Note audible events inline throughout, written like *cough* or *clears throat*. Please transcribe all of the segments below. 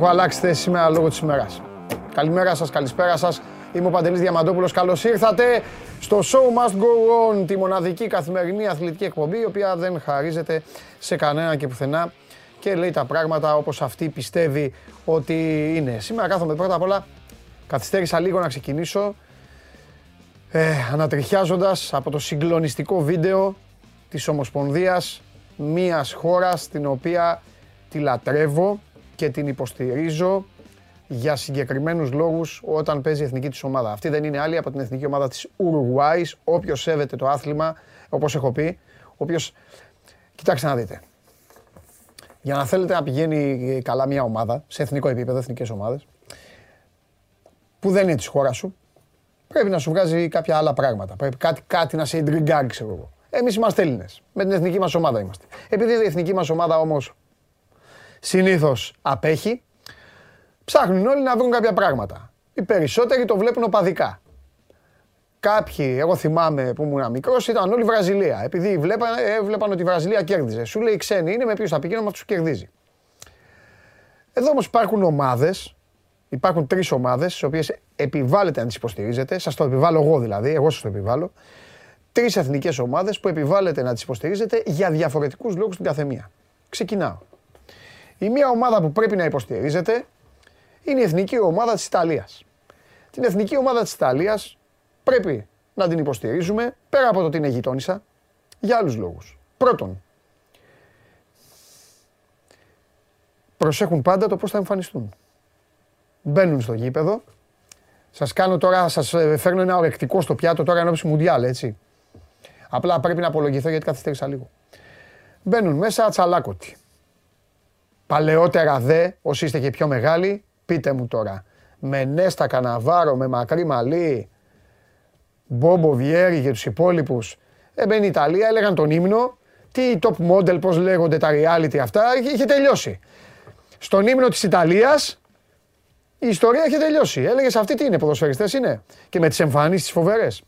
Έχω αλλάξει θέση σήμερα λόγω της ημέρας. Καλημέρα σας, καλησπέρα σας. Είμαι ο Παντελής Διαμαντόπουλος. Καλώς ήρθατε στο Show Must Go On, τη μοναδική καθημερινή αθλητική εκπομπή, η οποία δεν χαρίζεται σε κανένα και πουθενά και λέει τα πράγματα όπως αυτή πιστεύει ότι είναι. Σήμερα κάθομαι πρώτα απ' όλα, καθυστέρησα λίγο να ξεκινήσω, ε, ανατριχιάζοντας από το συγκλονιστικό βίντεο της Ομοσπονδίας μίας χώρας την οποία τη λατρεύω και την υποστηρίζω για συγκεκριμένους λόγους όταν παίζει η εθνική της ομάδα. Αυτή δεν είναι άλλη από την εθνική ομάδα της Ουρουγουάης, όποιος σέβεται το άθλημα, όπως έχω πει, όποιος... Κοιτάξτε να δείτε. Για να θέλετε να πηγαίνει καλά μια ομάδα, σε εθνικό επίπεδο, εθνικές ομάδες, που δεν είναι της χώρας σου, πρέπει να σου βγάζει κάποια άλλα πράγματα. Πρέπει κάτι, κάτι να σε εντριγκάρει, ξέρω εγώ. Εμείς είμαστε Έλληνες. Με την εθνική μας ομάδα είμαστε. Επειδή η εθνική μας ομάδα όμως συνήθως απέχει, ψάχνουν όλοι να βρουν κάποια πράγματα. Οι περισσότεροι το βλέπουν οπαδικά. Κάποιοι, εγώ θυμάμαι που ήμουν μικρός, ήταν όλοι Βραζιλία. Επειδή βλέπαν, έβλεπαν ότι η Βραζιλία κέρδιζε. Σου λέει ξένοι είναι με ποιου θα πηγαίνουν, με αυτούς κερδίζει. Εδώ όμως υπάρχουν ομάδες, υπάρχουν τρεις ομάδες, τι οποίες επιβάλλεται να τις υποστηρίζετε. Σας το επιβάλλω εγώ δηλαδή, εγώ σας το επιβάλλω τρεις εθνικές ομάδες που επιβάλλεται να τις υποστηρίζετε για διαφορετικούς λόγους την καθεμία. Ξεκινάω. Η μία ομάδα που πρέπει να υποστηρίζετε είναι η εθνική ομάδα της Ιταλίας. Την εθνική ομάδα της Ιταλίας πρέπει να την υποστηρίζουμε πέρα από το ότι είναι γειτόνισσα για άλλους λόγους. Πρώτον, προσέχουν πάντα το πώς θα εμφανιστούν. Μπαίνουν στο γήπεδο. Σας κάνω τώρα, σας φέρνω ένα ορεκτικό στο πιάτο τώρα ενώπιση Μουντιάλ, έτσι. Απλά πρέπει να απολογηθώ γιατί καθυστέρησα λίγο. Μπαίνουν μέσα ατσαλάκωτοι. Παλαιότερα δε, όσοι είστε και πιο μεγάλοι, πείτε μου τώρα. Με Νέστα Καναβάρο, με Μακρύ Μαλή, Μπόμπο Βιέρη και τους υπόλοιπους. Έμπαινε η Ιταλία, έλεγαν τον ύμνο. Τι top model, πώς λέγονται τα reality αυτά, είχε τελειώσει. Στον ύμνο της Ιταλίας, η ιστορία είχε τελειώσει. Έλεγες αυτοί τι είναι, ποδοσφαιριστές είναι; Και με τις εμφανίσεις τις φοβερές.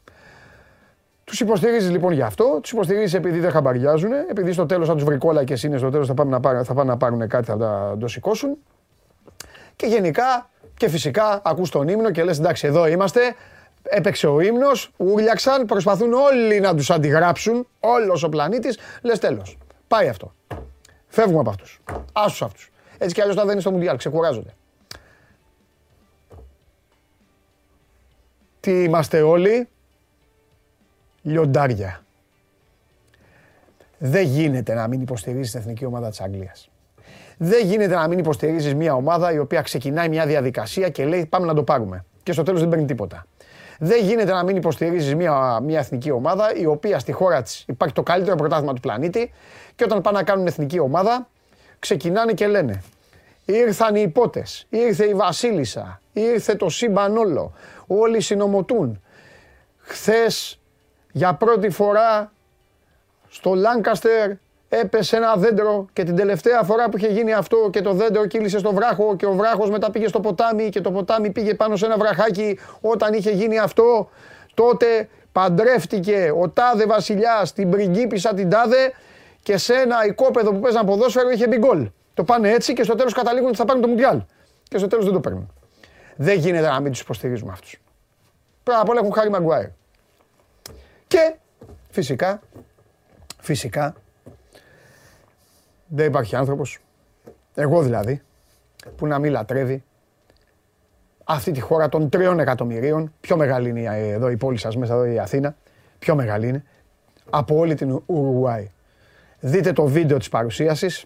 Τους υποστηρίζεις λοιπόν γι' αυτό, τους υποστηρίζεις επειδή δεν χαμπαριάζουν, επειδή στο τέλος θα τους βρει κόλλα και είναι στο τέλος θα, πάνε να πάρουν, θα πάνε να πάρουν κάτι, θα, θα το σηκώσουν. Και γενικά και φυσικά ακούς τον ύμνο και λες εντάξει εδώ είμαστε, έπαιξε ο ύμνος, ούρλιαξαν, προσπαθούν όλοι να τους αντιγράψουν, όλος ο πλανήτης, λες τέλος. Πάει αυτό. Φεύγουμε από αυτούς. Άσους αυτούς. Έτσι κι αλλιώς θα δεν είναι στο Μουντιάλ, ξεκουράζονται. Τι είμαστε όλοι, λιοντάρια. Δεν γίνεται να μην υποστηρίζεις την εθνική ομάδα της Αγγλίας. Δεν γίνεται να μην υποστηρίζεις μια ομάδα η οποία ξεκινάει μια διαδικασία και λέει πάμε να το πάρουμε. Και στο τέλος δεν παίρνει τίποτα. Δεν γίνεται να μην υποστηρίζεις μια, μια εθνική ομάδα η οποία στη χώρα της υπάρχει το καλύτερο πρωτάθλημα του πλανήτη και όταν πάνε να κάνουν εθνική ομάδα ξεκινάνε και λένε Ήρθαν οι υπότες, ήρθε η Βασίλισσα, ήρθε το σύμπαν όλο. Όλοι συνομωτούν. Χθες για πρώτη φορά στο Λάνκαστερ έπεσε ένα δέντρο και την τελευταία φορά που είχε γίνει αυτό και το δέντρο κύλησε στο βράχο και ο βράχος μετά πήγε στο ποτάμι και το ποτάμι πήγε πάνω σε ένα βραχάκι όταν είχε γίνει αυτό τότε παντρεύτηκε ο τάδε βασιλιάς την πριγκίπισσα την τάδε και σε ένα οικόπεδο που παίζαν ποδόσφαιρο είχε μπει γκολ. Το πάνε έτσι και στο τέλος καταλήγουν ότι θα πάρουν το Μουντιάλ. Και στο τέλος δεν το παίρνουν. Δεν γίνεται να μην τους υποστηρίζουμε αυτούς. Πρέπει απ' όλα έχουν χάρη Μαγκουάιρ. Και φυσικά, φυσικά, δεν υπάρχει άνθρωπος, εγώ δηλαδή, που να μην λατρεύει αυτή τη χώρα των τριών εκατομμυρίων, πιο μεγάλη είναι εδώ η πόλη σας μέσα εδώ η Αθήνα, πιο μεγάλη είναι, από όλη την Ουρουγουάη. Δείτε το βίντεο της παρουσίασης,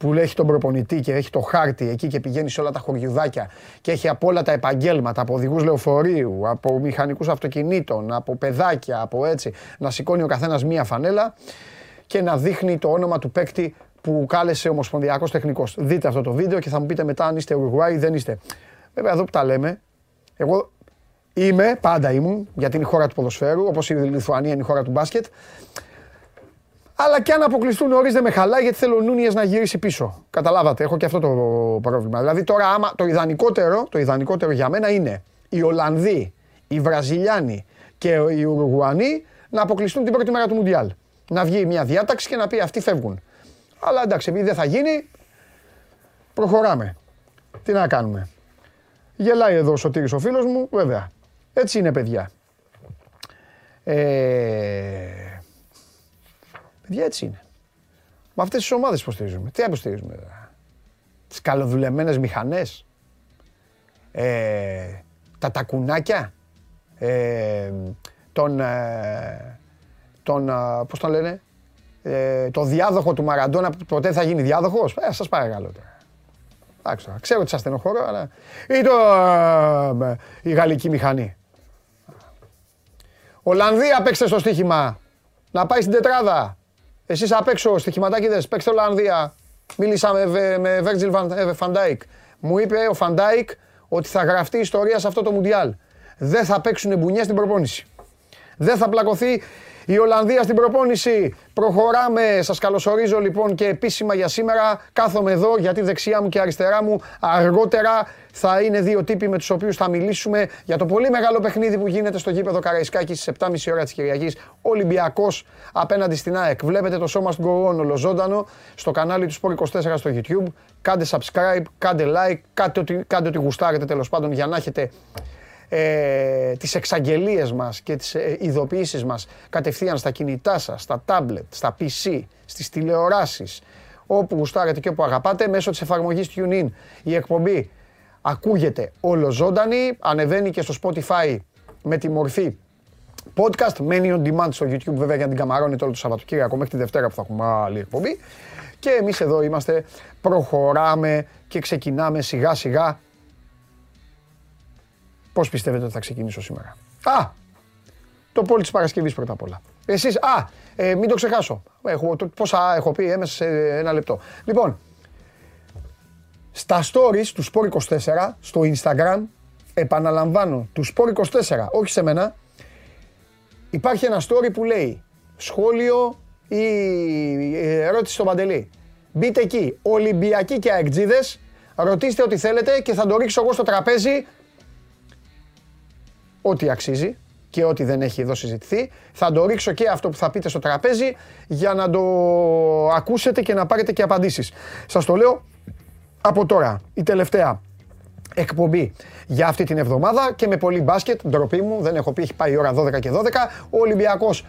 που έχει τον προπονητή και έχει το χάρτη εκεί και πηγαίνει σε όλα τα χωριουδάκια και έχει από όλα τα επαγγέλματα, από οδηγούς λεωφορείου, από μηχανικούς αυτοκινήτων, από παιδάκια, από έτσι, να σηκώνει ο καθένας μία φανέλα και να δείχνει το όνομα του παίκτη που κάλεσε ο Ομοσπονδιακός Τεχνικός. Δείτε αυτό το βίντεο και θα μου πείτε μετά αν είστε Ουρουγουάη ή δεν είστε. Βέβαια, εδώ που τα λέμε, εγώ είμαι, πάντα ήμουν, γιατί είναι η χώρα του ποδοσφαίρου, όπως η Λιθουανία είναι η χώρα του μπάσκετ. Αλλά και αν αποκλειστούν νωρίς δεν με χαλάει γιατί θέλω ο Νούνιε να γυρίσει πίσω. Καταλάβατε, έχω και αυτό το πρόβλημα. Δηλαδή τώρα άμα το ιδανικότερο, το ιδανικότερο για μένα είναι οι Ολλανδοί, οι Βραζιλιάνοι και οι Ουρουγουανοί να αποκλειστούν την πρώτη μέρα του Μουντιάλ. Να βγει μια διάταξη και να πει αυτοί φεύγουν. Αλλά εντάξει, επειδή δεν θα γίνει, Προχωράμε. Τι να κάνουμε. Γελάει εδώ ο Σωτήρης ο φίλος μου, βέβαια. Έτσι είναι παιδιά. Ε... Παιδιά έτσι είναι. Με αυτές τις ομάδες υποστηρίζουμε. Τι υποστηρίζουμε βέβαια. Τις καλοδουλεμένες μηχανές. Ε... Τα τακουνάκια. Ε... Τον... Ε... Τον... Ε, πώς τον λένε. Ε... Το διάδοχο του Μαραντώνα που ποτέ θα γίνει διάδοχος. Ε, σας παρακαλώ τώρα. Εντάξει ξέρω ότι σας στενοχωρώ, αλλά... Ή το... Ε, η γαλλική μηχανή. Ολλανδία παίξτε στο στοίχημα. Να πάει στην τετράδα. Εσείς απ' έξω, στοιχηματάκιδε, παίξτε Ολλανδία. Μίλησα με, με Virgil van Dijk. Μου είπε ο Van Dijk ότι θα γραφτεί ιστορία σε αυτό το Μουντιάλ. Δεν θα παίξουν μπουνιές στην προπόνηση. Δεν θα πλακωθεί η Ολλανδία στην προπόνηση. Προχωράμε. Σας καλωσορίζω λοιπόν και επίσημα για σήμερα. Κάθομαι εδώ γιατί δεξιά μου και αριστερά μου αργότερα θα είναι δύο τύποι με τους οποίους θα μιλήσουμε για το πολύ μεγάλο παιχνίδι που γίνεται στο γήπεδο Καραϊσκάκης στις 7.30 ώρα της Κυριακής. Ολυμπιακός απέναντι στην ΑΕΚ. Βλέπετε το σώμα του Go ολοζώντανο στο κανάλι του Sport 24 στο YouTube. Κάντε subscribe, κάντε like, κάντε ό,τι, κάντε ό,τι γουστάρετε τέλος πάντων για να έχετε ε, τις εξαγγελίες μας και τις ε, ειδοποιήσεις μας κατευθείαν στα κινητά σας, στα tablet, στα PC, στις τηλεοράσεις, όπου γουστάρετε και όπου αγαπάτε, μέσω της εφαρμογής TuneIn. Η εκπομπή ακούγεται όλο ζωντανή, ανεβαίνει και στο Spotify με τη μορφή podcast, μένει on demand στο YouTube βέβαια για να την καμαρώνετε όλο το Σαββατοκύριακο μέχρι τη Δευτέρα που θα έχουμε άλλη εκπομπή. Και εμείς εδώ είμαστε, προχωράμε και ξεκινάμε σιγά σιγά Πώς πιστεύετε ότι θα ξεκινήσω σήμερα; Α, το πόλι της Παρασκευής πρώτα απ' όλα. Εσείς, α, ε, μην το ξεχάσω. Έχω, το, πόσα έχω πει έμεσα σε ένα λεπτό. Λοιπόν, στα stories του Sport 24, στο Instagram, επαναλαμβάνω, του Sport 24, όχι σε μένα, υπάρχει ένα story που λέει σχόλιο ή ερώτηση στο Παντελή. Μπείτε εκεί, Ολυμπιακοί και αεκτζίδες, ρωτήστε ό,τι θέλετε και θα το ρίξω εγώ στο τραπέζι ό,τι αξίζει και ό,τι δεν έχει εδώ συζητηθεί. Θα το ρίξω και αυτό που θα πείτε στο τραπέζι για να το ακούσετε και να πάρετε και απαντήσεις. Σας το λέω από τώρα, η τελευταία εκπομπή για αυτή την εβδομάδα και με πολύ μπάσκετ, ντροπή μου, δεν έχω πει, έχει πάει η ώρα 12 και 12. Ο Ολυμπιακός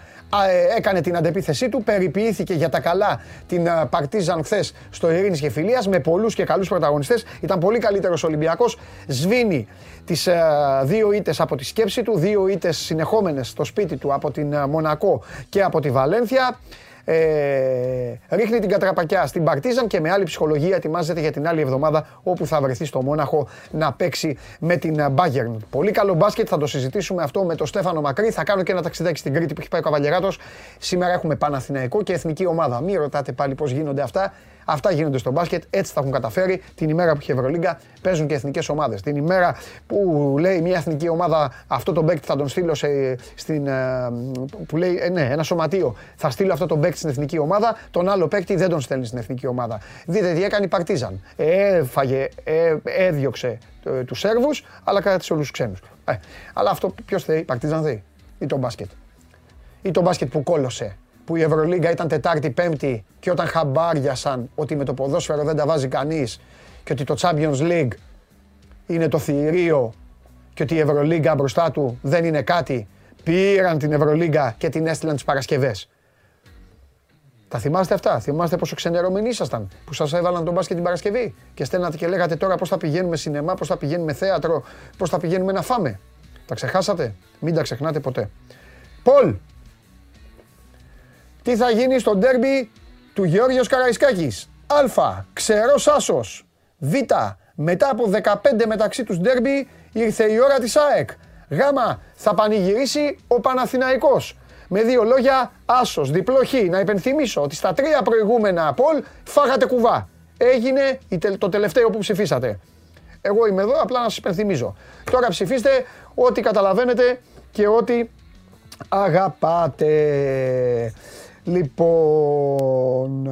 ε, έκανε την αντεπίθεσή του, περιποιήθηκε για τα καλά την Παρτίζαν χθες στο Ειρήνης και Φιλίας με πολλούς και καλούς πρωταγωνιστές. Ήταν πολύ καλύτερος ο Ολυμπιακός, σβήνει τις ε, δύο ήττες από τη σκέψη του, δύο ήττες συνεχόμενες στο σπίτι του από την ε, Μονακό και από τη Βαλένθια ε, ρίχνει την κατραπακιά στην Παρτίζαν και με άλλη ψυχολογία ετοιμάζεται για την άλλη εβδομάδα όπου θα βρεθεί στο Μόναχο να παίξει με την Bayern. Πολύ καλό μπάσκετ, θα το συζητήσουμε αυτό με τον Στέφανο Μακρύ. Θα κάνω και ένα ταξιδάκι στην Κρήτη που έχει πάει ο Καβαλιεράτος. Σήμερα έχουμε Παναθηναϊκό και Εθνική Ομάδα. Μην ρωτάτε πάλι πώς γίνονται αυτά. Αυτά γίνονται στο μπάσκετ, έτσι θα έχουν καταφέρει. Την ημέρα που έχει Ευρωλίγκα παίζουν και εθνικές ομάδες. Την ημέρα που λέει μια εθνική ομάδα αυτό το παίκτη θα τον στείλω σε, στην. Ε, που λέει ε, ναι, ένα σωματείο θα στείλω αυτό το παίκτη στην εθνική ομάδα, τον άλλο παίκτη δεν τον στέλνει στην εθνική ομάδα. Δείτε τι έκανε η Παρτίζαν. Έφαγε, ε, έδιωξε ε, τους Σέρβους, αλλά κράτησε όλους τους ξένους. Ε, αλλά αυτό ποιος θέλει, η Παρτίζαν θέλει ή το μπάσκετ. Ή το μπάσκετ που κόλωσε που η Ευρωλίγκα ήταν Τετάρτη, Πέμπτη και όταν χαμπάριασαν ότι με το ποδόσφαιρο δεν τα βάζει κανείς και ότι το Champions League είναι το θηρίο και ότι η Ευρωλίγκα μπροστά του δεν είναι κάτι, πήραν την Ευρωλίγκα και την έστειλαν τις Παρασκευές. Τα θυμάστε αυτά, θυμάστε πόσο ξενερωμένοι ήσασταν που σας έβαλαν τον μπάσκετ την Παρασκευή και στέλνατε και λέγατε τώρα πώς θα πηγαίνουμε σινεμά, πώς θα πηγαίνουμε θέατρο, πώς θα πηγαίνουμε να φάμε. Τα ξεχάσατε, μην τα ξεχνάτε ποτέ. Πολ, τι θα γίνει στο ντέρμπι του Γεώργιος Καραϊσκάκης. Α. Ξερός άσος. Β. Μετά από 15 μεταξύ τους ντέρμπι ήρθε η ώρα της ΑΕΚ. Γ. Θα πανηγυρίσει ο Παναθηναϊκός. Με δύο λόγια, άσος, διπλό χ. Να υπενθυμίσω ότι στα τρία προηγούμενα πόλ φάγατε κουβά. Έγινε το τελευταίο που ψηφίσατε. Εγώ είμαι εδώ απλά να σας υπενθυμίζω. Τώρα ψηφίστε ό,τι καταλαβαίνετε και ό,τι αγαπάτε. Λοιπόν,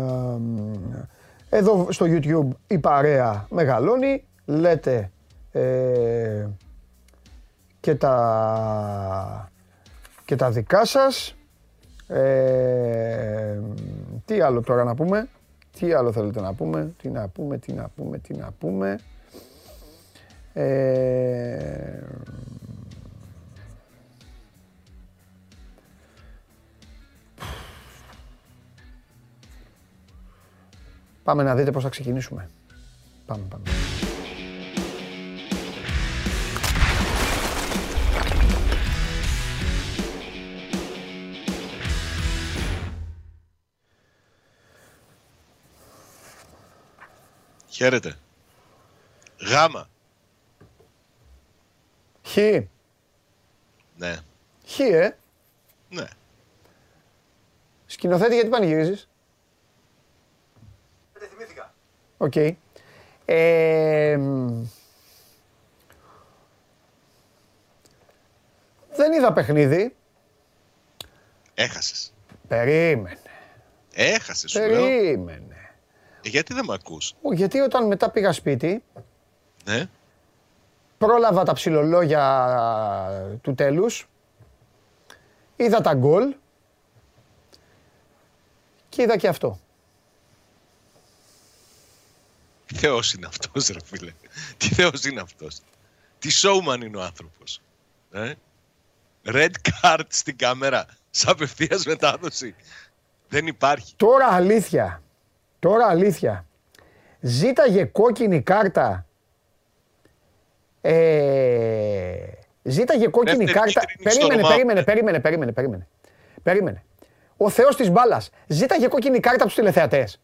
εδώ στο YouTube η παρέα μεγαλώνει, λέτε ε, και, τα, και τα δικά σας. Ε, τι άλλο τώρα να πούμε, Τι άλλο θέλετε να πούμε, τι να πούμε, τι να πούμε, τι να πούμε; Ε... Πάμε να δείτε πώς θα ξεκινήσουμε. Πάμε, πάμε. Χαίρετε. Γάμα. Χ. Ναι. Χ, ε. Ναι. Σκηνοθέτη, γιατί πανηγυρίζεις; Δεν θυμήθηκα. Οκ. Ε, μ, δεν είδα παιχνίδι. Έχασες. Περίμενε. Έχασες σου λέω. Περίμενε. Ε, γιατί δεν με ακούς; Ω, Γιατί όταν μετά πήγα σπίτι, Ναι. πρόλαβα τα ψιλολόγια του τέλους, είδα τα γκολ και είδα και αυτό. Τι θεός είναι αυτός ρε φίλε. Τι θεός είναι αυτός. Τι showman είναι ο άνθρωπος. Ε; Red card στην κάμερα. Σε απευθείας μετάδοση. Δεν υπάρχει. Τώρα αλήθεια, τώρα αλήθεια, ζήταγε κόκκινη κάρτα, ε, ζήταγε κόκκινη Δεύτερη κάρτα, κίτρινη στο περίμενε, Ρωμάο. περίμενε, περίμενε, περίμενε, περίμενε, περίμενε. Ο θεός της μπάλας ζήταγε κόκκινη κάρτα από τους τηλεθεατές.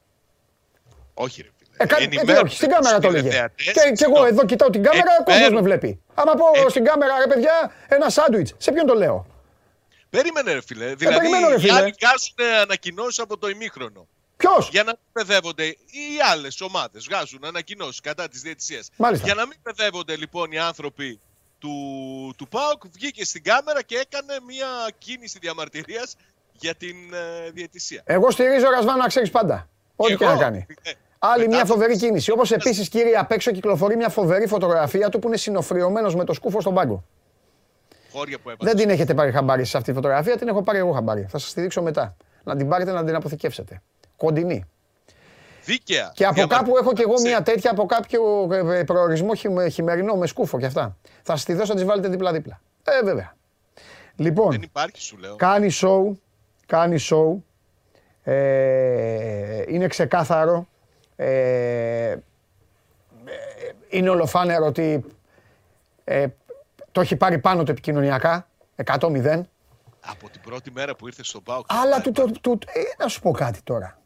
Όχι ρε φίλε. Ε, κα- ε, τι Ενημέρωσες όχι, στην κάμερα το τους έλεγε. τηλεθεατές. Και, και εγώ εδώ κοιτάω την κάμερα, ο κόσμος με Ενημέρω- βλέπει. Άμα πω Ε, στην κάμερα, ρε παιδιά, ένα σάντουιτς, σε ποιον το λέω; Περίμενε ρε φίλε. Δηλαδή περιμένω, ρε οι φίλε. άλλοι βγάζουν ανακοινώσεις από το ημίχρονο. Ποιος, Για να μην παιδεύονται οι άλλες ομάδες. Βγάζουν ανακοινώσεις κατά της διαιτησίας. Μάλιστα. Για να μην παιδεύονται λοιπόν οι άνθρωποι του, του ΠΑΟΚ, βγήκε στην κάμερα και έκανε μια κίνηση διαμαρτυρίας για την ε, διαιτησία. εγώ στηρίζω Ρασβάν να ξέρεις πάντα. Ό,τι και εγώ, να κάνει. Ε, Άλλη μετά μια το- φοβερή κίνηση. Όπω επίση, κύριε, απ' έξω κυκλοφορεί μια φοβερή φωτογραφία του που είναι συνοφριωμένο με το σκούφο στον πάγκο. Χώρια που έβαλε. Δεν την έχετε πάρει χαμπάρι σε αυτή τη φωτογραφία, την έχω πάρει εγώ χαμπάρι. Θα σα τη δείξω μετά. Να την πάρετε να την αποθηκεύσετε. Κοντινή. Δίκαια. Και από διαμαρτυρία. κάπου έχω και εγώ Σε- μια τέτοια από κάποιο ε, προορισμό χειμε- χειμερινό με σκούφο και αυτά. Θα σα τη δώσω να τη βάλετε δίπλα-δίπλα. Ε, βέβαια. Δεν Λοιπόν, υπάρχει, σου λέω. κάνει show. Κάνει show. Ε, είναι ξεκάθαρο. Ε, ε, είναι ολοφάνερο ότι ε, το έχει πάρει πάνω του επικοινωνιακά. 100-0. Από την πρώτη μέρα που ήρθε στον ΠΑΟΚ. Αλλά του, το, του, ε, να σου πω κάτι τώρα.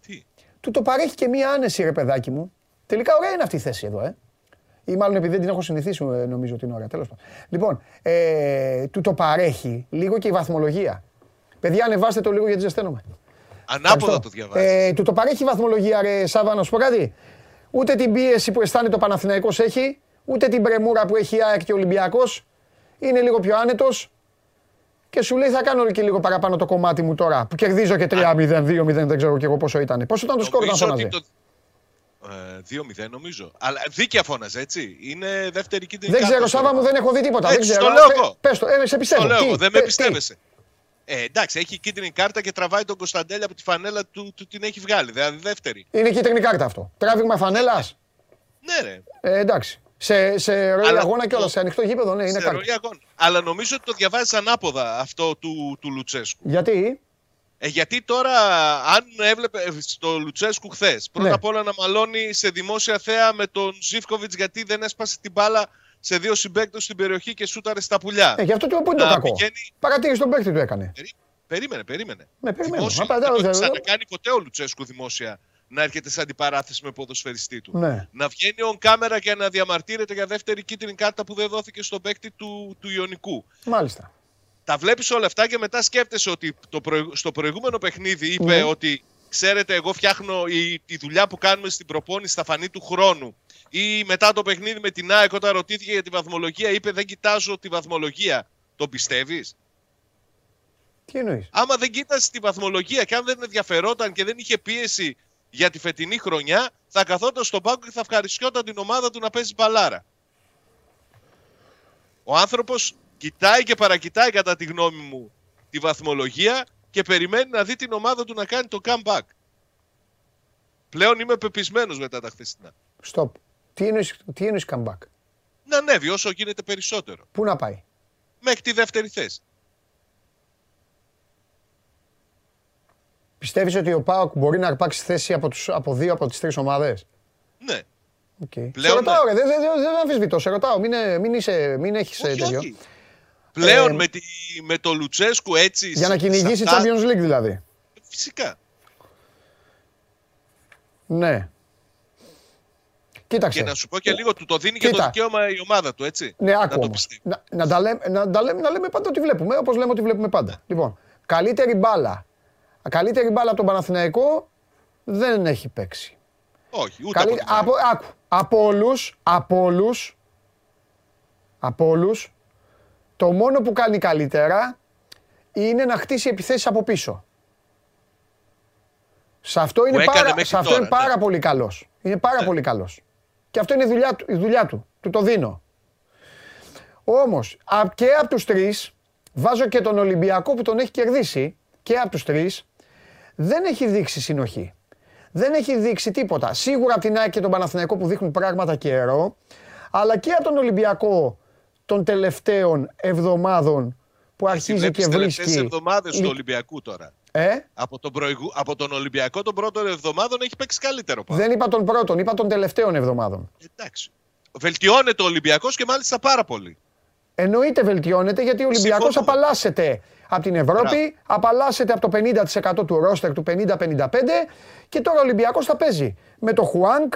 Τι; Του το παρέχει και μία άνεση, ρε παιδάκι μου. Τελικά ωραία είναι αυτή η θέση εδώ, ε. Ή μάλλον επειδή δεν την έχω συνηθίσει, ε, νομίζω την ώρα. Τέλος πάντων. Λοιπόν, ε, του το παρέχει λίγο και η βαθμολογία. Παιδιά, ανεβάστε το λίγο γιατί ζεσταίνομαι. Ανάποδα Ευχαριστώ. το διαβάζεις. Ε, του το παρέχει η βαθμολογία, ρε Σάβα, να σου πω κάτι; Ούτε την πίεση που αισθάνεται ο Παναθηναϊκός έχει, ούτε την πρεμούρα που έχει η ΑΕΚ και ο Ολυμπιακός. Είναι λίγο πιο άνετος και σου λέει θα κάνω και λίγο παραπάνω το κομμάτι μου τώρα που κερδίζω και 3-0, 2-0, δεν ξέρω και εγώ πόσο ήταν. Πόσο ήταν το σκορ να Νομίζω φώναζε. ότι το- Ε, 2-0 νομίζω. Αλλά δίκαια φώναζε, έτσι. Είναι δεύτερη κίτρινη Δεν κάρτα ξέρω, στο Σάβα μου, Ρωμάο. δεν έχω δει τίποτα. Δεν Έτσι, ξέρω. το λέω Πε- εγώ. Πες το, ε, σε πιστεύω. Το λέω Τι, εγώ, δεν ε, με τι; πιστεύεσαι. Ε, εντάξει, έχει κίτρινη κάρτα και τραβάει τον Κωνσταντέλια από τη φανέλα του, του την έχει βγάλει. Δηλαδή δεύτερη. Είναι κίτρινη κάρτα αυτό. Τράβηγμα φανέλας. Ναι, ρε. Ε, εντάξει. Σε, σε ροή Αλλά αγώνα και όλα, το- σε ανοιχτό γήπεδο, ναι, είναι σε κάρτα. ροή αγώνα. Αλλά νομίζω ότι το διαβάζεις ανάποδα αυτό του, του Λουτσέσκου. Γιατί, Ε, γιατί τώρα, αν έβλεπε ε, στο Λουτσέσκου χθες, πρώτα Ναι. απ' όλα να μαλώνει σε δημόσια θέα με τον Ζήφκοβιτς γιατί δεν έσπασε την μπάλα σε δύο συμπαίκτες στην περιοχή και σούταρε στα πουλιά. ε, γι' αυτό του πού είναι το Να κακό. πηγαίνει- Παρατήρηση τον παίκτη του έκανε. Περί- Περίμενε, περίμενε. Ναι, περιμένω. Δημόσια, Απαντάω, δεν το δεν- έχει ξανακάνει ποτέ ο Λουτσέσκου δημόσια να έρχεται σε αντιπαράθεση με ποδοσφαιριστή του. Ναι. Να βγαίνει on κάμερα και να διαμαρτύρεται για δεύτερη κίτρινη κάρτα που δεν δόθηκε στον παίκτη του, του Ιωνικού. Μάλιστα. Τα βλέπεις όλα αυτά και μετά σκέφτεσαι ότι το προηγ- στο προηγούμενο παιχνίδι είπε Ναι. ότι ξέρετε, εγώ φτιάχνω η, τη δουλειά που κάνουμε στην προπόνηση θα φανεί του χρόνου. Ή μετά το παιχνίδι με την ΑΕΚ, όταν ρωτήθηκε για τη βαθμολογία, είπε Δεν κοιτάζω τη βαθμολογία. Το πιστεύεις; Τι εννοείς; Άμα δεν κοίτασε τη βαθμολογία και αν δεν ενδιαφερόταν και δεν είχε πίεση για τη φετινή χρονιά, θα καθόταν στον πάγκο και θα ευχαριστιόταν την ομάδα του να παίζει μπαλάρα. Ο άνθρωπος κοιτάει και παρακοιτάει κατά τη γνώμη μου τη βαθμολογία και περιμένει να δει την ομάδα του να κάνει το comeback. Πλέον είμαι πεπισμένος μετά τα χθεσινά. Stop. Τι εννοείς, τι εννοείς comeback; Να ανέβει όσο γίνεται περισσότερο. Πού να πάει; Μέχρι τη δεύτερη θέση. Πιστεύεις ότι ο Πάοκ μπορεί να αρπάξει θέση από, τους, από δύο από τις τρεις ομάδες; Ναι. Okay. Πλέον σε ρωτάω, ναι. ρε, δεν, δεν, δεν, δεν αμφισβητώ, σε ρωτάω, μην, ε, μην, είσαι, μην έχεις ε, Όχι, τέτοιο. όχι. Πλέον Ε, με, τη, με το Λουτσέσκου έτσι. Για να σε κυνηγήσει αυτά- Champions League δηλαδή. Φυσικά. Ναι. Κοίταξε. Και να σου πω και λίγο, του το δίνει και το Κοίτα. δικαίωμα η ομάδα του, έτσι. Ναι, να άκου το όμως. πιστεύει. Να, να, τα λέμε, να, τα λέμε, να λέμε πάντα ότι βλέπουμε, όπως λέμε ότι βλέπουμε πάντα. Λοιπόν, καλύτερη μπάλα. Καλύτερη μπάλα από τον Παναθηναϊκό δεν έχει παίξει. Όχι, ούτε Καλή, από την από, άκου, από όλους, από όλους, από όλους, το μόνο που κάνει καλύτερα είναι να χτίσει επιθέσεις από πίσω. Σε αυτό είναι, έκανε πάρα, μέχρι σε αυτό τώρα, είναι πάρα ναι. πολύ καλός. Είναι πάρα Ναι. πολύ καλός. Και αυτό είναι η δουλειά, του- η δουλειά του. Του το δίνω. Όμως, α- και από τους τρεις, βάζω και τον Ολυμπιακό που τον έχει κερδίσει, και από τους τρεις, δεν έχει δείξει συνοχή. Δεν έχει δείξει τίποτα. Σίγουρα από την ΑΕΚ και τον Παναθηναϊκό που δείχνουν πράγματα καιρό, αλλά και από τον Ολυμπιακό των τελευταίων εβδομάδων που αρχίζει Βλέπεις και τελευταίες βρίσκει... εβδομάδες του λι- Ολυμπιακού τώρα. Ε, Από τον, προηγου... από τον Ολυμπιακό των πρώτων εβδομάδων έχει παίξει καλύτερο πάνω. δεν είπα τον πρώτον, είπα των τελευταίων εβδομάδων. Εντάξει. Βελτιώνεται ο Ολυμπιακός και μάλιστα πάρα πολύ. Εννοείται βελτιώνεται γιατί ο Ολυμπιακός Συμφωνώ. απαλλάσσεται από την Ευρώπη, Μπράβο. απαλλάσσεται από το 50% του ρόστερ του 50-55 και τώρα ο Ολυμπιακός θα παίζει με το Χουάνκ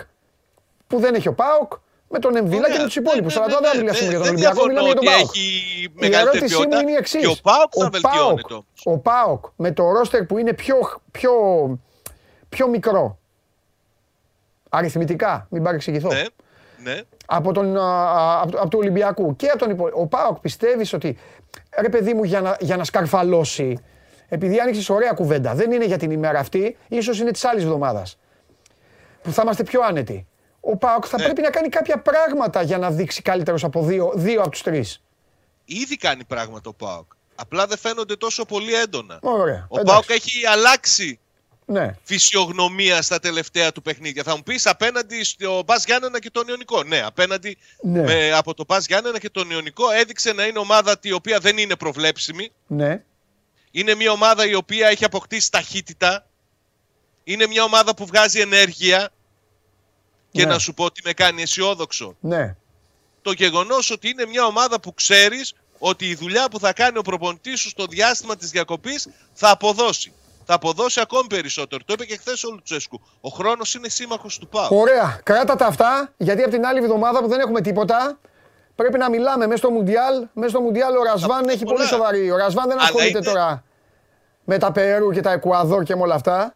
που δεν έχει ο Πάοκ, με τον Εμβιλά και Ωραία. με τους υπόλοιπους. Ναι, Αλλά ναι, τώρα δεν ναι, μιλάμε ναι, για τον δεν Ολυμπιακό, διαφωνώ μιλάμε για τον ότι Πάοκ. έχει Η μεγαλύτερη ερώτησή μου ποιότητα είναι η εξής. και ο Πάοκ θα Ο βελτιώνεται όμως. ο Πάοκ με το ρόστερ που είναι πιο, πιο, πιο μικρό, αριθμητικά, μην παρεξηγηθώ, Ναι, ναι. από τον, α, α, από, από του Ολυμπιακού και από τον υπόλοιπο. Ο Πάοκ πιστεύεις ότι ρε παιδί μου για να, για να σκαρφαλώσει, επειδή άνοιξες ωραία κουβέντα, δεν είναι για την ημέρα αυτή, ίσως είναι της άλλης εβδομάδας. Που θα είμαστε πιο άνετοι. Ο Πάοκ θα Ναι. πρέπει να κάνει κάποια πράγματα για να δείξει καλύτερος από δύο, δύο από τους τρεις. Ήδη κάνει πράγματα ο Πάοκ. Απλά δεν φαίνονται τόσο πολύ έντονα. Ωραία. Ο εντάξει. Πάοκ έχει αλλάξει Ναι. φυσιογνωμία στα τελευταία του παιχνίδια. Θα μου πεις απέναντι στο Πα Γιάννενα και τον Ιωνικό. Ναι, απέναντι Ναι. με, από το Πα Γιάννενα και τον Ιωνικό έδειξε να είναι ομάδα η οποία δεν είναι προβλέψιμη. Ναι. Είναι μια ομάδα η οποία έχει αποκτήσει ταχύτητα. Είναι μια ομάδα που βγάζει ενέργεια. Και Ναι. να σου πω ότι με κάνει αισιόδοξο. Ναι. Το γεγονός ότι είναι μια ομάδα που ξέρεις ότι η δουλειά που θα κάνει ο προπονητής σου στο διάστημα της διακοπής θα αποδώσει. Θα αποδώσει ακόμη περισσότερο. Το είπε και χθες ο Λουτσέσκου. Ο χρόνος είναι σύμμαχος του ΠΑΟ. Ωραία. Κράτα τα αυτά, γιατί από την άλλη εβδομάδα που δεν έχουμε τίποτα, πρέπει να μιλάμε μέσα στο Μουντιάλ. Μέσα στο Μουντιάλ ο Ρασβάν πούμε έχει πολλά. πολύ σοβαρή. Ο Ρασβάν δεν Αλλά ασχολείται είναι- τώρα με τα Περού και τα Εκουαδόρ και με όλα αυτά.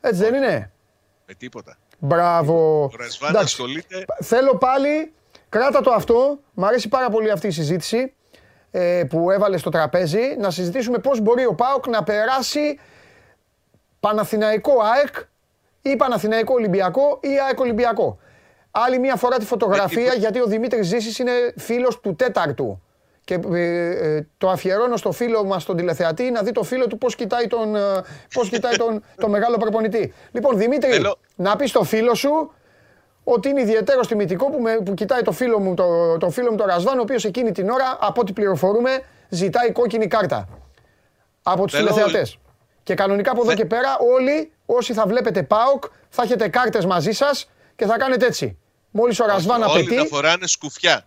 Έτσι δεν είναι; Με τίποτα. Μπράβο. Ο Ρασβάν Εντάξει. ασχολείται. Θέλω πάλι, κράτα το αυτό. Μ' αρέσει πάρα πολύ αυτή η συζήτηση ε, που έβαλε στο τραπέζι. Να συζητήσουμε πώς μπορεί ο ΠΑΟΚ να περάσει Παναθηναϊκό ΑΕΚ ή Παναθηναϊκό Ολυμπιακό ή ΑΕΚ Ολυμπιακό. Άλλη μία φορά τη φωτογραφία Ε, γιατί ο Δημήτρης Ζήσης είναι φίλος του τέταρτου. Και ε, ε, το αφιερώνω στο φίλο μας τον τηλεθεατή να δει το φίλο του πώς κοιτάει τον, ε, πώς κοιτάει τον, *laughs* τον μεγάλο προπονητή. Λοιπόν Δημήτρη, Θέλω- να πεις στο φίλο σου ότι είναι ιδιαίτερο τιμητικό που, με, που κοιτάει το φίλο μου, το, το φίλο μου τον Ρασβάν, ο οποίος εκείνη την ώρα, από ό,τι πληροφορούμε, ζητάει κόκκινη κάρτα. Από τους Θέλω- τηλεθεατές. Και κανονικά από εδώ Θε- και πέρα όλοι όσοι θα βλέπετε ΠΑΟΚ θα έχετε κάρτες μαζί σας και θα κάνετε έτσι. Μόλις ο Ρασβάν Όλοι απαιτεί, να φοράνε σκουφιά.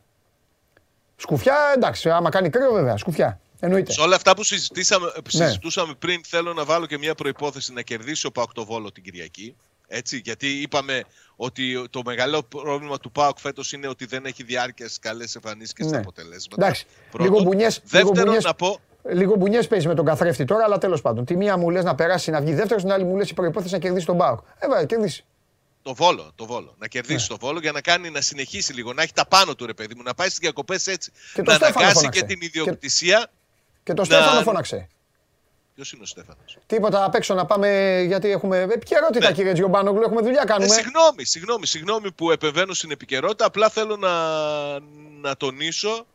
Σκουφιά εντάξει, άμα κάνει κρύο βέβαια, σκουφιά. Εννοείται. Σε όλα αυτά που συζητήσαμε, Ναι. συζητούσαμε πριν, θέλω να βάλω και μια προπόθεση να κερδίσει ο Πάοκ το Βόλο την Κυριακή. Έτσι, γιατί είπαμε ότι το μεγάλο πρόβλημα του ΠΑΟΚ φέτος είναι ότι δεν έχει διάρκεια στι καλές εμφανίσει και στα Ναι. αποτελέσματα. Εντάξει, Πρώτον. λίγο μπουνιές, λίγο Δεύτερον, μπουνιές, να πω. λίγο μπουνιές παίζει με τον καθρέφτη τώρα, αλλά τέλος πάντων. Τη μία μου λες να περάσει να βγει δεύτερος, την άλλη μου λες η προϋπόθεση να κερδίσει τον ΠΑΟΚ. Ε, βέβαια, κερδίσει. Το Βόλο, το Βόλο. Να κερδίσει Ναι. το Βόλο για να κάνει να συνεχίσει λίγο, να έχει τα πάνω του ρε παιδί μου, να πάει στις διακοπές έτσι. Και το να Στέφανο αναγκάσει φώναξε. και την Και- ιδιοκτησία. Και το Να- Στέφανο φώναξε. Ποιος είναι ο Στέφανος; Τίποτα απ' έξω να πάμε, γιατί έχουμε. Ε, Επικαιρότητα, Ναι. κύριε Τζιομπάνογλου, έχουμε δουλειά Ε, κάνουμε. συγγνώμη, συγγνώμη, συγγνώμη που επεμβαίνω στην επικαιρότητα. Απλά θέλω να, να τονίσω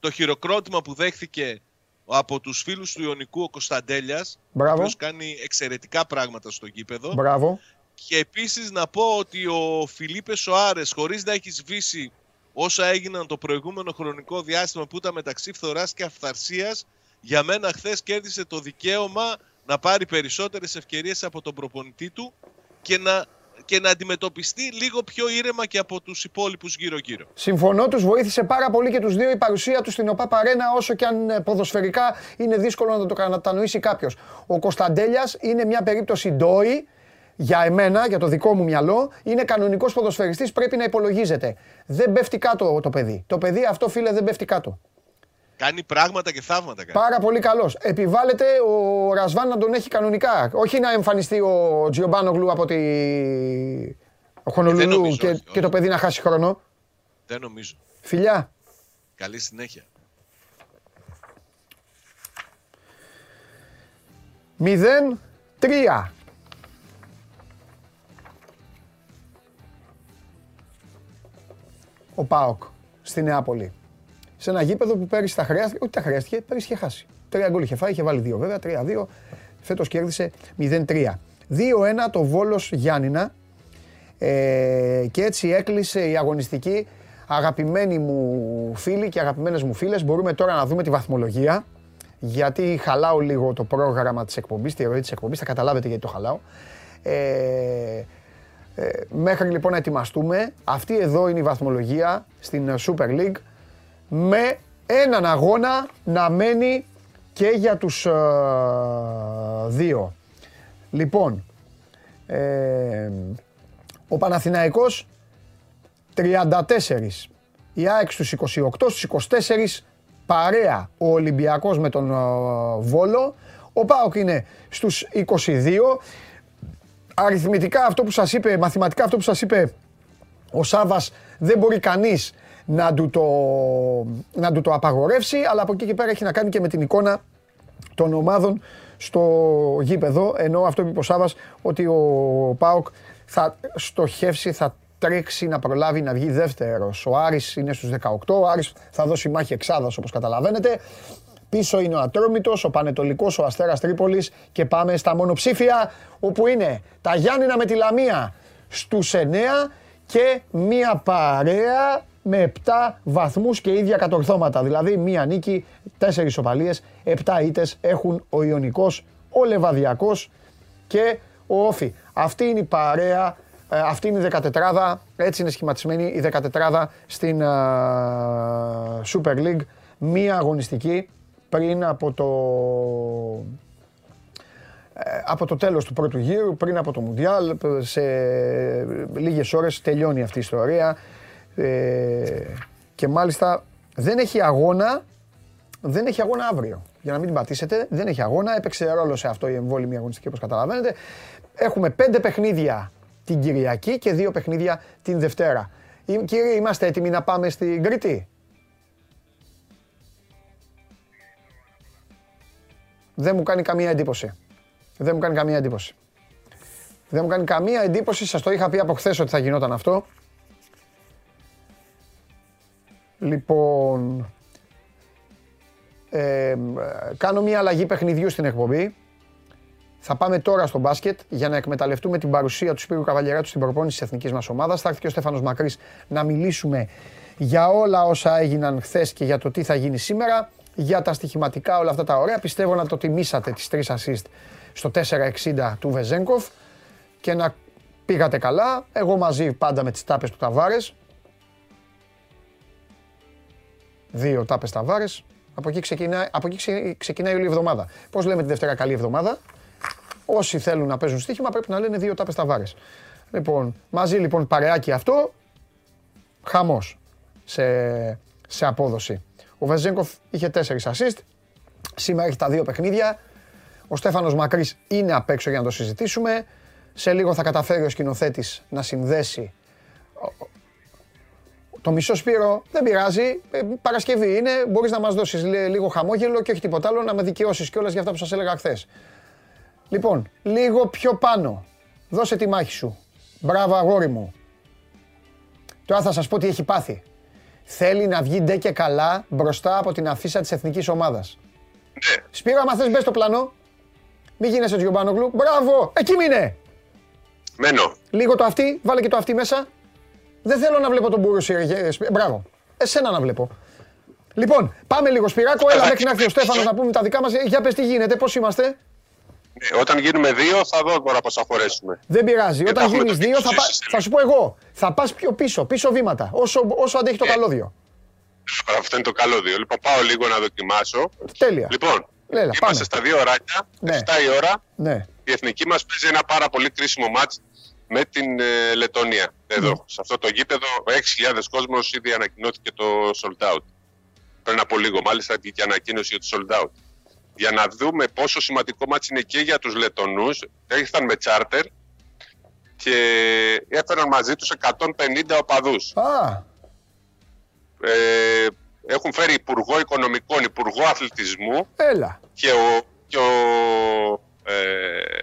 το χειροκρότημα που δέχθηκε από τους φίλους του Ιωνικού ο Κωνσταντέλιας, ο Μπράβο. οποίος κάνει εξαιρετικά πράγματα στο γήπεδο Μπράβο. Και επίσης να πω ότι ο Φιλίπε Σοάρες χωρίς να έχεις σβήσει όσα έγιναν το προηγούμενο χρονικό διάστημα που ήταν μεταξύ φθοράς και αυθαρσίας για μένα χθες κέρδισε το δικαίωμα να πάρει περισσότερες ευκαιρίες από τον προπονητή του και να και να αντιμετωπιστεί λίγο πιο ήρεμα και από τους υπόλοιπους γύρω-γύρω. Συμφωνώ, τους βοήθησε πάρα πολύ και τους δύο η παρουσία τους στην ΟΠΑ Παρένα, όσο και αν ε, ποδοσφαιρικά είναι δύσκολο να το κατανοήσει κάποιος. Ο Κωνσταντέλιας είναι μια περίπτωση ντόη για εμένα, για το δικό μου μυαλό, είναι κανονικός ποδοσφαιριστής, πρέπει να υπολογίζεται. Δεν πέφτει κάτω το παιδί. Το παιδί αυτό, φίλε, δεν πέφτει κάτω. Κάνει πράγματα και θαύματα. Κάνει. Πάρα πολύ καλός. Επιβάλλεται ο Ρασβάν να τον έχει κανονικά. Όχι να εμφανιστεί ο Τζιομπάνογλου από τη ε, Χονολουλού και, και το παιδί να χάσει χρόνο. Δεν νομίζω. Φιλιά. Καλή συνέχεια. 0-3. Ο Πάοκ στη Νεάπολη σε ένα γήπεδο που πέρυσι τα χρειάστηκε, όχι τα χρειάστηκε, πέρυσι είχε χάσει. Τρία γκολ είχε φάει, είχε βάλει δύο βέβαια, τρία-δύο. Φέτος κέρδισε 0-3. 2-1 το Βόλος Γιάννηνα ε, και έτσι έκλεισε η αγωνιστική. Αγαπημένοι μου φίλοι και αγαπημένες μου φίλες, μπορούμε τώρα να δούμε τη βαθμολογία γιατί χαλάω λίγο το πρόγραμμα της εκπομπής, τη ροή της εκπομπής, θα καταλάβετε γιατί το χαλάω. Ε, ε, μέχρι λοιπόν να ετοιμαστούμε, αυτή εδώ είναι η βαθμολογία στην Super League με έναν αγώνα να μένει και για τους ε, δύο. Λοιπόν, ε, ο Παναθηναϊκός 34, η ΑΕΚ στους 28, στους 24 παρέα ο Ολυμπιακός με τον ε, Βόλο, ο ΠΑΟΚ είναι στους 22, αριθμητικά αυτό που σας είπε, μαθηματικά αυτό που σας είπε ο Σάβας δεν μπορεί κανείς να του, το, να του το απαγορεύσει, αλλά από εκεί και πέρα έχει να κάνει και με την εικόνα των ομάδων στο γήπεδο, ενώ αυτό είπε ο Σάβας, ότι ο ΠΑΟΚ θα στοχεύσει, θα τρέξει να προλάβει να βγει δεύτερος. Ο Άρης είναι στους 18, ο Άρης θα δώσει μάχη εξάδας όπως καταλαβαίνετε. Πίσω είναι ο Ατρόμητος, ο Πανετολικός, ο Αστέρας Τρίπολης και πάμε στα μονοψήφια όπου είναι τα Γιάννηνα με τη Λαμία στους 9 και μία παρέα με 7 βαθμούς και ίδια κατορθώματα. Δηλαδή μία νίκη, 4 ισοπαλίες, 7 ήτες έχουν ο Ιωνικός, ο Λεβαδιακός και ο Όφη. Αυτή είναι η παρέα, ε, αυτή είναι η 14 έτσι είναι σχηματισμένη η 14 στην uh, Super League. Μία αγωνιστική πριν από το, ε, από το τέλος του πρώτου γύρου, πριν από το Μουντιάλ, σε λίγες ώρες τελειώνει αυτή η ιστορία. Ε, και μάλιστα δεν έχει αγώνα, δεν έχει αγώνα αύριο. Για να μην την πατήσετε, δεν έχει αγώνα. Έπαιξε ρόλο σε αυτό η εμβόλυμη αγωνιστική όπως καταλαβαίνετε. Έχουμε πέντε παιχνίδια την Κυριακή και δύο παιχνίδια την Δευτέρα. Κύριε, είμαστε έτοιμοι να πάμε στην Κρήτη; Δεν μου κάνει καμία εντύπωση. Δεν μου κάνει καμία εντύπωση. Δεν μου κάνει καμία εντύπωση, σας το είχα πει από χθες ότι θα γινόταν αυτό. Λοιπόν, ε, κάνω μια αλλαγή παιχνιδιού στην εκπομπή. Θα πάμε τώρα στο μπάσκετ για να εκμεταλλευτούμε την παρουσία του Σπύρου Καβαλιαράτου στην προπόνηση της εθνικής μας ομάδας. Θα έρθει και ο Στέφανος Μακρύς να μιλήσουμε για όλα όσα έγιναν χθες και για το τι θα γίνει σήμερα. Για τα στοιχηματικά όλα αυτά τα ωραία. Πιστεύω να το τιμήσατε τις τρεις assist στο 4.60 του Βεζέγκοφ και να πήγατε καλά. Εγώ μαζί πάντα με τις τάπες του Ταβάρες. Δύο τάπες ταβάρες. Από εκεί, ξεκινάει, από εκεί ξεκινάει όλη η εβδομάδα. Πώς λέμε τη Δευτέρα καλή εβδομάδα; Όσοι θέλουν να παίζουν στοίχημα πρέπει να λένε δύο τάπες ταβάρες. Λοιπόν, μαζί λοιπόν παρεάκι αυτό. Χαμός σε, σε απόδοση. Ο Βεζέγκοφ είχε τέσσερις assist. Σήμερα έχει τα δύο παιχνίδια. Ο Στέφανος Μακρύς είναι απ' έξω για να το συζητήσουμε. Σε λίγο θα καταφέρει ο σκηνοθέτης να συνδέσει το μισό Σπύρο δεν πειράζει. Ε, Παρασκευή είναι. Μπορείς να μας δώσεις λίγο χαμόγελο και όχι τίποτα άλλο να με δικαιώσεις κιόλας για αυτά που σας έλεγα χθες. Λοιπόν, λίγο πιο πάνω. Δώσε τη μάχη σου. Μπράβο, αγόρι μου. Τώρα θα σας πω τι έχει πάθει. Θέλει να βγει ντε και καλά μπροστά από την αφίσα της εθνικής ομάδας. Ναι. Σπύρο, άμα θες, μπες στο πλανό. Μην γίνεσαι Τζιομπάνογλου. Μπράβο, εκεί μείνε. Μένω. Λίγο το αυτή, βάλε και το αυτή μέσα. Δεν θέλω να βλέπω τον Μπούρου Μπράβο. Εσένα να βλέπω. Λοιπόν, πάμε λίγο Σπυράκο. Έλα μέχρι να έρθει ο Στέφανος να πούμε τα δικά μας. Για πες τι γίνεται, πώς είμαστε. Ε, όταν γίνουμε δύο, θα δω τώρα πώς θα χωρέσουμε. Δεν πειράζει. Όταν γίνεις δύο, θα, πα... θα σου πω εγώ. Θα πας πιο πίσω, πίσω βήματα. Όσο, όσο αντέχει το ε, καλώδιο. Αυτό είναι το καλώδιο. Λοιπόν, πάω λίγο να δοκιμάσω. Τέλεια. Λοιπόν, Λέλα, είμαστε πάμε. στα δύο ωράκια. Ναι. 7 η ώρα. Ναι. Η εθνική μας παίζει ένα πάρα πολύ κρίσιμο μάτς με την ε, Λετωνία. Εδώ, ναι. σε αυτό το γήπεδο, 6.000 κόσμος ήδη ανακοινώθηκε το sold out. Πριν από λίγο, μάλιστα, και ανακοίνωση για το sold out για να δούμε πόσο σημαντικό μάτς είναι και για τους Λετονούς. Ήρθαν με τσάρτερ και έφεραν μαζί τους 150 οπαδούς. Α. Ε, έχουν φέρει Υπουργό Οικονομικών, Υπουργό Αθλητισμού Έλα. και ο, και ο ε,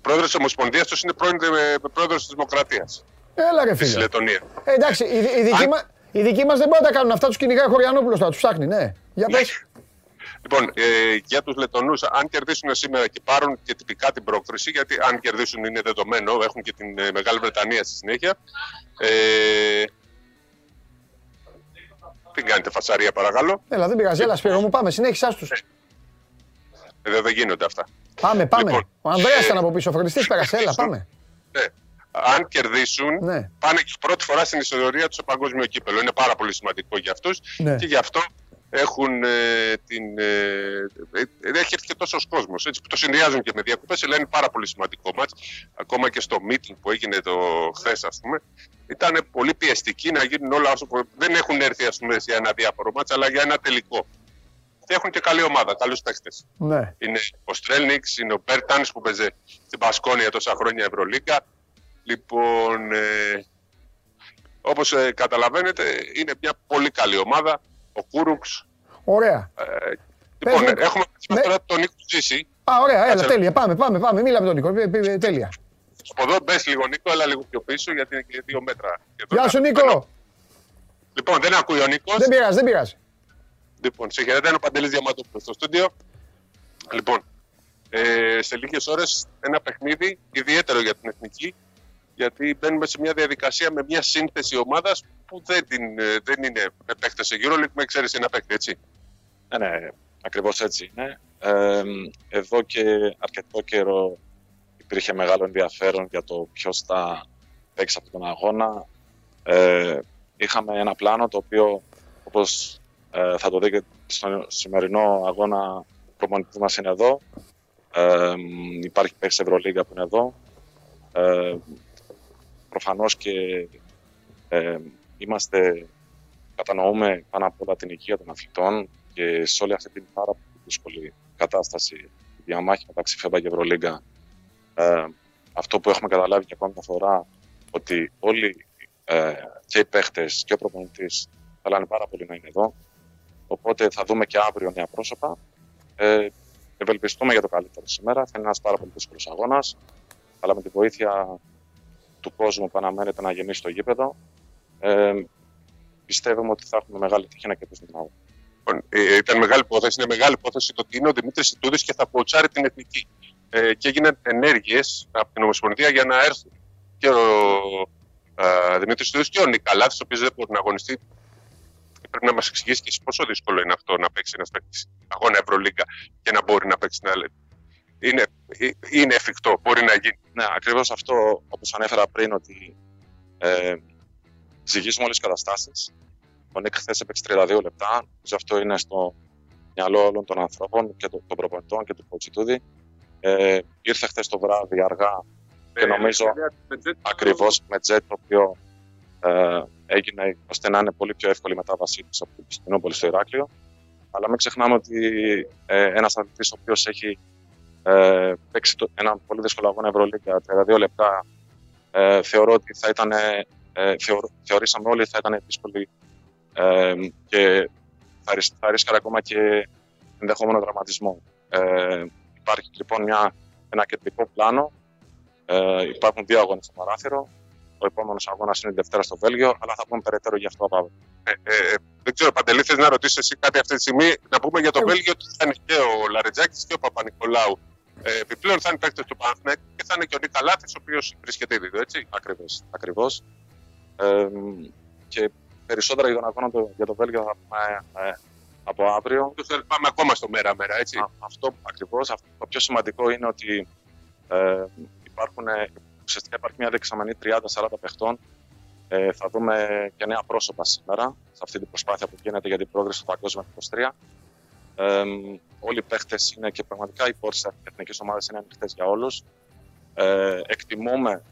πρόεδρος της Ομοσπονδίας τους είναι πρώην ε, πρόεδρος της Δημοκρατίας. Έλα ρε φίλε. Της Λετωνίας. Ε, εντάξει, οι, οι, δικοί, Αν... οι δικοί μας δεν μπορούν να τα κάνουν αυτά, τους κυνηγάει Χωριανόπουλος, θα τους ψάχνει, ναι. Για πες. Λοιπόν, ε, για τους Λετωνούς, αν κερδίσουν σήμερα και πάρουν και τυπικά την πρόκριση, γιατί αν κερδίσουν είναι δεδομένο, έχουν και την ε, Μεγάλη Βρετανία στη συνέχεια. Ε, μην κάνετε φασαρία, παρακαλώ. Έλα, δεν πειράζει. Έλα, Σπύρο μου, πάμε. Συνέχισά του. Ε, δεν γίνονται αυτά. Πάμε, πάμε. Λοιπόν, ο Ανδρέας ήταν από πίσω. Ο Φροντιστής πέρασε. Έλα, πάμε. Ναι. Αν κερδίσουν, ναι. πάνε και πρώτη φορά στην ιστορία του στο παγκόσμιο κύπελο. Είναι πάρα πολύ σημαντικό για αυτούς ναι. και γι' αυτό έχουν ε, την. Ε, ε, έχει έρθει και τόσος κόσμος που το συνδυάζουν και με διακοπές. Αλλά είναι πάρα πολύ σημαντικό μάτς. Ακόμα και στο meeting που έγινε το χθες, ας πούμε, ήταν πολύ πιεστική να γίνουν όλα όσο. Δεν έχουν έρθει ας πούμε, για ένα διάφορο μάτς, αλλά για ένα τελικό. Και έχουν και καλή ομάδα, καλούς παίχτες. Ναι. Είναι ο Στρέλνιξ, είναι ο Μπέρτανς που παίζει στην Μπασκόνια τόσα χρόνια Ευρωλίγκα. Λοιπόν, ε, όπως ε, καταλαβαίνετε, είναι μια πολύ καλή ομάδα ο Κούρουξ. Ωραία. Ε, λοιπόν, Πες, έχουμε ναι. τώρα τον Νίκο Ζήση. Α, ωραία, έλα, τέλεια. Πάμε, πάμε, πάμε. Μίλα με τον Νίκο. Τέλεια. Από εδώ μπες λίγο Νίκο, αλλά λίγο πιο πίσω γιατί είναι και δύο μέτρα. Γεια σου Νίκο. Λοιπόν, δεν ακούει ο Νίκος. Δεν πειράζει, δεν πειράζει. Λοιπόν, σε χαιρετάει ο Παντελής Διαμαντόπουλος στο στούντιο. Λοιπόν, ε, σε λίγες ώρες ένα παιχνίδι ιδιαίτερο για την εθνική. Γιατί μπαίνουμε σε μια διαδικασία με μια σύνθεση ομάδας που δεν, την, ε, δεν είναι με παίχτε σε EuroLeague, με ξέρεις ένα παίχτη, έτσι. Ναι, ναι, ακριβώς έτσι είναι. Ε, εδώ και αρκετό καιρό υπήρχε μεγάλο ενδιαφέρον για το ποιος θα παίξει αυτόν τον αγώνα. Ε, είχαμε ένα πλάνο το οποίο, όπως ε, θα το δείτε στο σημερινό αγώνα, ο προπονητής μας είναι εδώ. Ε, υπάρχει παίχτη Ευρωλίγκα που είναι εδώ. Ε, προφανώς και ε, είμαστε, κατανοούμε πάνω απ' όλα την υγεία των αθλητών και σε όλη αυτή την πάρα πολύ δύσκολη κατάσταση, η διαμάχη μεταξύ ΦΕΜΠΑ και Ευρωλίγκα, ε, αυτό που έχουμε καταλάβει και ακόμη μια φορά, ότι όλοι ε, και οι παίχτες και ο προπονητής θέλανε πάρα πολύ να είναι εδώ. Οπότε θα δούμε και αύριο νέα πρόσωπα. Ε, ευελπιστούμε για το καλύτερο σήμερα. Θα είναι ένας πάρα πολύ δύσκολος αγώνας. Αλλά με τη βοήθεια του κόσμου που αναμένεται να γεννήσει το γήπεδο, ε, πιστεύουμε ότι θα έχουμε μεγάλη τύχη να κερδίσουμε την αγώνα. Λοιπόν, ε, ήταν μεγάλη υπόθεση. Είναι μεγάλη υπόθεση το ότι είναι ο Δημήτρης Ιτούδη και θα ποτσάρει την εθνική. Ε, και έγιναν ενέργειες από την Ομοσπονδία για να έρθουν και ο ε, Δημήτρης Ιτούδη και ο Νικαλάτη, ο οποίος δεν μπορεί να αγωνιστεί. Πρέπει να μας εξηγήσει και πόσο δύσκολο είναι αυτό να παίξει ένας παίκτης αγώνα Ευρωλίγκα και να μπορεί να παίξει την είναι, ε, είναι εφικτό, μπορεί να γίνει. Ναι, ακριβώς αυτό, όπως ανέφερα πριν, ότι ε, ζυγίζουμε όλες τις καταστάσεις. Ο Νίκ χθες έπαιξε 32 λεπτά. Νομίζω αυτό είναι στο μυαλό όλων των ανθρώπων και των, προπονητών και του Ποτσιτούδη. Ε, ήρθε χθες το βράδυ αργά και νομίζω ακριβώς με τζετ το οποίο ε, έγινε ώστε να είναι πολύ πιο εύκολη η μετάβασή του από την Κωνσταντινούπολη στο Ηράκλειο. Αλλά μην ξεχνάμε ότι ε, ένας αθλητής ο οποίος έχει ε, παίξει το, ένα πολύ δύσκολο αγώνα Ευρωλίγκα, 32 λεπτά. Ε, θεωρώ ότι θα ήταν, ε, θεω, θεωρήσαμε όλοι ότι θα ήταν δύσκολη ε, και θα, θα ρίσκαρε ακόμα και ενδεχόμενο δραματισμό. Ε, υπάρχει λοιπόν μια, ένα κεντρικό πλάνο. Ε, υπάρχουν δύο αγώνες στο παράθυρο. Ο επόμενος αγώνας είναι η Δευτέρα στο Βέλγιο, αλλά θα πούμε περαιτέρω γι' αυτό από ε, ε, δεν ξέρω, Παντελή, θες να ρωτήσεις εσύ κάτι αυτή τη στιγμή; Να πούμε για το Βέλγιο ότι θα είναι και ο Λαρετζάκης και ο Παπα-Νικολάου Ε, επιπλέον θα είναι παίκτες του Παναθηναϊκού και θα είναι και ο Νίκα Λάθη, ο οποίος βρίσκεται ήδη έτσι. Ακριβώς. Ακριβώς. Ε, και περισσότερα για τον αγώνα για το Βέλγιο θα πούμε ε, από αύριο. Πάμε ακόμα στο μέρα-μέρα, έτσι. Α, αυτό ακριβώς. Το πιο σημαντικό είναι ότι ε, υπάρχουν, ουσιαστικά υπάρχει μια δεξαμενή 30-40 παιχτών. Ε, θα δούμε και νέα πρόσωπα σήμερα σε αυτή την προσπάθεια που γίνεται για την πρόοδο στο Παγκόσμιο 23. Ε, όλοι οι παίχτες είναι και πραγματικά οι πόρτες της εθνικής ομάδας είναι ανοιχτές για όλους. Ε, εκτιμούμε,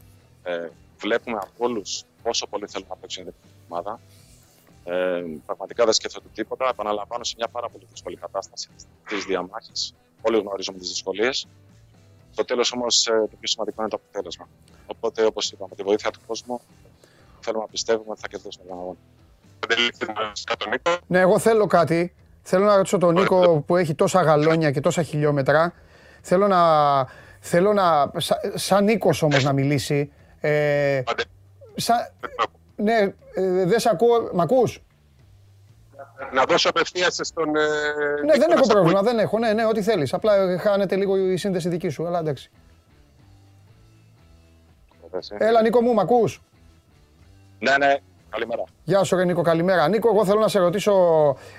ε, βλέπουμε από όλους πόσο πολύ θέλουν να παίξουν την ομάδα. Ε, πραγματικά δεν σκέφτονται τίποτα. Επαναλαμβάνω σε μια πάρα πολύ δύσκολη κατάσταση της διαμάχης. Όλοι γνωρίζουμε τις δυσκολίες. Στο τέλος όμως ε, το πιο σημαντικό είναι το αποτέλεσμα. Οπότε, όπως είπαμε, με τη βοήθεια του κόσμου θέλουμε να πιστεύουμε ότι θα κερδίσουμε τον αγώνα. Ναι, εγώ θέλω κάτι. Θέλω να ρωτήσω τον Νίκο που έχει τόσα γαλόνια και τόσα χιλιόμετρα. Θέλω να. Θέλω να. Σαν Νίκος όμως να μιλήσει. Ε, ναι, ε, δεν σε ακούω. Μ' ακούς; Να δώσω απευθείας στον. Ε, ναι, δεν έχω πρόβλημα, δεν έχω. Ναι, ναι, ό,τι θέλεις. Απλά χάνεται λίγο η σύνδεση δική σου. Αλλά εντάξει. Έλα, Νίκο μου, μ' ακούς; Ναι, ναι, Καλημέρα. Γεια σου, Νίκο, καλημέρα. Νίκο, εγώ θέλω να σε ρωτήσω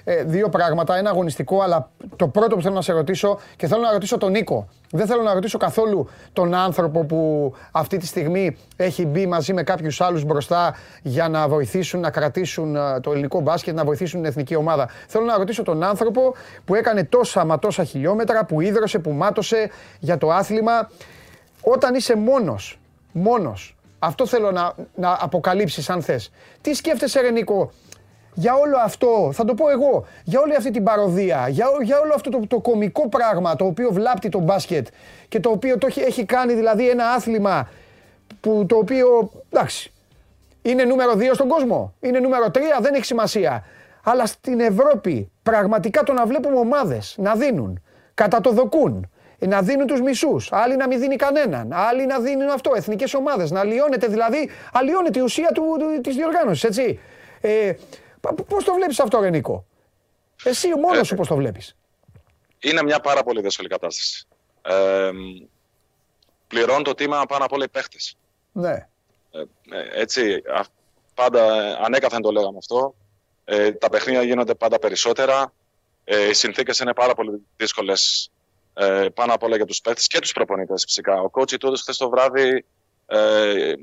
ε, δύο πράγματα. Ένα αγωνιστικό, αλλά το πρώτο που θέλω να σε ρωτήσω και θέλω να ρωτήσω τον Νίκο. Δεν θέλω να ρωτήσω καθόλου τον άνθρωπο που αυτή τη στιγμή έχει μπει μαζί με κάποιους άλλους μπροστά για να βοηθήσουν να κρατήσουν ε, το ελληνικό μπάσκετ, να βοηθήσουν την εθνική ομάδα. Θέλω να ρωτήσω τον άνθρωπο που έκανε τόσα μα τόσα χιλιόμετρα, που ίδρωσε, που μάτωσε για το άθλημα. Όταν είσαι μόνος, μόνος, αυτό θέλω να, να αποκαλύψεις αν θες. Τι σκέφτεσαι ρε Νίκο, για όλο αυτό, θα το πω εγώ, για όλη αυτή την παροδία, για, για όλο αυτό το, το κομικό πράγμα το οποίο βλάπτει το μπάσκετ και το οποίο το έχει, έχει κάνει δηλαδή ένα άθλημα που το οποίο, εντάξει, είναι νούμερο 2 στον κόσμο, είναι νούμερο 3, δεν έχει σημασία. Αλλά στην Ευρώπη πραγματικά το να βλέπουμε ομάδες να δίνουν, κατά το δοκούν, να δίνουν τους μισούς, άλλοι να μην δίνει κανέναν, άλλοι να δίνουν αυτό, εθνικές ομάδες. Να αλλοιώνεται δηλαδή, αλλοιώνεται η ουσία της διοργάνωσης, έτσι. Ε, πώς το βλέπεις αυτό, Ρενίκο, Εσύ ο μόνο ε, σου πώς το βλέπεις; Είναι μια πάρα πολύ δύσκολη κατάσταση. Ε, πληρώνουν το τίμα πάνω απ' όλα οι παίχτες. Ναι. Ε, ε, έτσι, πάντα ανέκαθεν το λέγαμε αυτό. Ε, τα παιχνίδια γίνονται πάντα περισσότερα. Ε, οι συνθήκες είναι πάρα πολύ δύσκολες ε, πάνω απ' όλα για τους παίχτες και τους προπονητές φυσικά. Ο κότσι του χθες το βράδυ ε,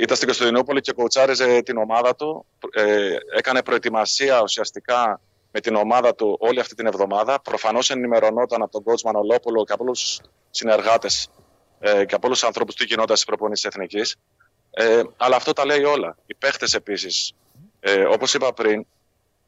ήταν στην Κωνσταντινούπολη και κοουτσάριζε την ομάδα του. Ε, έκανε προετοιμασία ουσιαστικά με την ομάδα του όλη αυτή την εβδομάδα. Προφανώς ενημερωνόταν από τον κότσο Μανολόπουλο και από όλους τους συνεργάτες ε, και από όλους τους ανθρώπους που γινόταν στις προπονήσεις εθνικής. Ε, αλλά αυτό τα λέει όλα. Οι παίχτε επίσης, ε, όπως είπα πριν,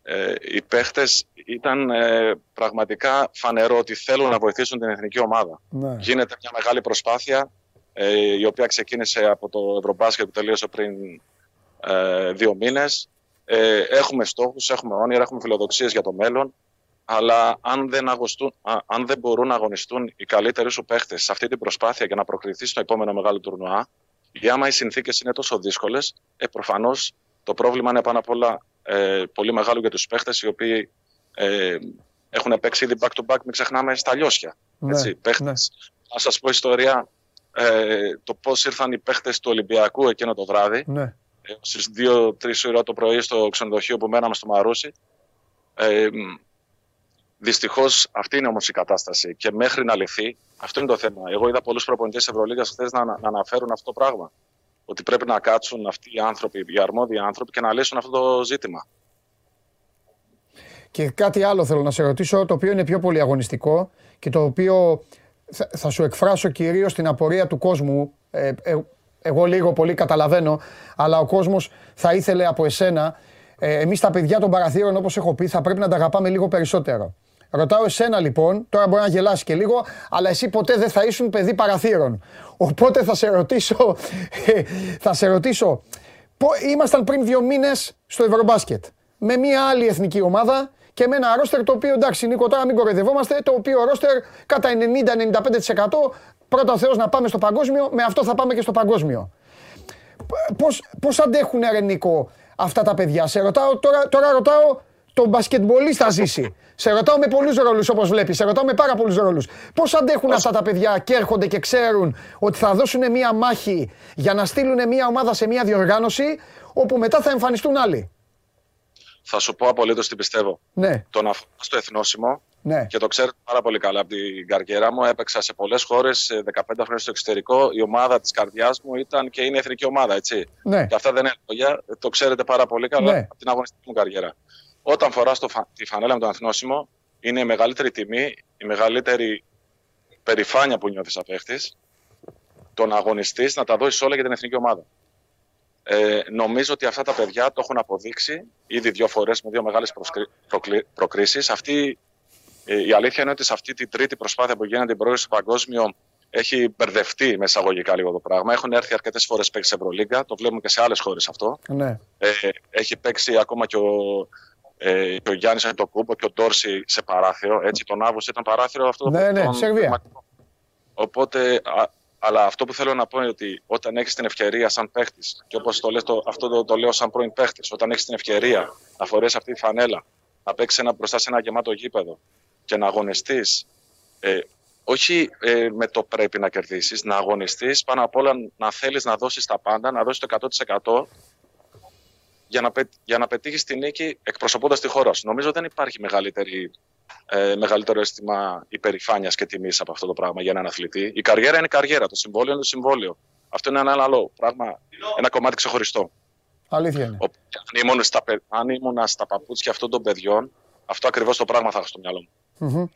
ε, οι παίχτες ήταν ε, πραγματικά φανερό ότι θέλουν να βοηθήσουν την εθνική ομάδα. Ναι. Γίνεται μια μεγάλη προσπάθεια ε, η οποία ξεκίνησε από το Ευρωμπάσκετ που τελείωσε πριν ε, δύο μήνες. Ε, έχουμε στόχους, έχουμε όνειρα, έχουμε φιλοδοξίες για το μέλλον αλλά αν δεν, αγωστούν, αν δεν μπορούν να αγωνιστούν οι καλύτεροι σου παίχτες σε αυτή την προσπάθεια για να προκριθεί στο επόμενο μεγάλο τουρνουά, ή άμα οι συνθήκες είναι τόσο δύσκολες, ε, προφανώς το πρόβλημα είναι πάνω απ' όλα ε, πολύ μεγάλο για τους παίχτες οι οποίοι ε, έχουν παίξει ήδη back-to-back, μην ξεχνάμε, στα λιώσια. Ναι, έτσι, παίχτες. Ναι. Να σας πω ιστορία, ε, το πώς ήρθαν οι παίχτες του Ολυμπιακού εκείνο το βράδυ. Ναι. Ε, στις 2-3 ώρα το πρωί στο ξενοδοχείο που μέναμε στο Μαρούσι. Ε, Δυστυχώς αυτή είναι όμως η κατάσταση. Και μέχρι να λυθεί, αυτό είναι το θέμα. Εγώ είδα πολλούς προπονητές Ευρωλίγας χθες να, να αναφέρουν αυτό το πράγμα ότι πρέπει να κάτσουν αυτοί οι άνθρωποι, οι αρμόδιοι άνθρωποι και να λύσουν αυτό το ζήτημα. Και κάτι άλλο θέλω να σε ρωτήσω, το οποίο είναι πιο πολύ αγωνιστικό και το οποίο θα, σου εκφράσω κυρίως την απορία του κόσμου. Ε, ε, εγώ λίγο πολύ καταλαβαίνω, αλλά ο κόσμος θα ήθελε από εσένα, ε, εμείς τα παιδιά των παραθύρων όπως έχω πει θα πρέπει να τα αγαπάμε λίγο περισσότερο. Ρωτάω εσένα λοιπόν, τώρα μπορεί να γελάσει και λίγο, αλλά εσύ ποτέ δεν θα ήσουν παιδί παραθύρων. Οπότε θα σε ρωτήσω, *laughs* θα σε ρωτήσω, ήμασταν πριν δύο μήνες στο Ευρωμπάσκετ με μια άλλη εθνική ομάδα και με ένα ρόστερ το οποίο εντάξει Νίκο τώρα μην κοροϊδευόμαστε, το οποίο ρόστερ κατά 90-95% πρώτα ο Θεός να πάμε στο παγκόσμιο, με αυτό θα πάμε και στο παγκόσμιο. Πώς, πώς αντέχουν ρε Νίκο αυτά τα παιδιά, σε ρωτάω, τώρα, τώρα ρωτάω τον μπασκετμπολίστα ζήσει. Σε ρωτάω με πολλούς ρόλους όπως βλέπεις. Σε ρωτάω με πάρα πολλούς ρόλους. Πώς αντέχουν αυτά τα παιδιά και έρχονται και ξέρουν ότι θα δώσουν μία μάχη για να στείλουν μία ομάδα σε μία διοργάνωση όπου μετά θα εμφανιστούν άλλοι; Θα σου πω απολύτως τι πιστεύω. Ναι. Τον αφού στο εθνόσημο ναι. και το ξέρετε πάρα πολύ καλά από την καριέρα μου. Έπαιξα σε πολλές χώρες, 15 χρόνια στο εξωτερικό. Η ομάδα της καρδιάς μου ήταν και είναι εθνική ομάδα, έτσι. Ναι. Και αυτά δεν είναι λόγια. Το ξέρετε πάρα πολύ καλά ναι. από την αγωνιστική μου καριέρα. Όταν φορά τη φανέλα με τον εθνόσημο, είναι η μεγαλύτερη τιμή, η μεγαλύτερη περηφάνεια που νιώθεις απέχτης, τον αγωνιστή να τα δώσεις όλα για την εθνική ομάδα. Ε, νομίζω ότι αυτά τα παιδιά το έχουν αποδείξει ήδη δύο φορές με δύο μεγάλες προκρίσεις. Αυτή ε, η αλήθεια είναι ότι σε αυτή την τρίτη προσπάθεια που γίνεται την πρόεδρος στο παγκόσμιο έχει μπερδευτεί με εισαγωγικά λίγο το πράγμα. Έχουν έρθει αρκετές φορές παίξει σε Ευρωλίγκα, το βλέπουμε και σε άλλες χώρες αυτό. Ναι. Ε, έχει παίξει ακόμα και ο, ε, και ο Γιάννης Αντοκούμπο και ο Ντόρση σε παράθυρο. Έτσι, τον Αύγουστο ήταν παράθυρο αυτό. Ναι, ναι, τον... Σερβία. Οπότε, α, αλλά αυτό που θέλω να πω είναι ότι όταν έχεις την ευκαιρία σαν παίχτης, και όπως το, το, αυτό το, το λέω σαν πρώην παίχτης, όταν έχεις την ευκαιρία να φορέσεις αυτή τη φανέλα, να παίξεις ένα, μπροστά σε ένα γεμάτο γήπεδο και να αγωνιστείς, ε, όχι ε, με το πρέπει να κερδίσεις, να αγωνιστείς πάνω απ' όλα να θέλεις να δώσεις τα πάντα, να δώσεις το 100% για να, για να πετύχεις τη νίκη εκπροσωπώντας τη χώρα σου. Νομίζω δεν υπάρχει μεγαλύτερη, ε, μεγαλύτερο αίσθημα υπερηφάνειας και τιμής από αυτό το πράγμα για έναν αθλητή. Η καριέρα είναι η καριέρα, το συμβόλαιο είναι το συμβόλαιο. Αυτό είναι ένα άλλο πράγμα, ένα κομμάτι ξεχωριστό. Αλήθεια είναι. αν, ήμουν στα, αν ήμουν στα παπούτσια αυτών των παιδιών, αυτό ακριβώς το πράγμα θα έχω στο μυαλό μου.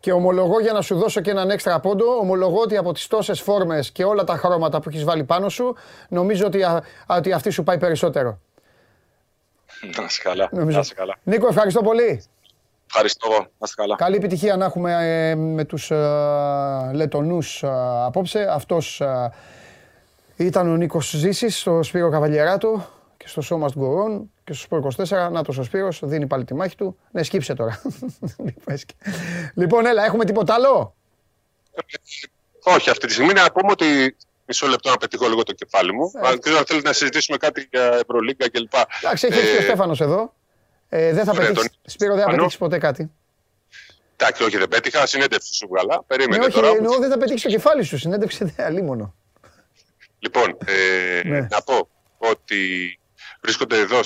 Και ομολογώ για να σου δώσω και έναν έξτρα πόντο, ομολογώ ότι από τις τόσες φόρμες και όλα τα χρώματα που έχεις βάλει πάνω σου, νομίζω ότι, ότι αυτή σου πάει περισσότερο. Να είσαι καλά. Να είσαι καλά. Νίκο, ευχαριστώ πολύ. Ευχαριστώ εγώ. Να είστε καλά. Καλή επιτυχία να έχουμε ε, με τους ε, Λετονούς ε, απόψε. Αυτός ε, ήταν ο Νίκος Ζήσης στο Σπύρο Καβαλιεράτο και στο Show Must Go On και στο Σπύρο 24. Να το ο Σπύρος, δίνει πάλι τη μάχη του. Ναι, σκύψε τώρα. *laughs* λοιπόν, έλα, έχουμε τίποτα άλλο; Όχι, αυτή τη στιγμή να πούμε ότι μισό λεπτό να πετύχω λίγο το κεφάλι μου. Ε. Αν ξέρω αν θέλετε να συζητήσουμε κάτι για Ευρωλίγκα κλπ. Εντάξει, έχει έρθει ο ε, Στέφανος εδώ. Ε, δεν θα πετύχεις. Σπύρο, δεν θα πετύχεις ποτέ κάτι. Εντάξει, όχι, δεν πέτυχα. Συνέντευξη σου βγάλα. Περίμενε ναι, όχι, τώρα. Εννοώ, δεν θα πετύχεις το κεφάλι σου. Συνέντευξη δεν αλίμονο. Λοιπόν, ε, ναι. να πω ότι βρίσκονται εδώ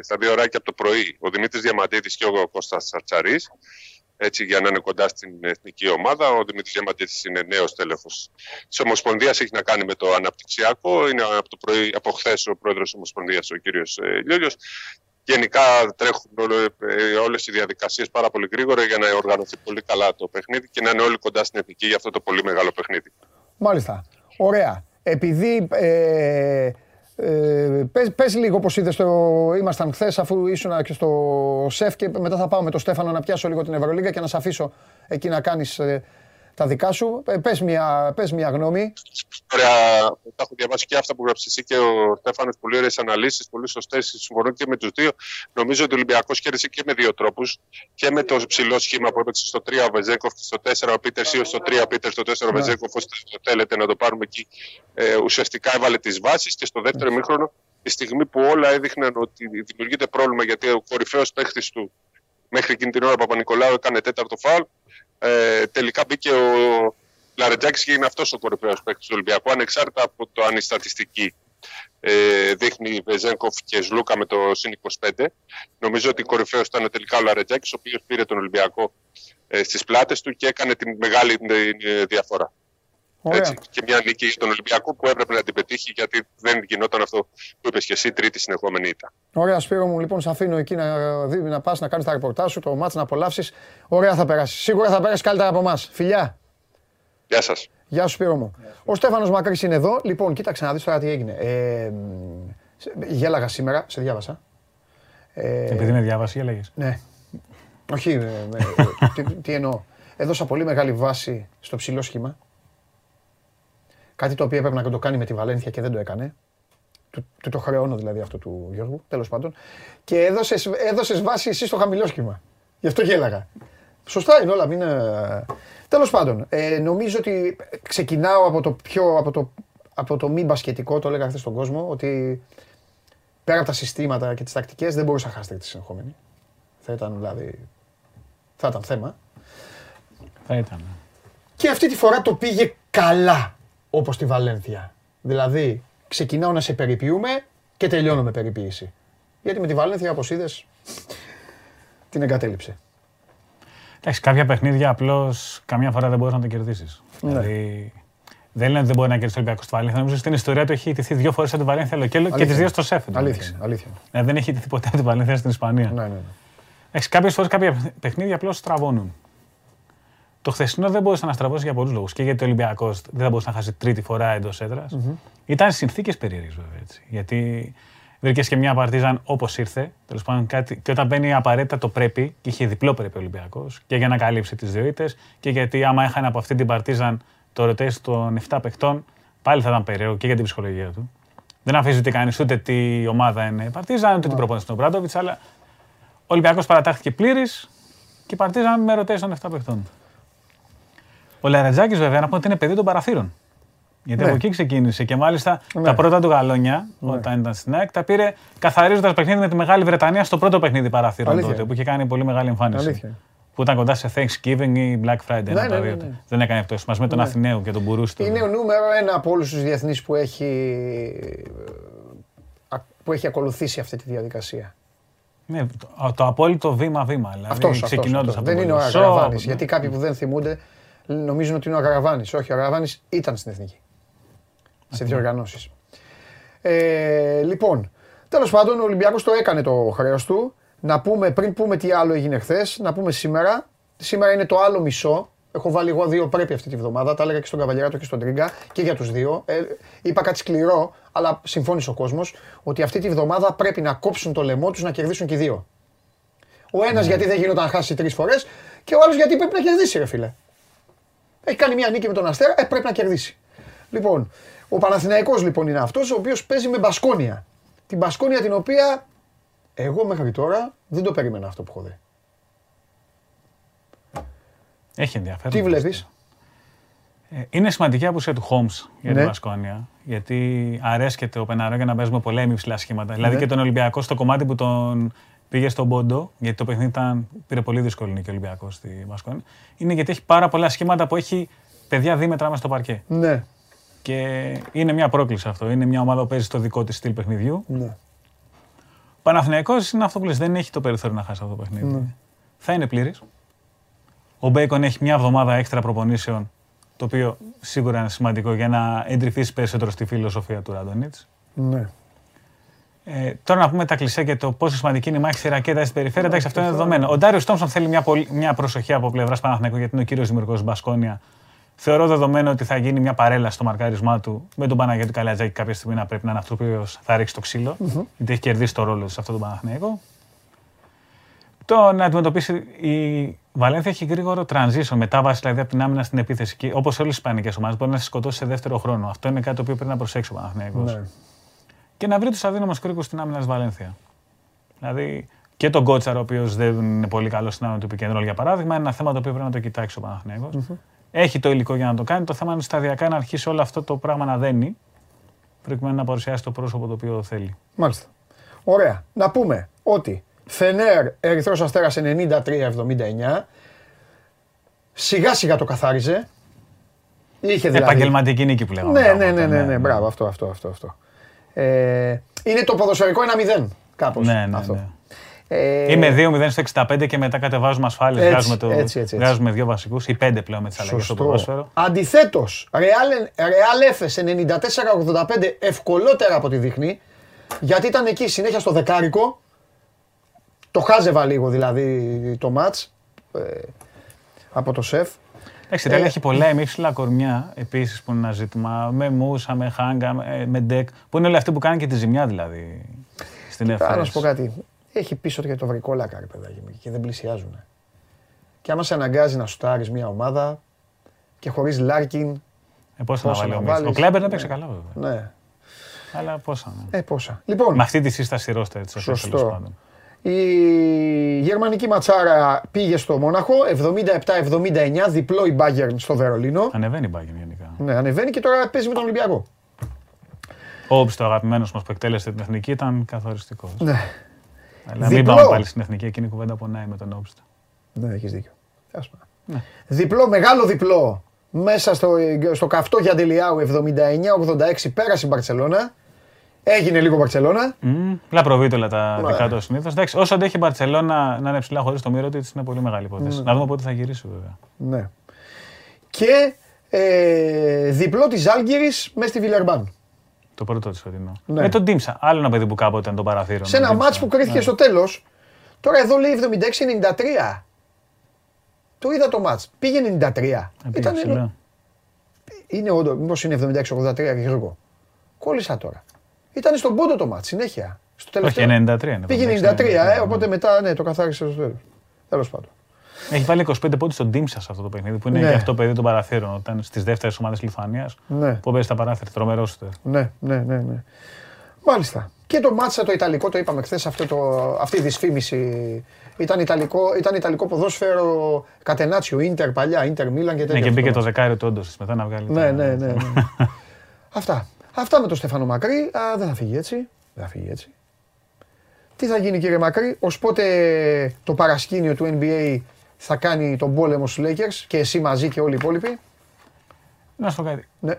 στα δύο ώρια από το πρωί ο Δημήτρης Διαμαντίδης και ο Κώστας Σαρτσαρής έτσι, για να είναι κοντά στην εθνική ομάδα. Ο Δημήτρης Διαμαντίδη είναι νέος τέλεχος της Ομοσπονδίας, έχει να κάνει με το αναπτυξιακό. Είναι από, το πρωί, από χθες ο πρόεδρος της Ομοσπονδίας, ο κύριος ε, Λιόλιος. Γενικά τρέχουν ε, όλες οι διαδικασίες πάρα πολύ γρήγορα για να οργανωθεί πολύ καλά το παιχνίδι και να είναι όλοι κοντά στην εθνική για αυτό το πολύ μεγάλο παιχνίδι. Μάλιστα. Ωραία. Επειδή ε, ε, πες, πες λίγο πώς είδες το... Ήμασταν χθες αφού ήσουν και στο ΣΕΦ και μετά θα πάω με τον Στέφανο να πιάσω λίγο την Ευρωλίγα και να σε αφήσω εκεί να κάνεις ε, τα δικά σου. Ε, πες, μια, πες μια γνώμη. Ωραία. Τα έχω διαβάσει και αυτά που γράψει εσύ και ο Στέφανος. Πολύ ωραίες αναλύσεις, πολύ σωστές. Συμφωνώ και με τους δύο. Νομίζω ότι ο Ολυμπιακός κέρδισε και με δύο τρόπους. Και με το ψηλό σχήμα που έπαιξε στο 3 ο Βεζέκοφ και στο 4 ο Πίτερ ή στο 3 ο Πίτερ, στο 4 ο ναι. Βεζέκοφ. Ώστε θέλετε να το πάρουμε εκεί. Ε, ουσιαστικά έβαλε τις βάσεις και στο δεύτερο μήχρονο, τη στιγμή που όλα έδειχναν ότι δημιουργείται πρόβλημα γιατί ο κορυφαίος παίχτης του μέχρι εκείνη την ώρα Παπα-Νικολάου έκανε τέταρτο φάουλ. Ε, τελικά μπήκε ο Λαρετζάκης και είναι αυτός ο κορυφαίος παίκτης του Ολυμπιακού, ανεξάρτητα από το αν η στατιστική ε, δείχνει Βεζέγκοφ και Σλούκα με το συν 25. Νομίζω ότι κορυφαίος ήταν τελικά ο Λαρετζάκης, ο οποίος πήρε τον Ολυμπιακό ε, στις πλάτες του και έκανε την μεγάλη ε, διαφορά. Έτσι, και μια νίκη στον Ολυμπιακό που έπρεπε να την πετύχει γιατί δεν γινόταν αυτό που είπες και εσύ, τρίτη συνεχόμενη ήττα. Ωραία, Σπύρο μου, λοιπόν, σε αφήνω εκεί να, να πας να κάνεις τα ρεπορτάζ σου, το μάτς να απολαύσεις. Ωραία θα περάσεις. Σίγουρα θα περάσεις καλύτερα από εμάς. Φιλιά. Γεια σας. Γεια σου, Σπύρο μου. Ο Στέφανος Μακρύς είναι εδώ. Λοιπόν, κοίταξε να δεις τώρα τι έγινε. Ε, γέλαγα σήμερα, σε διάβασα. Ε, Επειδή με διάβασε, γέλαγες. Ναι. Όχι, ε, τι, τι εννοώ. Έδωσα πολύ μεγάλη βάση στο ψηλό σχήμα. Κάτι το οποίο έπρεπε να το κάνει με τη Βαλένθια και δεν το έκανε. Του, του το χρεώνω δηλαδή αυτό του Γιώργου, τέλος πάντων. Και έδωσες έδωσες βάση εσύ στο χαμηλό σχήμα. Γι' αυτό γέλαγα. Σωστά είναι όλα, μην. Τέλος πάντων, ε, νομίζω ότι ξεκινάω από το πιο. Από το, από το μη μπασκετικό, το έλεγα χθες στον κόσμο, ότι πέρα από τα συστήματα και τις τακτικές δεν μπορούσα να χάσετε τη συνεχόμενη. Θα ήταν δηλαδή. Θα ήταν θέμα. Θα ήταν. Και αυτή τη φορά το πήγε καλά όπως τη Βαλένθια. Δηλαδή, ξεκινάω να σε περιποιούμε και τελειώνω με περιποίηση. Γιατί με τη Βαλένθια, όπως είδες, την εγκατέλειψε. Εντάξει, κάποια παιχνίδια απλώς καμιά φορά δεν μπορεί να τα κερδίσεις. Ναι. Δηλαδή, δεν λένε ότι δεν μπορεί να κερδίσει ο Ολυμπιακός στη Βαλένθια. Νομίζω στην ιστορία του έχει ιτηθεί δύο φορές από τη Βαλένθια Λοκέλο και τις δύο στο Σέφεν. Αλήθεια. αλήθεια. Ε, δεν έχει ιτηθεί ποτέ από τη Βαλένθια στην Ισπανία. Ναι, ναι, ναι. Έχει κάποιες φορές κάποια παιχνίδια απλώς στραβώνουν. Το χθεσινό δεν μπορούσε να στραβώσει για πολλούς λόγους. Και γιατί ο Ολυμπιακός δεν θα μπορούσε να χάσει τρίτη φορά εντός έδρας. Mm-hmm. Ήταν συνθήκες περίεργες βέβαια έτσι. Γιατί βρήκες και μια παρτίζαν όπως ήρθε. Τέλος πάντων, κάτι, και όταν μπαίνει απαραίτητα το πρέπει, και είχε διπλό πρέπει ο Ολυμπιακός, και για να καλύψει τις δύο ήττες, και γιατί άμα έχανε από αυτή την παρτίζαν το ρωτές των 7 παιχτών, πάλι θα ήταν περίεργο και για την ψυχολογία του. Δεν αφήσει ούτε κανείς ούτε τι ομάδα είναι η Παρτίζαν, ούτε την προπόνηση του Μπράντοβιτ, αλλά ο Ολυμπιακός παρατάχθηκε πλήρης και η Παρτίζαν με ρωτές των 7 παιχτών. Ο Λαρετζάκης βέβαια να πούμε ότι είναι παιδί των παραθύρων. Γιατί ναι. από εκεί ξεκίνησε και μάλιστα ναι. τα πρώτα του γαλόνια, ναι. όταν ήταν στην ΑΕΚ, τα πήρε καθαρίζοντας παιχνίδι με τη Μεγάλη Βρετανία στο πρώτο παιχνίδι παραθύρων τότε, που είχε κάνει πολύ μεγάλη εμφάνιση. Αλήθεια. Που ήταν κοντά σε Thanksgiving ή Black Friday. Ναι, ναι, ναι, ναι, Δεν έκανε αυτό. Μαζί με τον Αθηναίο και τον Μπουρούστο. Είναι ο νούμερο ένα από όλους τους διεθνείς που έχει, που έχει ακολουθήσει αυτή τη διαδικασία. Ναι, το, το απόλυτο βήμα-βήμα. Δηλαδή, αυτός, ξεκινώντας αυτός, Δεν είναι ο Αγραβάνης, γιατί κάποιοι που δεν θυμούνται νομίζουν ότι είναι ο Αγραβάνης. Όχι, ο Αγραβάνης ήταν στην Εθνική σε διοργανώσει. Ε, λοιπόν, τέλος πάντων, ο Ολυμπιακός το έκανε το χρέος του. Να πούμε, πριν πούμε τι άλλο έγινε χθες, να πούμε σήμερα. Σήμερα είναι το άλλο μισό. Έχω βάλει εγώ δύο πρέπει αυτή τη βδομάδα. Τα έλεγα και στον Καβαλιαράτο και στον Τρίγκα και για τους δύο. Ε, είπα κάτι σκληρό, αλλά συμφώνησε ο κόσμος ότι αυτή τη βδομάδα πρέπει να κόψουν το λαιμό τους να κερδίσουν και οι δύο. Ο ένας ναι. γιατί δεν γινόταν να χάσει τρεις φορές και ο άλλος γιατί πρέπει να κερδίσει, ρε φίλε. Έχει κάνει μια νίκη με τον Αστέρα, ε, πρέπει να κερδίσει. Λοιπόν, ο Παναθηναϊκός λοιπόν είναι αυτός ο οποίος παίζει με Μπασκόνια. Την Μπασκόνια την οποία εγώ μέχρι τώρα δεν το περίμενα αυτό που έχω δει. Έχει ενδιαφέρον. Τι βλέπεις; Ε, είναι σημαντική απουσία του Χόμς για την Μπασκόνια. Ναι. Γιατί αρέσκεται ο Πεναρό για να παίζουμε πολλά υψηλά σχήματα. Δηλαδή ναι. και τον Ολυμπιακό στο κομμάτι που τον πήγε στον Πόντο, γιατί το παιχνίδι ήταν, πήρε πολύ δύσκολη νίκη ο Ολυμπιακός στη Μπασκόνια. Είναι γιατί έχει πάρα πολλά σχήματα που έχει παιδιά δίμετρα μέσα στο παρκέ. Ναι. Και είναι μια πρόκληση αυτό. Είναι μια ομάδα που παίζει στο δικό της στυλ παιχνιδιού. Ναι. Ο Παναθηναϊκός είναι αυτό που λες, δεν έχει το περιθώριο να χάσει αυτό το παιχνίδι. Ναι. Θα είναι πλήρης. Ο Μπέικον έχει μια εβδομάδα έξτρα προπονήσεων, το οποίο σίγουρα είναι σημαντικό για να εντρυφήσει περισσότερο στη φιλοσοφία του Ράντονιτ. Ναι. Ε, τώρα να πούμε τα κλισέ και το πόσο σημαντική είναι η μάχη στη ρακέτα στην περιφέρεια. Εντάξει, αυτό είναι δεδομένο. Ο Ντάριο Τόμσον θέλει μια, μια προσοχή από πλευράς Παναθηναϊκού γιατί είναι ο κύριος δημιουργός Μπασκόνια Θεωρώ δεδομένο ότι θα γίνει μια παρέλαση στο μαρκάρισμά του με τον Παναγιώτη Καλιατζάκη κάποια στιγμή να πρέπει να είναι αυτός που θα ρίξει το ξύλο, mm-hmm. γιατί έχει κερδίσει το ρόλο του σε αυτό τον Παναθηναϊκό. Το να αντιμετωπίσει η Βαλένθια έχει γρήγορο transition, μετάβαση δηλαδή από την άμυνα στην επίθεση. Όπως όλες τι Ισπανικές ομάδες μπορεί να σε σκοτώσει σε δεύτερο χρόνο. Αυτό είναι κάτι το οποίο πρέπει να προσέξει ο Παναθηναϊκός. Ναι. Και να βρει τους αδύναμους κρίκους στην άμυνα της Βαλένθια. Δηλαδή και τον Κότσαρο, ο οποίος δεν είναι πολύ καλός στην άμυνα του επικεντρώνου για παράδειγμα, είναι ένα θέμα το οποίο πρέπει να το κοιτάξει ο Παναθηναϊκός. Mm-hmm. Έχει το υλικό για να το κάνει. Το θέμα είναι σταδιακά να αρχίσει όλο αυτό το πράγμα να δένει, προκειμένου να παρουσιάσει το πρόσωπο το οποίο θέλει. Μάλιστα. Ωραία. Να πούμε ότι Φενέρ Ερυθρός Αστέρας 93-79. Σιγά σιγά το καθάριζε. Είχε δηλαδή... Επαγγελματική νίκη που λέγαμε. Ναι, ναι, ναι, ναι, ναι, μπράβο, αυτό, αυτό, αυτό. αυτό. Ε, είναι το ποδοσφαιρικό 1-0 κάπως. Ναι, ναι, αυτό. Ναι. Ε... Είμαι 2-0 στο 65 και μετά κατεβάζουμε ασφάλειε. Βγάζουμε, το... έτσι, έτσι, βγάζουμε δύο βασικούς ή πέντε πλέον με τι αλλαγέ στο ποδόσφαιρο. Αντιθέτως, Real Efes 94-85 ευκολότερα από τη δείχνει γιατί ήταν εκεί συνέχεια στο δεκάρικο. Το χάζευα λίγο δηλαδή το ματ ε, από το σεφ. Εντάξει, η ε, έχει πολλά εμίψηλα κορμιά επίσης που είναι ένα ζήτημα. Με Μούσα, με Χάγκα, με Ντεκ. Που είναι όλοι αυτοί που κάνουν και τη ζημιά δηλαδή στην Εφέση. Να σου πω κάτι έχει πίσω για το βρικόλακα, ρε παιδάκι μου, και δεν πλησιάζουν. Και άμα σε αναγκάζει να σουτάρεις μια ομάδα και χωρίς Λάρκιν. Ε, πόσα να βάλει ο Κλέμπερ δεν παίξει καλά, βέβαια. Ναι. Αλλά πόσα. Ναι. Ε, πόσα. Λοιπόν, Με αυτή τη σύσταση ρόστα έτσι. Σωστό. Η γερμανική ματσάρα πήγε στο Μόναχο 77-79, διπλό η Bayern στο Βερολίνο. Ανεβαίνει η Bayern γενικά. Ναι, ανεβαίνει και τώρα παίζει με τον Ολυμπιακό. Ο Όμπι, το αγαπημένος μας που εκτέλεσε την εθνική, ήταν καθοριστικός. Ναι. Αλλά μην πάμε πάλι στην εθνική, εκείνη η κουβέντα πονάει με τον Όπιστο. Ναι, έχεις δίκιο. Ναι. Διπλό, μεγάλο διπλό. Μέσα στο, στο καυτό για Αντιλιάου 79-86 πέρασε η Μπαρσελόνα. Έγινε λίγο Μπαρσελόνα. Mm, προβίτολα τα ναι. δικά του συνήθως. Όσο αντέχει η Μπαρσελόνα να είναι ψηλά χωρίς το μύρο της, είναι πολύ μεγάλη υπόθεση. Ναι. Να δούμε πότε θα γυρίσει βέβαια. Ναι. Και ε, διπλό της Άλγηρη μέσα στη Βιλερμπάν. Το πρώτο της φετινό. Ναι. Με τον Τίμσα. Άλλο ένα παιδί που κάποτε ήταν το παραθύρο. Σε ένα μάτσο που κρίθηκε ναι. στο τέλος. Τώρα εδώ λέει 76-93. Το είδα το μάτς. Πήγε 93. Ε, ήταν, είναι όντως, μήπως είναι 76-83 Γιώργο. Κόλλησα τώρα. Ήταν στον πόντο το μάτς, συνέχεια. Στο τελευταίο. Όχι, 93 είναι. Πήγε 93, ε, οπότε μετά ναι, το καθάρισε στο τέλος. Τέλος πάντων. Έχει βάλει 25 πόντους στον Τίμσα σε αυτό το παιχνίδι που είναι ναι. και αυτό παιδί των παραθύρων. Όταν στις δεύτερες ομάδες Λιθουανίας ναι. που παίζει τα παράθυρα. Τρομερός Ναι, ναι, ναι, ναι. Μάλιστα. Και το μάτσα το Ιταλικό, το είπαμε χθες, αυτή η δυσφήμιση. Ήταν Ιταλικό, ήταν Ιταλικό ποδόσφαιρο Κατενάτσιο, Ίντερ παλιά, Ίντερ Μίλαν και τέτοια. Ναι, και μπήκε το δεκάριο του όντως μετά να βγάλει. Ναι, ναι, ναι. ναι. *laughs* Αυτά. Αυτά με τον Στέφανο Μακρύ. Α, δεν θα φύγει έτσι. Δεν θα φύγει έτσι. Τι θα γίνει κύριε Μακρύ, ως πότε το παρασκήνιο του NBA θα κάνει τον πόλεμο στους Lakers και εσύ μαζί και όλοι οι υπόλοιποι; Να σου κάτι. Ναι,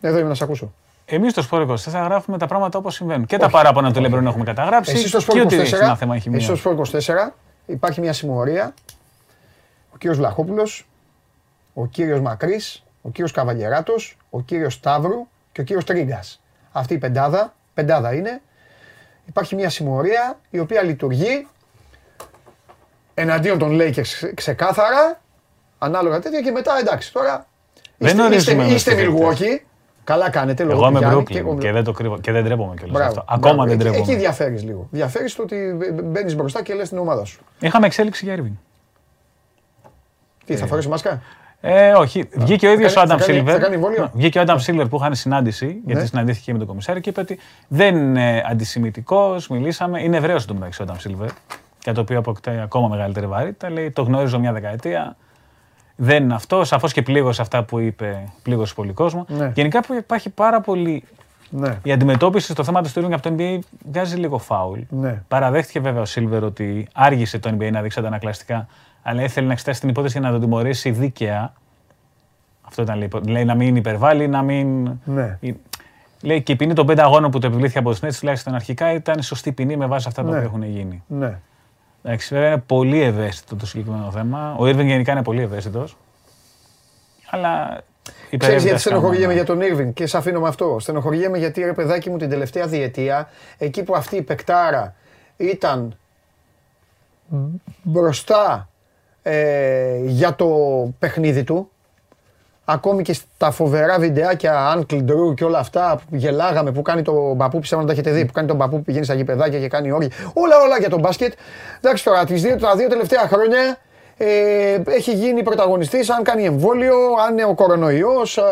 εδώ είμαι να σε ακούσω. Εμείς στο Σπορ 24 γράφουμε τα πράγματα όπως συμβαίνουν. Και τα παράπονα του Λεμπρόν έχουμε καταγράψει. Εσείς στο Σπορ 24, εσείς στο Σπορ 24 υπάρχει μια συμμορία. Ο κύριος Βλαχόπουλος, ο κύριος Μακρύς, ο κύριος Καβαγεράτος, ο κύριος Σταύρου και ο κύριος Τρίγκας. Αυτή η πεντάδα, πεντάδα είναι. Υπάρχει μια συμμορία η οποία λειτουργεί εναντίον των Lakers ξεκάθαρα, ανάλογα τέτοια και μετά εντάξει τώρα. Δεν είστε, είστε, είστε Milwaukee, Καλά κάνετε. Εγώ είμαι Brooklyn και, και, δεν το κρύβω και δεν ντρέπομαι κιόλας αυτό. Ακόμα μπράβο. δεν ντρέπομαι. Εκεί διαφέρεις λίγο. Διαφέρεις το ότι μπαίνεις μπροστά και λες την ομάδα σου. Είχαμε εξέλιξη για Irving. Τι, θα ε. φορέσει μάσκα; Ε, όχι. Βγήκε ο ίδιος ο Άνταμ Σίλβερ. Βγήκε ο Άνταμ Σίλβερ που είχαν συνάντηση, ναι. γιατί συναντήθηκε με τον κομισάριο και είπε ότι δεν είναι αντισημητικό. Μιλήσαμε. Είναι Εβραίο του μεταξύ ο Άνταμ Σίλβερ. Για το οποίο αποκτάει ακόμα μεγαλύτερη βαρύτητα. Λέει: Το γνώριζω μια δεκαετία δεν είναι αυτό. Σαφώς και πλήγωσε αυτά που είπε, πλήγωσε πολύ κόσμο. Ναι. Γενικά υπάρχει πάρα πολύ. Ναι. Η αντιμετώπιση στο θέμα του στήριου από το NBA βγάζει λίγο φάουλ. Ναι. Παραδέχτηκε βέβαια ο Σίλβερ ότι άργησε το NBA να δείξει αντανακλαστικά, αλλά ήθελε να εξετάσει την υπόθεση για να τον τιμωρήσει δίκαια. Αυτό ήταν λέει. Λέει να μην υπερβάλλει, να μην. Ναι. Λέει και η ποινή των πέντε αγώνων που το επιβλήθηκε από τους Νέτ, τουλάχιστον αρχικά, ήταν σωστή ποινή με βάση αυτά τα ναι. οποία έχουν γίνει. Ναι. Εντάξει, βέβαια είναι πολύ ευαίσθητο το συγκεκριμένο θέμα. Ο Irving γενικά είναι πολύ ευαίσθητος. Αλλά. Ξέρεις γιατί στενοχωριέμαι για τον Irving και σε αφήνω με αυτό. Στενοχωριέμαι γιατί ρε παιδάκι μου την τελευταία διετία, εκεί που αυτή η πεκτάρα ήταν μπροστά ε, για το παιχνίδι του, Ακόμη και στα φοβερά βιντεάκια Uncle Drew και όλα αυτά που γελάγαμε, που κάνει τον παππού, πιστεύω να τα έχετε δει, που κάνει τον παππού που πηγαίνει στα γηπεδάκια και κάνει όρια. Όλα, όλα για τον μπάσκετ. Εντάξει τώρα, τις δύο, τα δύο τελευταία χρόνια ε, έχει γίνει πρωταγωνιστής αν κάνει εμβόλιο, αν είναι ο κορονοϊός. Ε,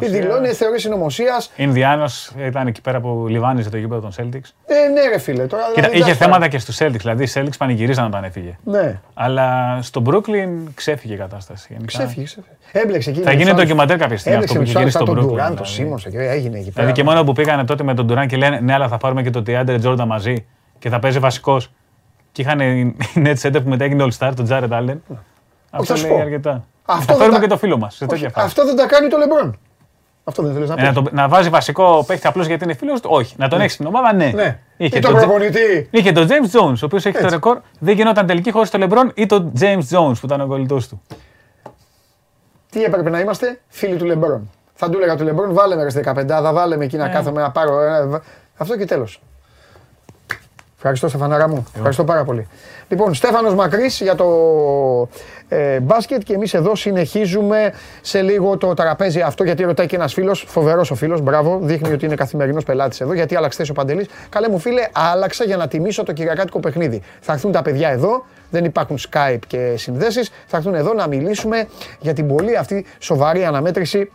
ε, δηλώνει θεωρείς συνωμοσίας. Ινδιάνος ήταν εκεί πέρα που λιβάνιζε το γήπεδο των Celtics. Ε, ναι, ρε φίλε. Τώρα, Κοίτα, δηλαδή, είχε θέματα και στους Celtics. Δηλαδή οι Celtics πανηγυρίζαν όταν έφυγε. Ναι. Αλλά στο Brooklyn ξέφυγε η κατάσταση. Γενικά. Ξέφυγε, ξέφυγε. Έμπλεξε εκεί. Θα γίνει ντοκιματέρ κάποια στιγμή αυτό που γυρίσει στο Brooklyn. Τον Durant, το Σίμον, έγινε εκεί πέρα. Δηλαδή και μόνο που πήγανε τότε με τον Durant και λένε ναι, αλλά θα πάρουμε και το Τιάντερ Τζόρντα μαζί και θα παίζει βασικός. Και είχαν οι Nets center που μετά έγινε All Star, τον Jared Allen. Αυτό λέει αρκετά. Αυτό θα φέρουμε και το φίλο μας. Αυτό δεν τα κάνει το Λεμπρόν. Αυτό δεν θέλεις να ε, πεις. Να, να βάζει βασικό παίχτη απλώς γιατί είναι φίλος του; Όχι. Να τον ναι. έχει στην ομάδα, ναι. ναι. Είχε, τον προπονητή. Είχε τον James Jones, ο οποίος έχει το ρεκόρ. Δεν γινόταν τελικοί χωρίς τον Λεμπρόν ή τον James Jones που ήταν ο κολλητός του; Τι έπρεπε να είμαστε, φίλοι του Λεμπρόν. Θα του έλεγα του Λεμπρόν, βάλε με 15, θα βάλε με εκεί να ναι. κάθομαι να πάρω. Αυτό και τέλος. Ευχαριστώ, Στεφανάρα μου. Ευχαριστώ πάρα πολύ. Λοιπόν, Στέφανος Μακρύς για το ε, μπάσκετ και εμείς εδώ συνεχίζουμε σε λίγο το τραπέζι αυτό γιατί ρωτάει και ένας φίλος, φοβερός ο φίλος, μπράβο, δείχνει ότι είναι καθημερινός πελάτης εδώ γιατί άλλαξε ο Παντελής. Καλέ μου φίλε, άλλαξα για να τιμήσω το κυριακάτικο παιχνίδι. Θα έρθουν τα παιδιά εδώ, δεν υπάρχουν Skype και συνδέσεις, θα έρθουν εδώ να μιλήσουμε για την πολύ αυτή σοβαρή αναμέτρηση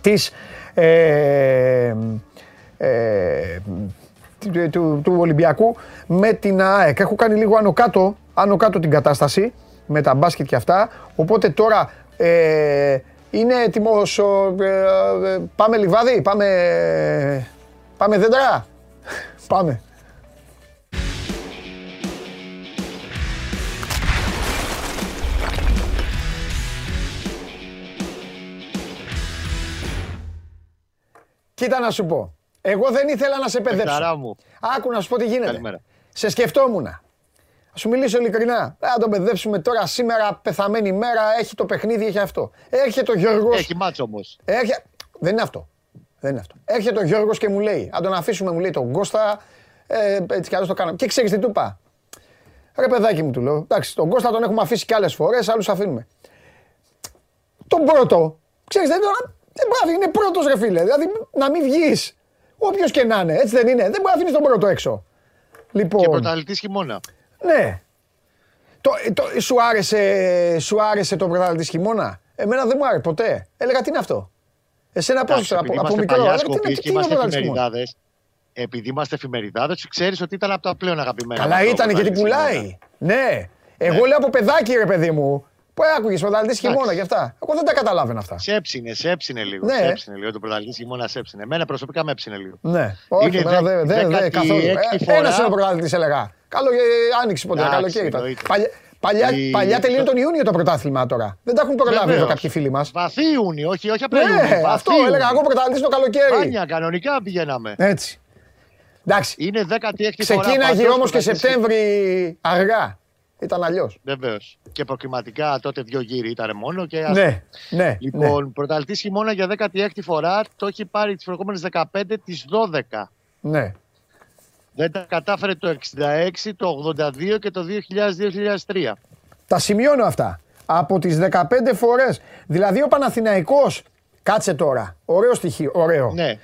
της... Ε, ε, του, του, Ολυμπιακού με την ΑΕΚ. Έχω κάνει λίγο άνω κάτω, την κατάσταση με τα μπάσκετ και αυτά. Οπότε τώρα ε, είναι έτοιμος. Ε, ε, πάμε λιβάδι, πάμε. Πάμε δέντρα. *laughs* πάμε. Κοίτα να σου πω. Εγώ δεν ήθελα να σε παιδέψω. Άκου να σου πω τι γίνεται. Καλημέρα. Σε σκεφτόμουν. Α σου μιλήσω ειλικρινά. Να τον παιδέψουμε τώρα σήμερα, πεθαμένη μέρα, έχει το παιχνίδι, έχει αυτό. Έρχεται ο Γιώργος. Έχει μάτσο όμως. Έρχε... Δεν είναι αυτό. Δεν είναι αυτό. Έρχεται ο Γιώργος και μου λέει: Αν τον αφήσουμε, μου λέει τον Κώστα, ε, έτσι κι άλλο το κάνω. Και ξέρεις τι του είπα. Ρε παιδάκι μου του λέω. Εντάξει, τον Κώστα τον έχουμε αφήσει κι άλλες φορές, άλλους αφήνουμε. Τον πρώτο, ξέρεις, δεν, δεν μπορεί είναι πρώτος ρε φίλε. Δηλαδή να μην βγεις. Όποιος και να είναι, έτσι δεν είναι. Δεν μπορεί να αφήνεις τον πρώτο έξω. Λοιπόν, και πρωταθλητής χειμώνα. Ναι. Το, το, σου, άρεσε, σου άρεσε το πρωταθλητής χειμώνα; Εμένα δεν μου άρεσε ποτέ. Έλεγα τι είναι αυτό; Εσένα πώς από, από μικρό. Τι, τι, είμαστε εφημεριδάδες. Επειδή είμαστε εφημεριδάδες, ξέρεις ότι ήταν από τα πλέον αγαπημένα. Καλά ήταν γιατί πουλάει. Ναι. Εγώ ναι. λέω από παιδάκι ρε παιδί μου. Πού άκουγες πρωταθλητής χειμώνα και αυτά; Εγώ δεν τα καταλάβαινα αυτά. Σέψινε, σέψινε λίγο. Ναι. Σέψινε λίγο το πρωταθλητής χειμώνα, σέψινε. Εμένα προσωπικά με έψινε λίγο. Ναι, όχι, είναι δε, δε, δε, δε, καθόλου. Ε, Ένα είναι ο πρωταθλητή, έλεγα. Καλό, ε, άνοιξε ποτέ, καλοκαίρι ήταν. Παλιά, η... παλιά τελείωνε τον Ιούνιο το πρωτάθλημα τώρα. Δεν τα έχουν προλάβει εδώ κάποιοι φίλοι μας. Βαθύ Ιούνιο, όχι, όχι απλά ναι, Ιούνιο. Αυτό έλεγα εγώ πρωταθλητής το καλοκαίρι. Πάνια, κανονικά πηγαίναμε. Έτσι. Εντάξει. Είναι 16η Ξεκίναγε όμως και Σεπτέμβρη αργά. Ήταν αλλιώς. Βεβαίως. Και προκριματικά τότε δύο γύρι ήταν μόνο. Και ναι, ναι. Λοιπόν, ναι. πρωταθλητής χειμώνα για 16η φορά το έχει πάρει τις προηγούμενες 15 τις 12. Ναι. Δεν τα κατάφερε το 66, το 82 και το 2000-2003. Τα σημειώνω αυτά. Από τις 15 φορές. Δηλαδή ο Παναθηναϊκός, κάτσε τώρα, ωραίο στοιχείο, ωραίο. Ναι.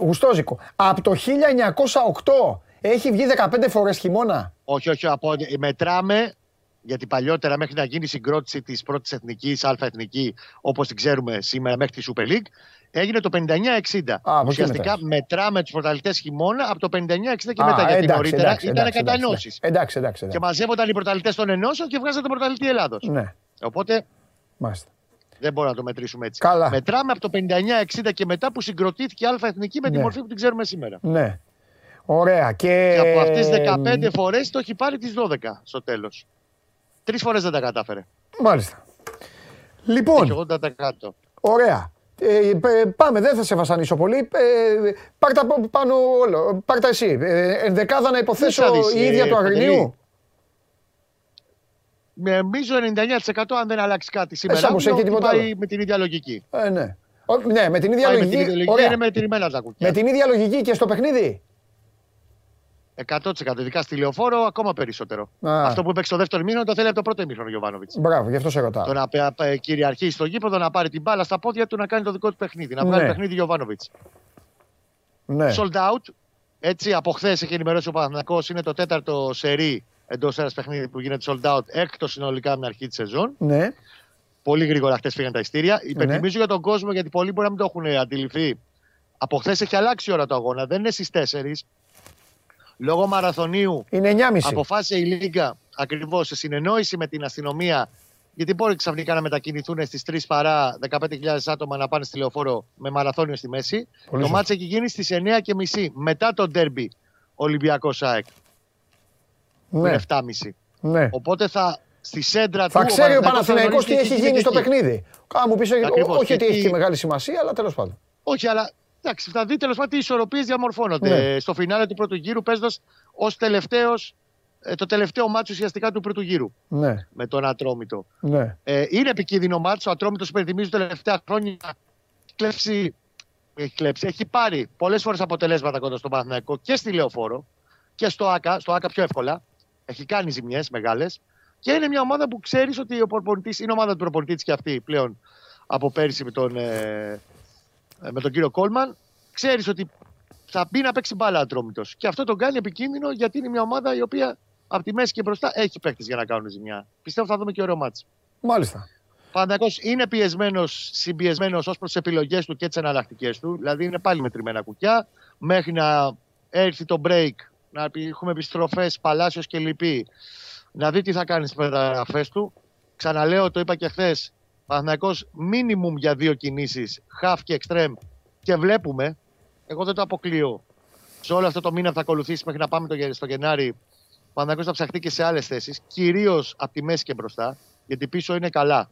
Γουστόζικο. Από το 1908 έχει βγει 15 φορές χειμώνα; Όχι, όχι, από, μετράμε γιατί παλιότερα μέχρι να γίνει η συγκρότηση της πρώτης εθνικής, Α εθνική, όπως την ξέρουμε σήμερα μέχρι τη Super League, έγινε το 59-60. Ουσιαστικά μετράμε τους πρωταθλητές χειμώνα από το 59-60 και μετά. γιατί νωρίτερα ήταν κατανόσει. Εντάξει, εντάξει, Και μαζεύονταν οι πρωταθλητές των ενώσεων και βγάζανε τον πρωταθλητή Ελλάδος. Ναι. Οπότε. Μάλιστα. Δεν μπορούμε να το μετρήσουμε έτσι. Καλά. Μετράμε από το 59-60 και μετά που συγκροτήθηκε η Α Εθνική με τη ναι. μορφή που την ξέρουμε σήμερα. Ναι. Ωραία. Και, και από αυτές 15 φορές το έχει πάρει τις 12 στο τέλος. Τρεις φορές δεν τα κατάφερε. Μάλιστα. Λοιπόν. Έχει 80%. Ωραία. Ε, πάμε, δεν θα σε βασανίσω πολύ. Ε, πάρτα πάνω όλο. Πάρτα εσύ. Ε, ενδεκάδα να υποθέσω η ίδια ε, του Αγρινίου. Νομίζω 99% αν δεν αλλάξει κάτι σήμερα. Εσύ έχει τίποτα πάει με την ίδια λογική. Ε, ναι. ναι, με την ίδια λογική. Με την ίδια λογική είναι μετρημένα τα κουκιά. Με την ίδια λογική και στο παιχνίδι. 100% ειδικά στη λεωφόρο ακόμα περισσότερο. Α. Αυτό που έπαιξε στο δεύτερο μήνυμα το θέλει από το πρώτο μήνυμα ο Γιωβάνοβιτς. Μπράβο, γι' αυτό σε ρωτάω. Το να κυριαρχεί στο γήπεδο, να πάρει την μπάλα στα πόδια του, να κάνει το δικό του παιχνίδι. Να βγάλει ναι. παιχνίδι Γιωβάνοβιτς. Ναι. Sold out. Έτσι, από χθες έχει ενημερώσει ο Παναθυνακό, είναι το τέταρτο σερί εντός ένας παιχνίδι που γίνεται sold out, έκτος συνολικά με αρχή της σεζόν. Ναι. Πολύ γρήγορα χθες φύγαν τα ειστήρια. Ναι. Υπενθυμίζω για τον κόσμο, γιατί πολλοί μπορεί να μην το έχουν αντιληφθεί. Από χθες έχει αλλάξει η ώρα του αγώνα. Δεν είναι στις 4 λόγω μαραθωνίου είναι 9.30. αποφάσισε η Λίγκα ακριβώς σε συνεννόηση με την αστυνομία. Γιατί μπορεί ξαφνικά να μετακινηθούν στις 3 παρά 15.000 άτομα να πάνε στη λεωφόρο με μαραθώνιο στη μέση. Πολύ το μάτς έχει γίνει στις 9.30 μετά το ντέρμπι Ολυμπιακός ΣΑΕΚ. Ναι. 7.30. Ναι. Οπότε θα στη σέντρα θα του. Θα ξέρει ο Παναθηναϊκός τι έχει γίνει στο παιχνίδι. Κάνα μου πεις όχι ότι έχει και μεγάλη σημασία, αλλά τέλος πάντων. Όχι, αλλά Εντάξει, θα δείτε τέλος πάντων τι ισορροπίες διαμορφώνονται ναι. στο φινάλε του πρώτου γύρου, παίζοντας ως τελευταίος ε, το τελευταίο μάτσο ουσιαστικά του πρώτου γύρου. Ναι. Με τον Ατρόμητο. Ναι. Ε, είναι επικίνδυνο μάτσο. Ο Ατρόμητος υπενθυμίζει τα τελευταία χρόνια. Κλέψει, έχει κλέψει. Έχει πάρει πολλές φορές αποτελέσματα κοντά στον Παναθηναϊκό και στη Λεωφόρο και στο ΑΚΑ. Στο ΑΚΑ πιο εύκολα. Έχει κάνει ζημιές μεγάλες. Και είναι μια ομάδα που ξέρεις ότι ο προπονητής είναι ομάδα του προπονητή και αυτή πλέον από πέρυσι με τον ε, ε, με τον κύριο Κόλμαν, ξέρεις ότι θα μπει να παίξει μπάλα ατρόμητος. Και αυτό τον κάνει επικίνδυνο γιατί είναι μια ομάδα η οποία από τη μέση και μπροστά έχει παίκτες για να κάνουν ζημιά. Πιστεύω θα δούμε και ωραίο μάτσο. Μάλιστα. Παντακώ είναι πιεσμένος, συμπιεσμένος ως προς τι επιλογές του και τις εναλλακτικές του. Δηλαδή είναι πάλι μετρημένα κουκιά. Μέχρι να έρθει το break, να έχουμε επιστροφές Παλάσιος και λοιποί, να δει τι θα κάνει στις μεταγραφές του. Ξαναλέω, το είπα και χθες, Παναθηναϊκός μίνιμουμ για δύο κινήσεις, half και extreme και βλέπουμε, εγώ δεν το αποκλείω, σε όλο αυτό το μήνα που θα ακολουθήσει μέχρι να πάμε στο Γενάρη, ο Παναθηναϊκός θα ψαχτεί και σε άλλες θέσεις, κυρίως από τη μέση και μπροστά, γιατί πίσω είναι καλά.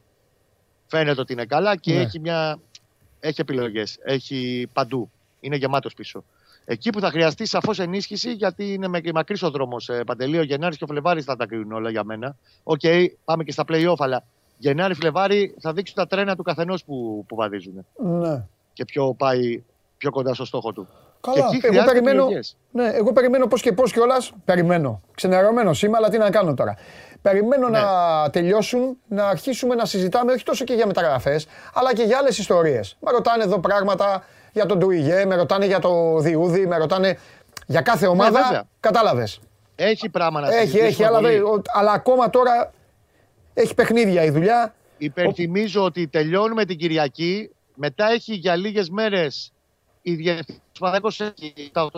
Φαίνεται ότι είναι καλά και ναι. έχει, μια... έχει επιλογές, έχει παντού. Είναι γεμάτος πίσω. Εκεί που θα χρειαστεί σαφώς ενίσχυση, γιατί είναι μακρύς ο δρόμος. Ε, Παντελή, ο Γενάρης και ο Φλεβάρης θα τα κρίνουν όλα για μένα. Ok, okay, πάμε και στα playoff, αλλά Γενάρη, Φλεβάρη θα δείξουν τα τρένα του καθενός που, που βαδίζουν. Ναι. Και ποιο πάει πιο κοντά στο στόχο του. Καλά, και εγώ περιμένω, ναι, εγώ περιμένω πώς και πώς κιόλας. Περιμένω. Ξενερωμένος είμαι, αλλά τι να κάνω τώρα. Περιμένω ναι. να τελειώσουν, να αρχίσουμε να συζητάμε όχι τόσο και για μεταγραφές, αλλά και για άλλες ιστορίες. Με ρωτάνε εδώ πράγματα για τον Τουιγέ, με ρωτάνε για το Διούδη, με ρωτάνε για κάθε ομάδα. Ναι, κατάλαβες. Έχει πράγμα να Έχει, έχει, αλλά, αλλά ακόμα τώρα έχει παιχνίδια η δουλειά. Υπενθυμίζω ότι τελειώνουμε την Κυριακή. Μετά έχει για λίγες μέρες οι διεθνεί τα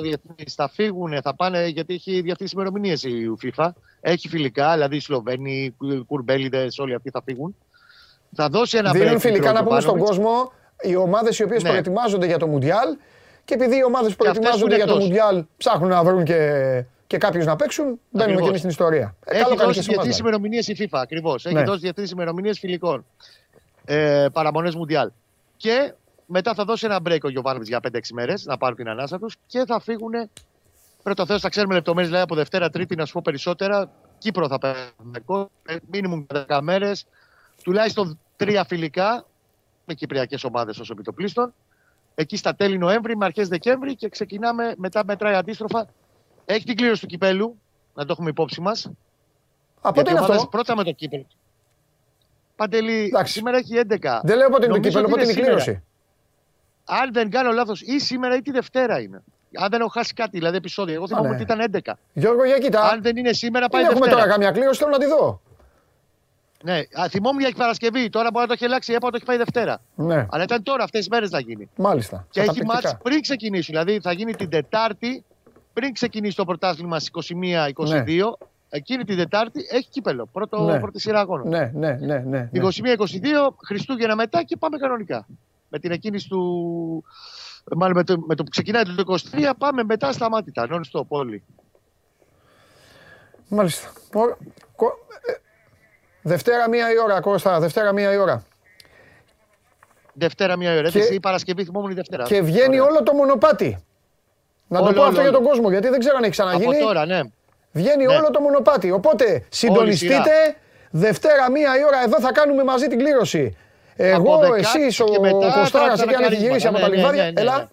θα φύγουν, θα πάνε γιατί έχει διαθέσεις ημερομηνίες η FIFA. Έχει φιλικά, δηλαδή οι Σλοβαίνοι, οι Κουρμπέλιδες, όλοι αυτοί θα φύγουν. Θα δώσει ένα Δίνουν φιλικά να πούμε στον κόσμο οι ομάδες οι οποίες ναι. προετοιμάζονται για το Μουντιάλ και επειδή οι ομάδες που προετοιμάζονται για το Μουντιάλ ψάχνουν να βρουν και, και κάποιους να παίξουν, μπαίνουμε και εμείς στην ιστορία. Ε, έχει δώσει διεθνεί ημερομηνίες η FIFA ακριβώς. Έχει ναι. δώσει διεθνεί ημερομηνίες φιλικών. Ε, Παραμονές Μουντιάλ. Και μετά θα δώσει ένα break ο Γιωβάνοβιτς για 5-6 μέρες να πάρουν την ανάσα τους και θα φύγουν. Πρώτο Θεός θα ξέρουμε λεπτομέρειες, δηλαδή από Δευτέρα, Τρίτη, να σου πω περισσότερα. Κύπρο θα παίρνουν. Μίνιμουμ 10 μέρες. Τουλάχιστον τρία φιλικά με κυπριακές ομάδες ως επιτοπλίστων. Εκεί στα τέλη Νοέμβρη με αρχές Δεκέμβρη και ξεκινάμε μετά μετράει αντίστροφα. Έχει την κλήρωση του κυπέλου, να το έχουμε υπόψη μας. Από πότε είναι αυτό; Πρώτα με το κύπελο. Παντελή, σήμερα έχει 11. Δεν λέω πότε είναι το κύπελο, πότε είναι η κλήρωση αν δεν κάνω λάθος, ή σήμερα ή τη Δευτέρα είναι. Αν δεν έχω χάσει κάτι, δηλαδή επεισόδιο. Εγώ θυμάμαι ναι. ότι ήταν 11. Γιώργο, για κοίτα. Αν δεν είναι σήμερα, πάει δεν Δευτέρα. Έχουμε τώρα καμιά κλήρωση, θέλω να τη δω. Ναι, α, θυμόμουν για Παρασκευή. Τώρα μπορεί να το έχει αλλάξει. Είπα ότι έχει πάει Δευτέρα. Ναι. Αλλά ήταν τώρα, αυτές τις μέρες να γίνει. Μάλιστα. Και έχει μάτς πριν ξεκινήσει. Δηλαδή θα γίνει την Τετάρτη, πριν ξεκινήσει το πρωτάθλημα στις 21-22. Ναι. Εκείνη την Τετάρτη έχει κύπελο. Πρώτο, ναι. Πρώτη σειρά αγώνα. Ναι, ναι, ναι. ναι, ναι. 21-22, Χριστούγεννα μετά και πάμε κανονικά με την εκκίνηση του. Μάλλον με το, με το που ξεκινάει το 23, πάμε μετά στα μάτια. Non stop όλοι. Μάλιστα. Ε, Δευτέρα μία η ώρα, Κώστα. Δευτέρα μία η ώρα. Δευτέρα μία η ώρα. Και... Η Παρασκευή θυμόμουν η Δευτέρα. Και βγαίνει όλο το μονοπάτι. Να το πω αυτό για τον κόσμο, γιατί δεν ξέρω αν έχει ξαναγίνει. Από τώρα, ναι. Βγαίνει ναι. όλο το μονοπάτι. Οπότε συντονιστείτε. Δευτέρα μία η ώρα εδώ θα κάνουμε μαζί την κλήρωση. Εγώ, εσύ, ο Κωστάρας, εκεί αν έχει γυρίσει από τα λιβάδια. Έλα.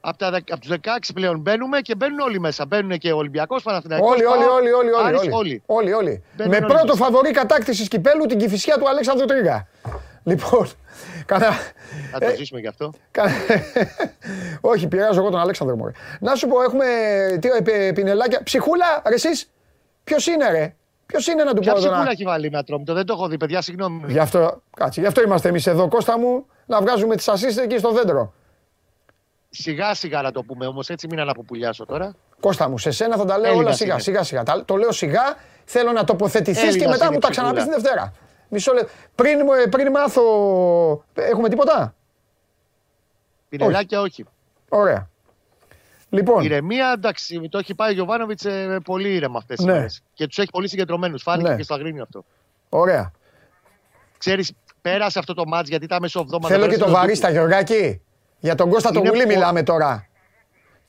Από, τα, από τους 16 πλέον μπαίνουμε και μπαίνουν όλοι μέσα. Μπαίνουν και ο Ολυμπιακός Παναθηναϊκός. Όλοι, όλοι, όλοι. όλοι, όλοι, όλοι. όλοι, όλοι. Με πρώτο φαβορή κατάκτησης κυπέλου την κυφισιά του Αλέξανδρου Τρίγα. Λοιπόν. Κανα... Θα το ζήσουμε γι' αυτό. Όχι, πειράζω εγώ τον Αλέξανδρο Μόρι. Να σου πω, έχουμε τι, πινελάκια. Ψυχούλα, ρε εσείς, ποιος είναι ρε; Ποιος είναι να του πω εδώ. έχει βάλει με ατρόμητο, δεν το έχω δει, παιδιά, συγγνώμη. Γι' αυτό, κάτσε, γι αυτό είμαστε εμείς εδώ, Κώστα μου, να βγάζουμε τις ασίστες εκεί στο δέντρο. Σιγά σιγά να το πούμε όμως, έτσι μην αναποπουλιάσω τώρα. Κώστα μου, σε σένα θα τα λέω όλα σιγά, σιγά, σιγά. Το λέω σιγά, θέλω να τοποθετηθείς και μετά μου τα ξαναπείς την Δευτέρα. Μισό λεπτό. Πριν, πριν μάθω. Έχουμε τίποτα; Πινελάκια όχι. όχι. Ωραία. Λοιπόν. Ηρεμία, εντάξει, το έχει πάει ο Γιωβάνοβιτς ε, πολύ ήρεμα αυτές τις ναι. Και τους έχει πολύ συγκεντρωμένους. Φάνηκε ναι. και στο Αγρίνιο αυτό. Ωραία. Ξέρεις, πέρασε αυτό το μάτς γιατί ήταν μεσοβδόμαδα. Θέλω και το βαρύ στα Γεωργάκη. Για τον Κώστα τον Γουλή μιλάμε τώρα.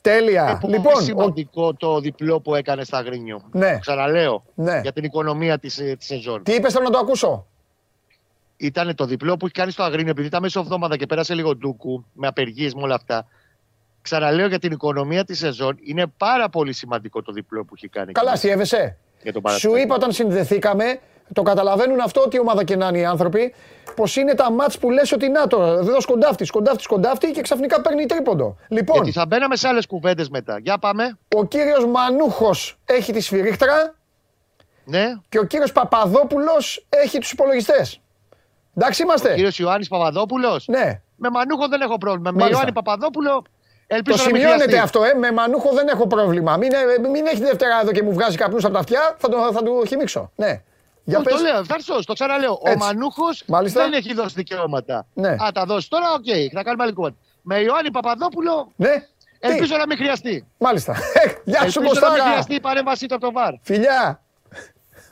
Τέλεια. Είναι λοιπόν, πολύ σημαντικό το διπλό που έκανε στα Αγρίνιο. Ναι. Ξαναλέω. Ναι. Για την οικονομία της ε, σεζόν. Τι είπες, θέλω να το ακούσω. Ήταν το διπλό που έχει κάνει στο Αγρίνιο, επειδή ήταν μεσοβδόμαδα και πέρασε λίγο ντούκου με απεργίες με όλα αυτά ξαναλέω για την οικονομία της σεζόν, είναι πάρα πολύ σημαντικό το διπλό που έχει κάνει. Καλά, σιέβεσαι. Σου είπα όταν συνδεθήκαμε, το καταλαβαίνουν αυτό ότι ομάδα και να είναι οι άνθρωποι, πως είναι τα μάτς που λες ότι να το, εδώ σκοντάφτης, σκοντάφτης, σκοντάφτη και ξαφνικά παίρνει τρίποντο. Λοιπόν, Γιατί θα μπαίναμε σε άλλες κουβέντες μετά. Για πάμε. Ο κύριος Μανούχος έχει τη σφυρίχτρα. Ναι. Και ο κύριος Παπαδόπουλος έχει τους υπολογιστές. Εντάξει είμαστε; Ο κύριος Ιωάννης Παπαδόπουλος; Ναι. Με Μανούχο δεν έχω πρόβλημα. Μάλιστα. Με Ιωάννη Παπαδόπουλο Ελπίζω το σημειώνετε αυτό, ε. Με Μανούχο δεν έχω πρόβλημα. Μην, ε, μην έχει Δευτέρα εδώ και μου βγάζει καπνούς από τα αυτιά, θα το, θα το χυμίξω. Ναι. Για πες. Το λέω, ευχαριστώ, το ξαναλέω. Έτσι. Ο Μανούχο δεν έχει δώσει δικαιώματα. Ναι. Α, τα δώσει τώρα, ok, okay, θα κάνουμε άλλη κουβέντα. Με Ιωάννη Παπαδόπουλο. Ναι. Ελπίζω Τι; να μην χρειαστεί. Μάλιστα. Ε, γεια σου, Κωστάρα. να μην χρειαστεί η παρέμβασή του από το βαρ. Φιλιά.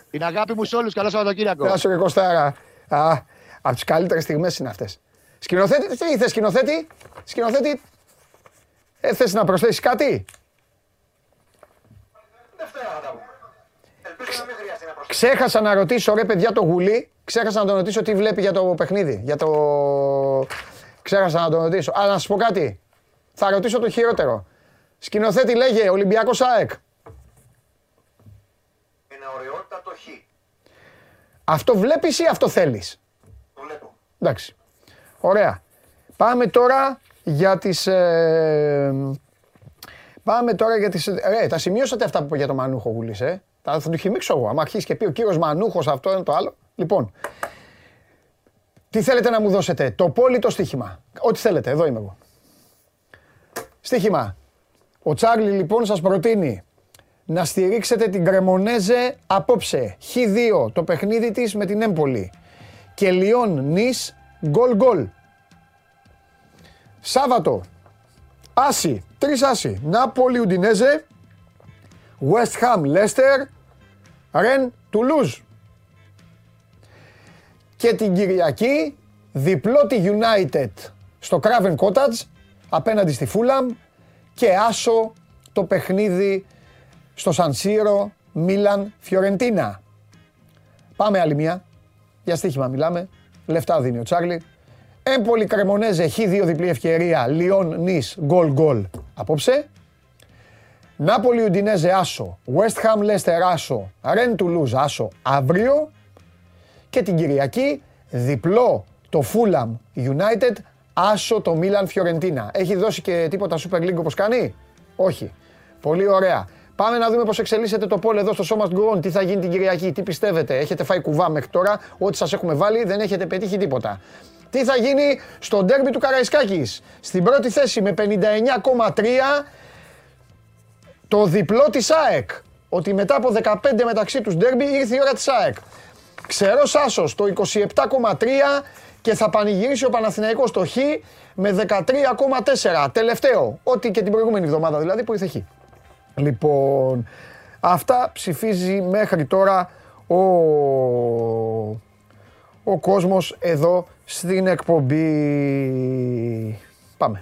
Την αγάπη μου σε όλους. Καλό Σαββατοκύριακο. Γεια σου και Κωστάρα. από τις καλύτερες στιγμές είναι αυτές. Σκηνοθέτη, τι θες, σκηνοθέτη; Σκηνοθέτη, Ε, θες να προσθέσεις κάτι; Ξέχασα να ρωτήσω ρε παιδιά το γουλί, ξέχασα να τον ρωτήσω τι βλέπει για το παιχνίδι, για το... Ξέχασα να τον ρωτήσω. Αλλά να σου πω κάτι, θα ρωτήσω το χειρότερο. Σκηνοθέτη λέγε Ολυμπιακός ΑΕΚ. Είναι ωραιότατο χ. Αυτό βλέπεις ή αυτό θέλεις; Το βλέπω. Εντάξει. Ωραία. Πάμε τώρα για τις... Ε, πάμε τώρα για τις... Ρε, τα σημειώσατε αυτά που είπε για το Μανούχο Γουλής, ε. Θα, θα του χυμίξω εγώ. Αν αρχίσει και πει ο κύριος Μανούχος αυτό είναι το άλλο. Λοιπόν, τι θέλετε να μου δώσετε, το πόλι το στοίχημα. Ό,τι θέλετε, εδώ είμαι εγώ. Στοίχημα. Ο Τσάρλι λοιπόν σας προτείνει να στηρίξετε την Κρεμονέζε απόψε. Χ2 το παιχνίδι της με την Έμπολη. Και Λιόν Νις γκολ γκολ. Σάββατο. Άση. Τρεις άση. Νάπολη Ουντινέζε. West Ham Leicester. Ρεν Τουλούζ. Και την Κυριακή διπλό τη United στο Craven Cottage απέναντι στη Fulham και άσο το παιχνίδι στο Σανσίρο Μίλαν Φιωρεντίνα. Πάμε άλλη μία. Για στοίχημα μιλάμε. Λεφτά δίνει ο Τσάρλι. Έμπολη Κρεμονέζε, Χ2 διπλή ευκαιρία. Λιόν Νις, γκολ γκολ απόψε. Νάπολη Ουντινέζε άσο. West Ham Leicester άσο. Ρεν Τουλούζ άσο αύριο. Και την Κυριακή διπλό το Fulham United άσο το Milan Fiorentina. Έχει δώσει και τίποτα Super League όπως κάνει; Όχι. Πολύ ωραία. Πάμε να δούμε πώς εξελίσσεται το πόλ εδώ στο σώμα του Τι θα γίνει την Κυριακή, τι πιστεύετε; Έχετε φάει κουβά μέχρι τώρα; Ό,τι σας έχουμε βάλει δεν έχετε πετύχει τίποτα. Τι θα γίνει στο ντέρμπι του Καραϊσκάκης; Στην πρώτη θέση με 59,3 το διπλό της ΑΕΚ. Ότι μετά από 15 μεταξύ τους ντέρμπι ήρθε η ώρα της ΑΕΚ. Ξερός Άσος το 27,3 και θα πανηγυρίσει ο Παναθηναϊκός στο Χ με 13,4. Τελευταίο, ό,τι και την προηγούμενη εβδομάδα δηλαδή που ήρθε Χ. Λοιπόν, αυτά ψηφίζει μέχρι τώρα ο, ο κόσμος εδώ στην εκπομπή. Πάμε.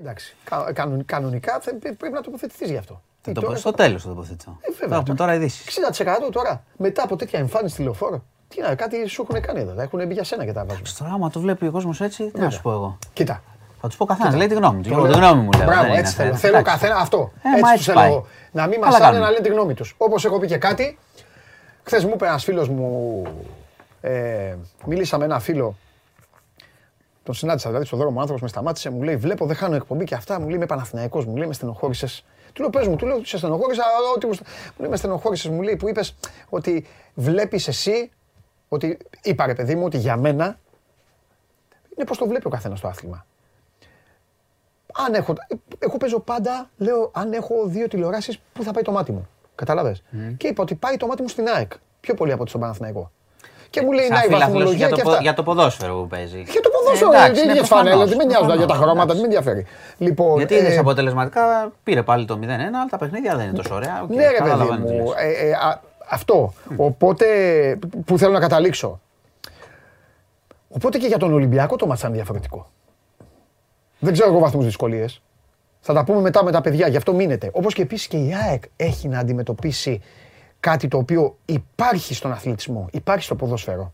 Εντάξει, κανονικά πρέπει να τοποθετηθείς γι' αυτό. Το, στο τέλος θα τοποθετηθώ. Ε, βέβαια. Θα τώρα ειδήσεις. 60% τώρα μετά από τέτοια εμφάνιση τηλεοφόρο. Τι να, κάτι σου έχουν κάνει εδώ. Έχουν μπει για σένα και τα βάζουν. Τώρα, άμα το βλέπει ο κόσμος έτσι, τι να σου πω εγώ. Κοίτα. Θα τους πω καθένας, λέει τη γνώμη τους. τη γνώμη μου λέω. Μπράβο, έτσι θέλω. Θέλω καθένα αυτό. Ε, έτσι τους θέλω. Να μην μας να λένε τη γνώμη τους. Όπως έχω πει και κάτι, χθες μου είπε ένας φίλος μου. Ε, μίλησα με ένα φίλο τον συνάντησα δηλαδή στον δρόμο, ο άνθρωπος με σταμάτησε, μου λέει: Βλέπω, δεν χάνω εκπομπή και αυτά. Μου λέει: Είμαι Παναθηναϊκός, μου λέει: Με στενοχώρησες. Του λέω: Πες μου, του λέω: Σε στενοχώρησα, ότι μου λέει: Με στενοχώρησες, μου λέει που είπες ότι βλέπεις εσύ, ότι είπα ρε παιδί μου ότι για μένα είναι πώ το βλέπει ο καθένας το άθλημα. Αν έχω, εγώ παίζω πάντα, λέω, αν έχω δύο τηλεοράσεις, πού θα πάει το μάτι μου. Κατάλαβε. Mm. Και είπα ότι πάει το μάτι μου στην ΑΕΚ. Πιο πολύ από ότι στον Παναθηναϊκό. Και μου λέει να η βαθμολογία για, και αυτά. για το ποδόσφαιρο που παίζει. Για το ποδόσφαιρο, ε, δεν είναι φανέλα, δεν με νοιάζουν για τα χρώματα, δεν με ενδιαφέρει. Λοιπόν, Γιατί είδε ε, αποτελεσματικά, πήρε πάλι το 0-1, αλλά τα παιχνίδια δεν είναι τόσο ωραία. Okay, ναι, ρε παιδί μου. Ε, ε, α, αυτό. Mm. Οπότε, που θέλω να καταλήξω. Οπότε και για τον Ολυμπιακό το μάτσαν διαφορετικό. Δεν ξέρω εγώ βαθμούς δυσκολίες. Θα τα πούμε μετά με τα παιδιά, γι' αυτό μείνετε. Όπως και επίσης και η ΑΕΚ έχει να αντιμετωπίσει κάτι το οποίο υπάρχει στον αθλητισμό, υπάρχει στο ποδόσφαιρο.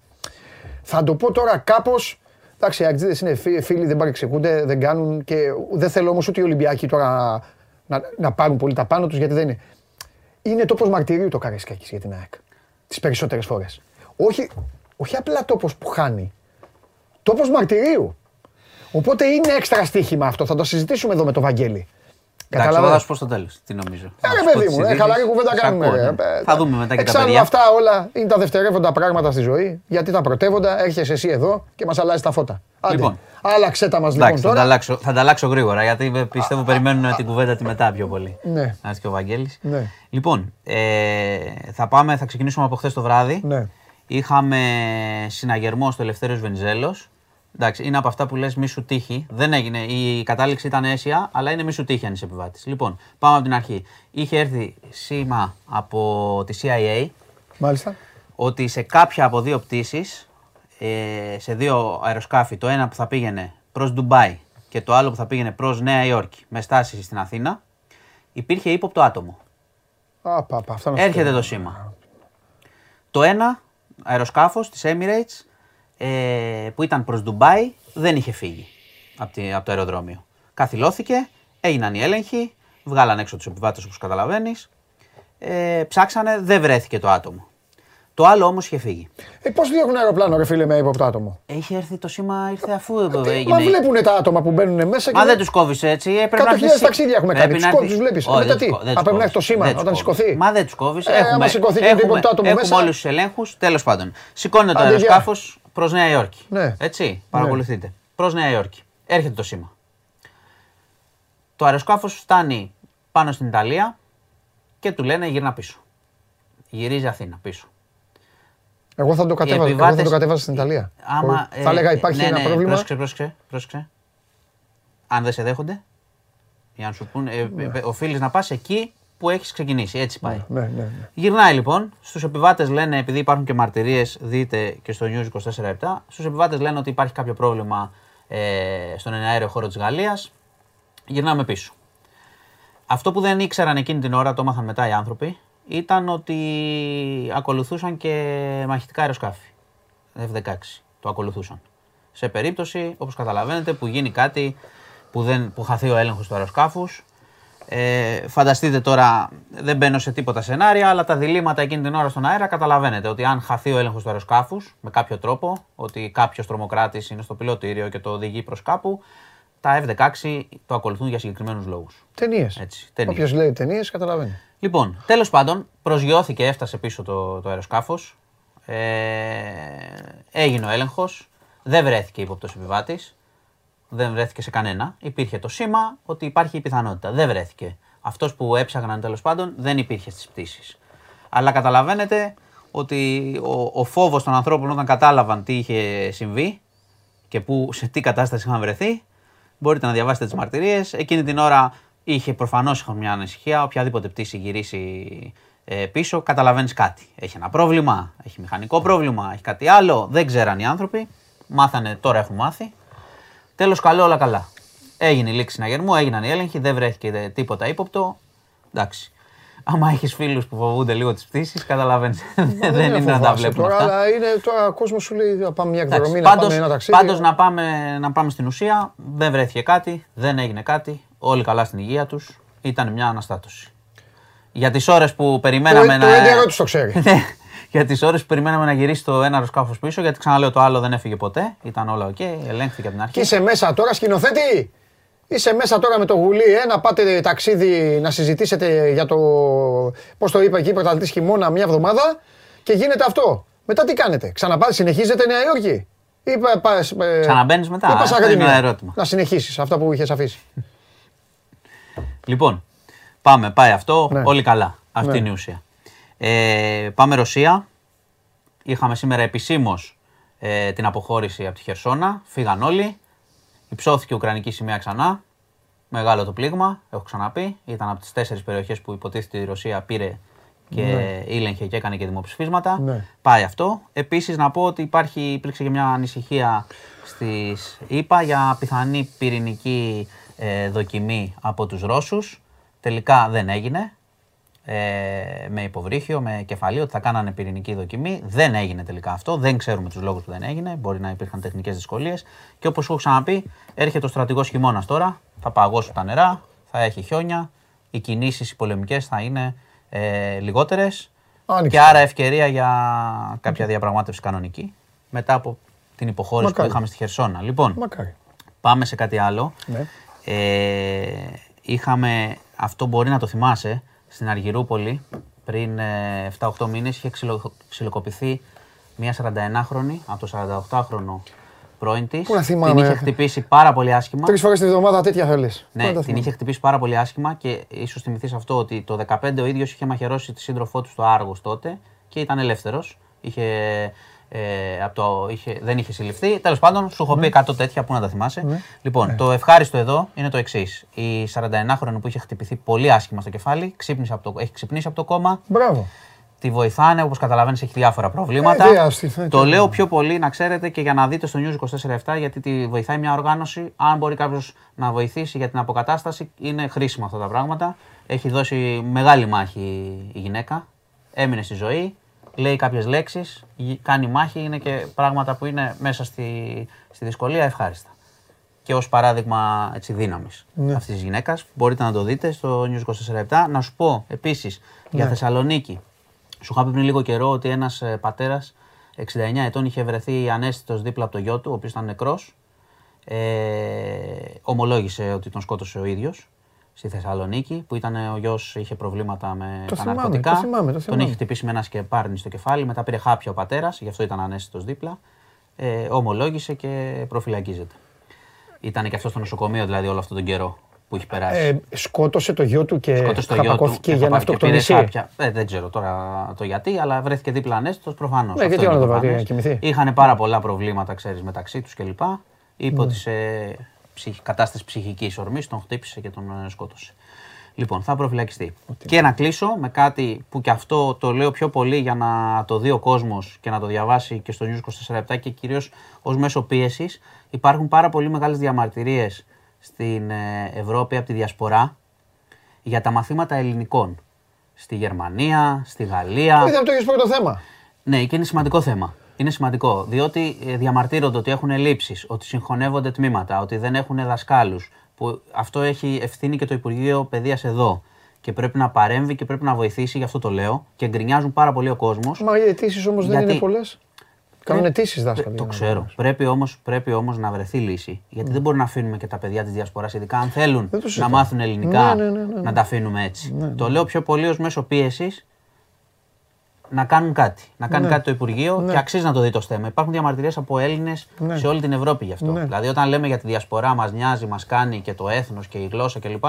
Θα το πω τώρα κάπως. Εντάξει, οι Αγγλίδες είναι φίλοι, δεν παρεξηγούνται, δεν κάνουν και δεν θέλω όμως ούτε οι Ολυμπιακοί τώρα να, να πάρουν πολύ τα πάνω τους γιατί δεν είναι. Είναι τόπος μαρτυρίου το Καραϊσκάκης για την ΑΕΚ. Τις περισσότερες φορές. Όχι, όχι απλά τόπος που χάνει. Τόπος μαρτυρίου. Οπότε είναι έξτρα στοίχημα αυτό. Θα το συζητήσουμε εδώ με τον Βαγγέλη. Εντάξει, εγώ θα σου πω στο τέλος. Τι νομίζω. Ε, ρε παιδί μου, ε, χαλαρή κουβέντα κάνουμε. ακούω, ρε. ναι. Ε, Θα δούμε μετά και τα εξάλλου παιδιά. αυτά όλα είναι τα δευτερεύοντα πράγματα στη ζωή. Γιατί τα πρωτεύοντα έρχεσαι εσύ εδώ και μας αλλάζει τα φώτα. Άντε, Λοιπόν. άλλαξε τα μας λοιπόν Εντάξει, θα τα, τώρα. αλλάξω, θα τα αλλάξω γρήγορα γιατί ε, πιστεύω περιμένουν την κουβέντα τη μετά πιο πολύ. Ναι. Να έρθει και ο Βαγγέλης. Ναι. Λοιπόν, ε, θα πάμε, θα ξεκινήσουμε από χθες το βράδυ. Ναι. Είχαμε συναγερμό στο Ελευθέριος Βενιζέλος. Εντάξει, είναι από αυτά που λες μη σου τύχει. Δεν έγινε. Η κατάληξη ήταν αίσια, αλλά είναι μη σου τύχει αν είσαι επιβάτης. Λοιπόν, πάμε από την αρχή. Είχε έρθει σήμα από τη CIA Μάλιστα. ότι σε κάποια από δύο πτήσεις, ε, σε δύο αεροσκάφη, το ένα που θα πήγαινε προς Ντουμπάι και το άλλο που θα πήγαινε προς Νέα Υόρκη με στάση στην Αθήνα, υπήρχε ύποπτο άτομο. Α, πα, πα, αυτά να σου Έρχεται πω. το σήμα. Το ένα αεροσκάφος της Emirates ε, που ήταν προς Ντουμπάι δεν είχε φύγει από, τη- από το αεροδρόμιο. Καθυλώθηκε, έγιναν οι έλεγχοι, βγάλαν έξω τους επιβάτες όπως καταλαβαίνεις, ε, ψάξανε, δεν βρέθηκε το άτομο. Το άλλο όμως είχε φύγει. Ε, Πώς διώχνουν αεροπλάνο, ρε φίλε, με ύποπτο άτομο. Είχε έρθει το σήμα, ήρθε αφού Μα έγινε. βλέπουν τα άτομα που μπαίνουν μέσα και. Μα δεν τους κόβεις έτσι. ε, Πρέπει να Κάτω έρθεις χιλιάδες εσύ. ταξίδια έχουμε Πρέπει κάνει. να Τους έρθεις- κόβεις, βλέπεις. Όχι, Μετά δεν τι; τους κόβεις, δεν Α, τους πρέπει να έχει το κόβεις. σήμα Δεν τους όταν κόβεις. σηκωθεί. Μα δεν τους κόβεις. Ε, άμα σηκωθεί και το ύποπτο άτομο έχουμε μέσα. όλους τους ελέγχους. Τέλος πάντων. Σηκώνεται το Άντε, γεια. αεροσκάφος προς Νέα Υόρκη. Ναι. Έτσι. Παρακολουθείτε. Προς Νέα Υόρκη. Έρχεται το σήμα. Το αεροσκάφος φτάνει πάνω στην Ιταλία και του λένε γυρνά πίσω. Γυρίζει Αθήνα πίσω. Εγώ θα το κατέβαζα, εγώ θα το επιβάτες- κατέβαζα στην Ιταλία. Άμα, θα ε, έλεγα υπάρχει ναι, ένα ναι, πρόβλημα. Πρόσεξε, πρόσεξε, πρόσεξε. Αν δεν σε δέχονται, για να σου πούνε, ε, Ναι. ε, οφείλεις να πας εκεί που έχεις ξεκινήσει. Έτσι πάει. Ναι, ναι, ναι. Γυρνάει λοιπόν. Στους επιβάτες λένε, επειδή υπάρχουν και μαρτυρίες, δείτε και στο News 24-7, στους επιβάτες λένε ότι υπάρχει κάποιο πρόβλημα ε, στον εναέριο χώρο της Γαλλίας. Γυρνάμε πίσω. Αυτό που δεν ήξεραν εκείνη την ώρα, το έμαθαν μετά οι άνθρωποι, ήταν ότι ακολουθούσαν και μαχητικά αεροσκάφη. F-16 το ακολουθούσαν. Σε περίπτωση, όπως καταλαβαίνετε, που γίνει κάτι που, δεν, που χαθεί ο έλεγχος του αεροσκάφους. Ε, φανταστείτε τώρα, δεν μπαίνω σε τίποτα σενάρια, αλλά τα διλήμματα εκείνη την ώρα στον αέρα καταλαβαίνετε ότι αν χαθεί ο έλεγχος του αεροσκάφους με κάποιο τρόπο, ότι κάποιος τρομοκράτης είναι στο πιλωτήριο και το οδηγεί προς κάπου, τα F-16 το ακολουθούν για συγκεκριμένους λόγους. Ταινίες. Έτσι, ταινίες. Όποιος λέει ταινίες καταλαβαίνει. Λοιπόν, τέλος πάντων, προσγειώθηκε, έφτασε πίσω το, το αεροσκάφος. Ε, έγινε ο έλεγχος. Δεν βρέθηκε ύποπτος επιβάτης. Δεν βρέθηκε σε κανένα. Υπήρχε το σήμα ότι υπάρχει η πιθανότητα. Δεν βρέθηκε. Αυτός που έψαγναν τέλος πάντων δεν υπήρχε στις πτήσεις. Αλλά καταλαβαίνετε ότι ο, ο φόβος των ανθρώπων όταν κατάλαβαν τι είχε συμβεί και που, σε τι κατάσταση είχαν βρεθεί, μπορείτε να διαβάσετε τις μαρτυρίες. Εκείνη την ώρα είχε προφανώς είχαν μια ανησυχία, οποιαδήποτε πτήση γυρίσει ε, πίσω, καταλαβαίνεις κάτι. Έχει ένα πρόβλημα, έχει μηχανικό πρόβλημα, έχει κάτι άλλο, δεν ξέραν οι άνθρωποι. Μάθανε, τώρα έχουν μάθει. Τέλος καλό, όλα καλά. Έγινε η λήξη συναγερμού, έγιναν οι έλεγχοι, δεν βρέθηκε τίποτα ύποπτο. Εντάξει. Άμα έχεις φίλους που φοβούνται λίγο τις πτήσεις, καταλαβαίνεις. δεν είναι να τα βλέπουν τώρα, αυτά. Αλλά είναι τώρα ο κόσμος σου λέει να πάμε μια Εντάξει, εκδρομή, να πάντως, πάμε ένα ταξίδι. πάντως να, πάμε, να πάμε στην ουσία, δεν βρέθηκε κάτι, δεν έγινε κάτι, όλοι καλά στην υγεία τους, ήταν μια αναστάτωση. Για τις ώρες που περιμέναμε το να... ίδιο ερώτηση το ξέρει. Ναι, για τις ώρες που περιμέναμε να γυρίσει το ένα αεροσκάφος πίσω, γιατί ξαναλέω το άλλο δεν έφυγε ποτέ, ήταν όλα οκ, ελέγχθηκε από την αρχή. Και είσαι μέσα τώρα, σκηνοθέτη; Είσαι μέσα τώρα με το γουλί, ε, να πάτε ταξίδι να συζητήσετε για το. Πώς το είπα εκεί, πρωταθλητής χειμώνα, μια εβδομάδα και γίνεται αυτό. Μετά τι κάνετε, ξαναπάτε, συνεχίζετε Νέα Υόρκη; Ή πα- πας, ε, Ξαναμπαίνεις μετά, ή πας αυτό είναι Ακαδημία; ένα ερώτημα. Να συνεχίσεις αυτά που είχες αφήσει. Λοιπόν, πάμε, πάει αυτό, Ναι. όλοι καλά. Αυτή Ναι. είναι η ουσία. Ε, πάμε Ρωσία. Είχαμε σήμερα επισήμως ε, την αποχώρηση από τη Χερσόνα. Φύγαν όλοι. Υψώθηκε η Ουκρανική σημαία ξανά. Μεγάλο το πλήγμα, έχω ξαναπεί. Ήταν από τις τέσσερις περιοχές που υποτίθεται η Ρωσία πήρε και Ναι. ήλεγχε και έκανε και δημοψηφίσματα. Ναι. Πάει αυτό. Επίσης, να πω ότι υπάρχει, υπήρξε και μια ανησυχία στις ΗΠΑ για πιθανή πυρηνική ε, δοκιμή από τους Ρώσους. Τελικά δεν έγινε. Ε, με υποβρύχιο, με κεφαλή, ότι θα κάνανε πυρηνική δοκιμή. Δεν έγινε τελικά αυτό. Δεν ξέρουμε τους λόγους που δεν έγινε. Μπορεί να υπήρχαν τεχνικές δυσκολίες. Και όπως έχω ξαναπεί, έρχεται ο στρατηγός χειμώνας τώρα. Θα παγώσουν τα νερά, θα έχει χιόνια. Οι κινήσεις οι πολεμικές θα είναι ε, λιγότερες. Άνοιξε. Και άρα ευκαιρία για κάποια διαπραγμάτευση κανονική. Μετά από την υποχώρηση Μακάρι. που είχαμε στη Χερσόνα. Λοιπόν, Μακάρι. πάμε σε κάτι άλλο. Ναι. Ε, είχαμε, αυτό μπορεί να το θυμάσαι, στην Αργυρούπολη πριν ε, 7-8 μήνες είχε ξυλο, ξυλοκοπηθεί μια 41χρονη από το 48χρονο πρώην της. Πού να θυμάμαι. Την είχε χτυπήσει πάρα πολύ άσχημα. Τρεις φορές τη βδομάδα τέτοια θέλεις. Ναι, την είχε χτυπήσει πάρα πολύ άσχημα και ίσως θυμηθείς αυτό ότι το 2015 ο ίδιος είχε μαχαιρώσει τη σύντροφό του στο Άργος τότε και ήταν ελεύθερος. Είχε, ε, από το, είχε, δεν είχε συλληφθεί. Τέλος πάντων, σου έχω πει 100 ναι. τέτοια που να τα θυμάσαι. Ναι. Λοιπόν, ναι. το ευχάριστο εδώ είναι το εξής. Η 41χρονη που είχε χτυπηθεί πολύ άσχημα στο κεφάλι, ξύπνησε από το, έχει ξυπνήσει από το κόμμα. Μπράβο τη βοηθάνε, όπως καταλαβαίνεις, έχει διάφορα προβλήματα. Ε, το λέω πιο πολύ να ξέρετε και για να δείτε στο News 24-7 γιατί τη βοηθάει μια οργάνωση. Αν μπορεί κάποιος να βοηθήσει για την αποκατάσταση, είναι χρήσιμα αυτά τα πράγματα. Έχει δώσει μεγάλη μάχη η γυναίκα. Έμεινε στη ζωή, λέει κάποιες λέξεις, κάνει μάχη, είναι και πράγματα που είναι μέσα στη, στη δυσκολία ευχάριστα. Και ως παράδειγμα έτσι, δύναμης ναι. αυτής της γυναίκας. Μπορείτε να το δείτε στο News 24 Να σου πω επίσης για ναι. Θεσσαλονίκη σου είχα πει πριν λίγο καιρό ότι ένας ε, πατέρας 69 ετών είχε βρεθεί ανέστητος δίπλα από το γιο του, ο οποίος ήταν νεκρός. Ε, ομολόγησε ότι τον σκότωσε ο ίδιος στη Θεσσαλονίκη, που ήταν ο γιος είχε προβλήματα με το τα θυμάμαι, ναρκωτικά. Το θυμάμαι, το θυμάμαι. Τον είχε χτυπήσει με ένα σκεπάρνι στο κεφάλι. Μετά πήρε χάπια ο πατέρας, γι' αυτό ήταν ανέστητος δίπλα. Ε, ομολόγησε και προφυλακίζεται. Ήταν και αυτός στο νοσοκομείο δηλαδή όλο αυτόν τον καιρό που έχει περάσει. Ε, σκότωσε το γιο του και χαπακώθηκε για να αυτοκτονήσει. Ε, δεν ξέρω τώρα το γιατί, αλλά βρέθηκε δίπλα ανέστητος προφανώς. Ναι, γιατί να το βάλει, κοιμηθεί. Είχαν πάρα πολλά προβλήματα, ξέρεις, μεταξύ τους κλπ. Είπε ότι σε κατάσταση ψυχικής ορμής τον χτύπησε και τον ε, σκότωσε. Λοιπόν, θα προφυλακιστεί. Και να κλείσω με κάτι που και αυτό το λέω πιο πολύ για να το δει ο κόσμος και να το διαβάσει και στο News 24 και κυρίως ως μέσο πίεσης. Υπάρχουν πάρα πολύ μεγάλες διαμαρτυρίες στην ε, Ευρώπη από τη Διασπορά για τα μαθήματα ελληνικών. Στη Γερμανία, στη Γαλλία. Είδαμε το ίδιο πρώτο θέμα. Ναι, και είναι σημαντικό θέμα. Είναι σημαντικό, διότι ε, διαμαρτύρονται ότι έχουν ελλείψεις, ότι συγχωνεύονται τμήματα, ότι δεν έχουν δασκάλους. Που αυτό έχει ευθύνη και το Υπουργείο Παιδείας εδώ. Και πρέπει να παρέμβει και πρέπει να βοηθήσει, γι' αυτό το λέω. Και γκρινιάζουν πάρα πολύ ο κόσμος. Μα οι αιτήσεις όμως δεν είναι πολλές. Κάνουν αιτήσεις δάσκαλοι. Το ξέρω. Πρέπει όμω πρέπει όμως να βρεθεί λύση. Γιατί δεν μπορούμε να αφήνουμε και τα παιδιά της Διασποράς, ειδικά αν θέλουν να μάθουν ελληνικά, ναι, ναι, ναι, να τα αφήνουμε έτσι. Το λέω πιο πολύ ως μέσο πίεσης να κάνουν κάτι. Να κάνει κάτι το Υπουργείο και αξίζει να το δει το θέμα. Υπάρχουν διαμαρτυρίες από Έλληνες σε όλη την Ευρώπη γι' αυτό. Δηλαδή, όταν λέμε για τη Διασπορά, μας νοιάζει, μας κάνει και το έθνος και η γλώσσα κλπ.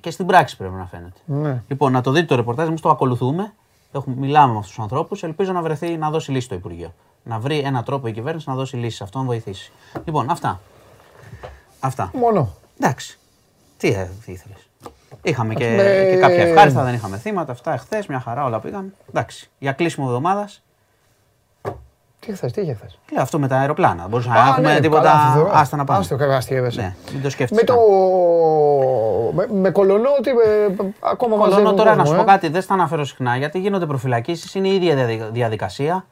Και στην πράξη πρέπει να φαίνεται. Λοιπόν, να το δείτε το ρεπορτάζ, εμείς το ακολουθούμε. μιλάμε με αυτούς τους ανθρώπους. Ελπίζω να βρεθεί να δώσει λύση το Υπουργείο να βρει έναν τρόπο η κυβέρνηση να δώσει λύσει σε αυτό, να βοηθήσει. Λοιπόν, αυτά. Αυτά. Μόνο. Εντάξει. Τι, ε, τι ήθελες; Είχαμε και, και κάποια ευχάριστα, δεν είχαμε θύματα. Αυτά εχθές, μια χαρά όλα πήγαν. Εντάξει. Για κλείσιμο εβδομάδας. Τι χθε, τι είχε χθε. Λέω αυτό με τα αεροπλάνα. Μπορούσαμε να έχουμε ναι, τίποτα. Άστα να πάμε. Άστο, καλά, ναι, μην το σκέφτεσαι. Με, το... με, με κολονό ότι ε, ακόμα Κολονό τώρα να σου πω ε. κάτι, δεν στα αναφέρω συχνά γιατί γίνονται προφυλακίσεις, είναι η ίδια διαδικασία.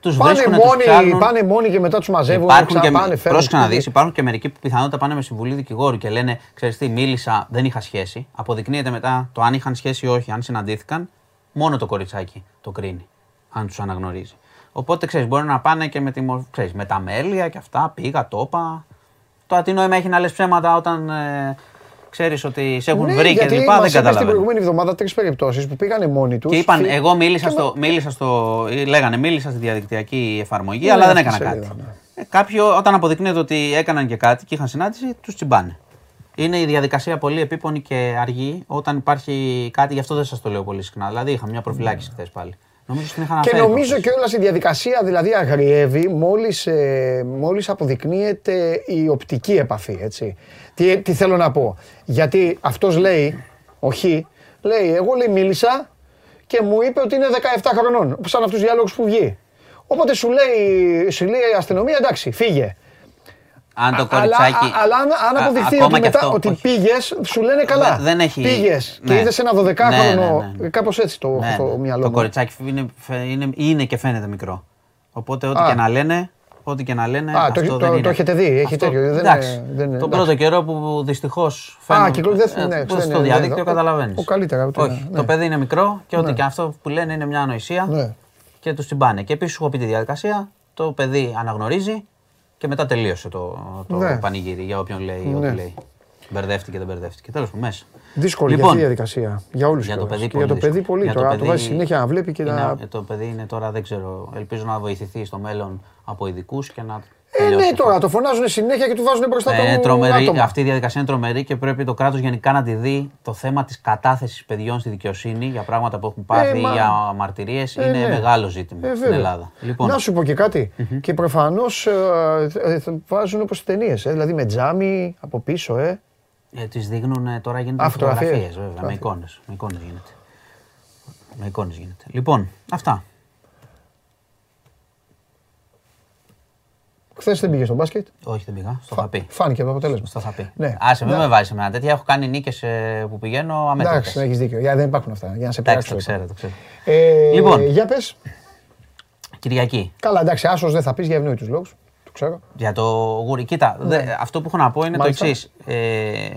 Τους πάνε, μόνοι, τους πάνε μόνοι και μετά τους μαζεύουν. Υπάρχουν και, πάνε, πρόσεχε να δεις, υπάρχουν και μερικοί που πιθανότατα πάνε με συμβουλή δικηγόρου και λένε: Ξέρεις τι, μίλησα, δεν είχα σχέση. Αποδεικνύεται μετά το αν είχαν σχέση ή όχι, αν συναντήθηκαν. Μόνο το κοριτσάκι το κρίνει, αν τους αναγνωρίζει. Οπότε ξέρεις, μπορεί να πάνε και με, τη, ξέρεις, με τα μέλια και αυτά. Πήγα, το είπα. Τώρα τι νόημα έχει να λες ψέματα όταν ε, ξέρεις ότι σε έχουν ναι, βρει και λοιπά, δεν καταλαβαίνω. στην προηγούμενη εβδομάδα τρεις περιπτώσεις που πήγανε μόνοι τους. Και είπαν, εγώ μίλησα, στο, μίλησα στο. λέγανε, μίλησα στη διαδικτυακή εφαρμογή, ναι, αλλά δεν έκανα κάτι. Ναι. Ε, κάποιοι, όταν αποδεικνύεται ότι έκαναν και κάτι και είχαν συνάντηση, τους τσιμπάνε. Είναι η διαδικασία πολύ επίπονη και αργή όταν υπάρχει κάτι, γι' αυτό δεν σας το λέω πολύ συχνά. Δηλαδή, είχα μια προφυλάκηση χθες πάλι. Νομίζω την είχα Και νομίζω και όλα η διαδικασία δηλαδή αγριεύει μόλις, ε, μόλις αποδεικνύεται η οπτική επαφή, έτσι. Τι, τι θέλω να πω. Γιατί αυτός λέει, όχι, λέει, εγώ λέει μίλησα και μου είπε ότι είναι 17 χρονών, σαν αυτούς τους διάλογους που βγει. Οπότε σου λέει, σου λέει η αστυνομία, εντάξει, φύγε. Αν το κοριτσάκι. Αλλά, αν, αν αποδειχθεί ότι, μετά, ότι πήγες, σου λένε καλά. Δεν έχει. Πήγες ναι. και είδες ένα 12χρονο. Ναι, ναι, Κάπως έτσι το ναι, στο μυαλό Το κοριτσάκι είναι, είναι, είναι και φαίνεται μικρό. Οπότε ό,τι και να λένε, ό,τι και να λένε. Α, αυτό το, δεν το, είναι. το έχετε δει, έχει αυτό, τέτοιο. Δεν εντάξει, δεν είναι, τον πρώτο καιρό που δυστυχώς φαίνεται. Α, ναι, ναι, στο διαδίκτυο καταλαβαίνεις. Ο καλύτερα. Όχι, το παιδί είναι μικρό και ό,τι και αυτό που λένε είναι μια ανοησία και τους τσιμπάνε. Και επίσης σου έχω πει τη διαδικασία, το παιδί αναγνωρίζει και μετά τελείωσε το, το ναι. πανηγύρι για όποιον λέει ναι. ό,τι λέει. Μπερδεύτηκε, δεν μπερδεύτηκε. Τέλος πάντων, μέσα. Δύσκολη λοιπόν, για διαδικασία. Για όλους Για το παιδί πολύ. Για το παιδί πολύ. Τώρα το βάζει συνέχεια να βλέπει και να. Το παιδί είναι τώρα, δεν ξέρω. Ελπίζω να βοηθηθεί στο μέλλον από ειδικούς και να ε, ναι, τώρα το φωνάζουν συνέχεια και του βάζουν μπροστά ε, το τρομερή, Αυτή η διαδικασία είναι τρομερή και πρέπει το κράτος γενικά να τη δει το θέμα της κατάθεσης παιδιών στη δικαιοσύνή για πράγματα που έχουν πάθει ε, ή για μαρτυρίες. Ε, είναι ναι. μεγάλο ζήτημα ε, στην Ελλάδα. Λοιπόν. Να σου πω και κάτι. Mm-hmm. Και προφανώς ε, ε, βάζουν όπως ταινίες. Ε, δηλαδή με τζάμι από πίσω, ε. Ε, τις δείχνουν τώρα γίνονται φωτογραφίες, βέβαια. Με εικόνες. Με εικόνες γίνεται. Με εικόνες γίνεται. Λοιπόν, αυτά. Χθες δεν πήγε στο μπάσκετ. Όχι, δεν πήγα. Στο θα πει. Φάνηκε το αποτέλεσμα. Στο θα πει. Ναι. Άσε, μην με βάζεις με τέτοια. Έχω κάνει νίκες ε, που πηγαίνω αμέσω. Εντάξει, έχεις δίκιο. Για, δεν υπάρχουν αυτά. Για να σε πιάσω. Το ξέρω, το ξέρω. Ε, λοιπόν, για πες. Κυριακή. Καλά, εντάξει, άσος δεν θα πεις για ευνόητους λόγους. Το ξέρω. Για το γούρι. Κοίτα, ναι. δε, αυτό που έχω να πω είναι Μάλιστα. το εξής. Ε,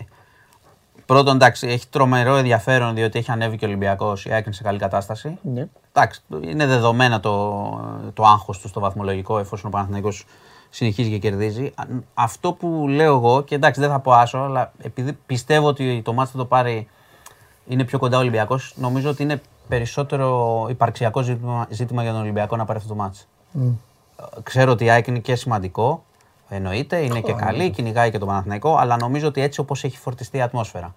πρώτον, εντάξει, έχει τρομερό ενδιαφέρον διότι έχει ανέβει και ο Ολυμπιακός. Η ΑΕΚ σε καλή κατάσταση. Ναι. Εντάξει, είναι δεδομένα το, το άγχος του στο βαθμολογικό εφόσον ο Παναθηναϊκός συνεχίζει και κερδίζει. Αυτό που λέω εγώ, και εντάξει δεν θα πω άσο, αλλά επειδή πιστεύω ότι το μάτι θα το πάρει είναι πιο κοντά ο Ολυμπιακός, νομίζω ότι είναι περισσότερο υπαρξιακό ζήτημα, ζήτημα για τον Ολυμπιακό να πάρει αυτό το μάτι. Mm. Ξέρω ότι η ΑΕΚ είναι και σημαντικό, εννοείται, είναι και καλή, κυνηγάει και το Παναθηναϊκό, αλλά νομίζω ότι έτσι όπως έχει φορτιστεί η ατμόσφαιρα,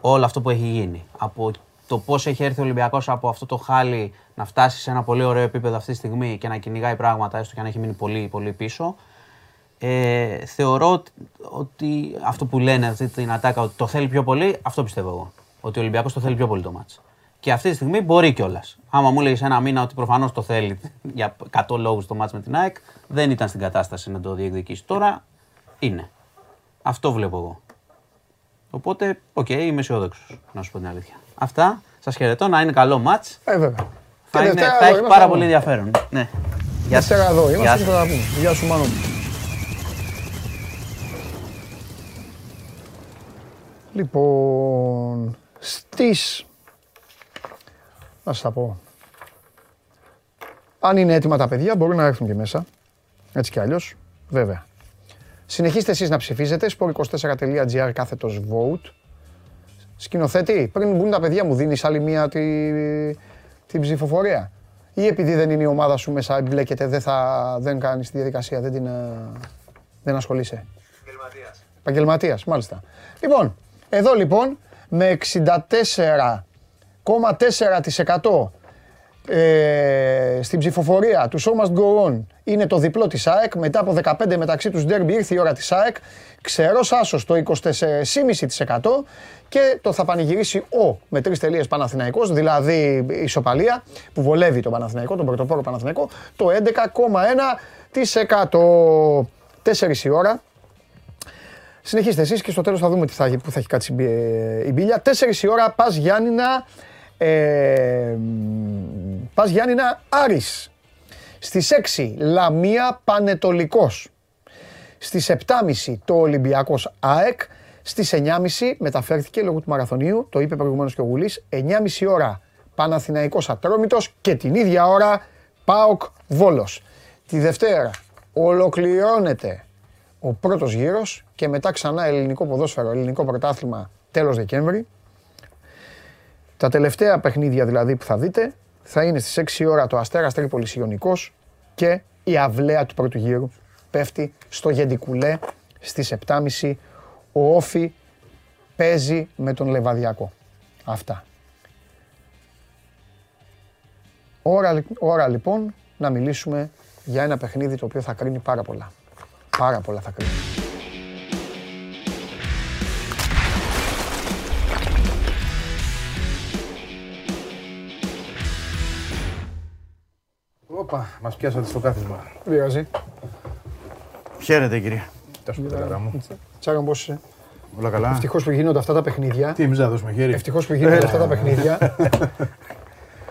όλο αυτό που έχει γίνει, από το πώς έχει έρθει ο Ολυμπιακός από αυτό το χάλι να φτάσει σε ένα πολύ ωραίο επίπεδο αυτή τη στιγμή και να κυνηγάει πράγματα, έστω και αν έχει μείνει πολύ, πολύ πίσω, ε, θεωρώ ότι αυτό που λένε αυτή την ατάκα ότι το θέλει πιο πολύ, αυτό πιστεύω εγώ. Ότι ο Ολυμπιακός το θέλει πιο πολύ το μάτς. Και αυτή τη στιγμή μπορεί κιόλας. Άμα μου λέει ένα μήνα ότι προφανώς το θέλει για 100 λόγους το μάτς με την ΑΕΚ, δεν ήταν στην κατάσταση να το διεκδικήσει. Τώρα είναι. Αυτό βλέπω εγώ. Οπότε, ok, okay, είμαι αισιόδοξος, να σου πω την αλήθεια. Αυτά. Σας χαιρετώ. Να είναι καλό μάτς. Ε, βέβαια. Θα, είναι, θα έχει πάρα πολύ ενδιαφέρον. Ναι. Γεια σας. εδώ. Είμαστε Γεια σου, Μάνο. Λοιπόν, στις... Να σας τα πω. Αν είναι έτοιμα τα παιδιά, μπορούν να έρθουν και μέσα. Έτσι κι αλλιώς, βέβαια. Συνεχίστε εσείς να ψηφίζετε, sport24.gr κάθετος vote. Σκηνοθέτη, πριν μπουν τα παιδιά μου δίνεις άλλη μία τη, την ψηφοφορία; Ή επειδή δεν είναι η ομάδα σου μέσα, εμπλέκεται, δεν, θα, δεν κάνεις τη διαδικασία, δεν, την, δεν ασχολείσαι; Επαγγελματίας. Επαγγελματίας, μάλιστα. Λοιπόν, εδώ λοιπόν με 64,4% ε, στην ψηφοφορία του Show Must Go On είναι το διπλό της ΑΕΚ. Μετά από 15 μεταξύ τους derby ήρθε η ώρα της ΑΕΚ. Ξερός άσος το 24,5% και το θα πανηγυρίσει ο με τρεις τελείες Παναθηναϊκός, δηλαδή ισοπαλία που βολεύει τον Παναθηναϊκό, τον πρωτοπόρο Παναθηναϊκό, το 11,1%. 4 η ώρα, Συνεχίστε εσείς και στο τέλος θα δούμε τι θα, που θα έχει κάτσει η μπίλια. Τέσσερις η ώρα πας Γιάννηνα, ε, πας Γιάννηνα Άρης. Στις 6 Λαμία Πανετολικός. Στις 7.30 το Ολυμπιακός ΑΕΚ. Στις 9.30 μεταφέρθηκε λόγω του μαραθωνίου, το είπε προηγουμένως και ο Γουλής, 9.30 ώρα Παναθηναϊκός Ατρόμητος και την ίδια ώρα ΠΑΟΚ Βόλος. Τη Δευτέρα ολοκληρώνεται ο πρώτος γύρος και μετά ξανά ελληνικό ποδόσφαιρο, ελληνικό πρωτάθλημα τέλος Δεκέμβρη. Τα τελευταία παιχνίδια δηλαδή που θα δείτε θα είναι στις 6 ώρα το Αστέρας Τρίπολης Ιωνικός και η αυλαία του πρώτου γύρου πέφτει στο Γεντικουλέ στις 7.30 ο Όφη παίζει με τον Λεβαδιακό. Αυτά. Ώρα, ώρα λοιπόν να μιλήσουμε για ένα παιχνίδι το οποίο θα κρίνει πάρα πολλά. Πάρα πολλά θα κρίνει. Όπα, μας πιάσατε στο κάθισμα. Βιάζει. Χαίρετε κύριε. Γεια σου παιδάρα μου. Τσάκα πώς είσαι; Όλα καλά. Ευτυχώς που γίνονται αυτά τα παιχνίδια. Τι εμείς να δώσουμε χέρι; Ευτυχώς που γίνονται αυτά τα παιχνίδια.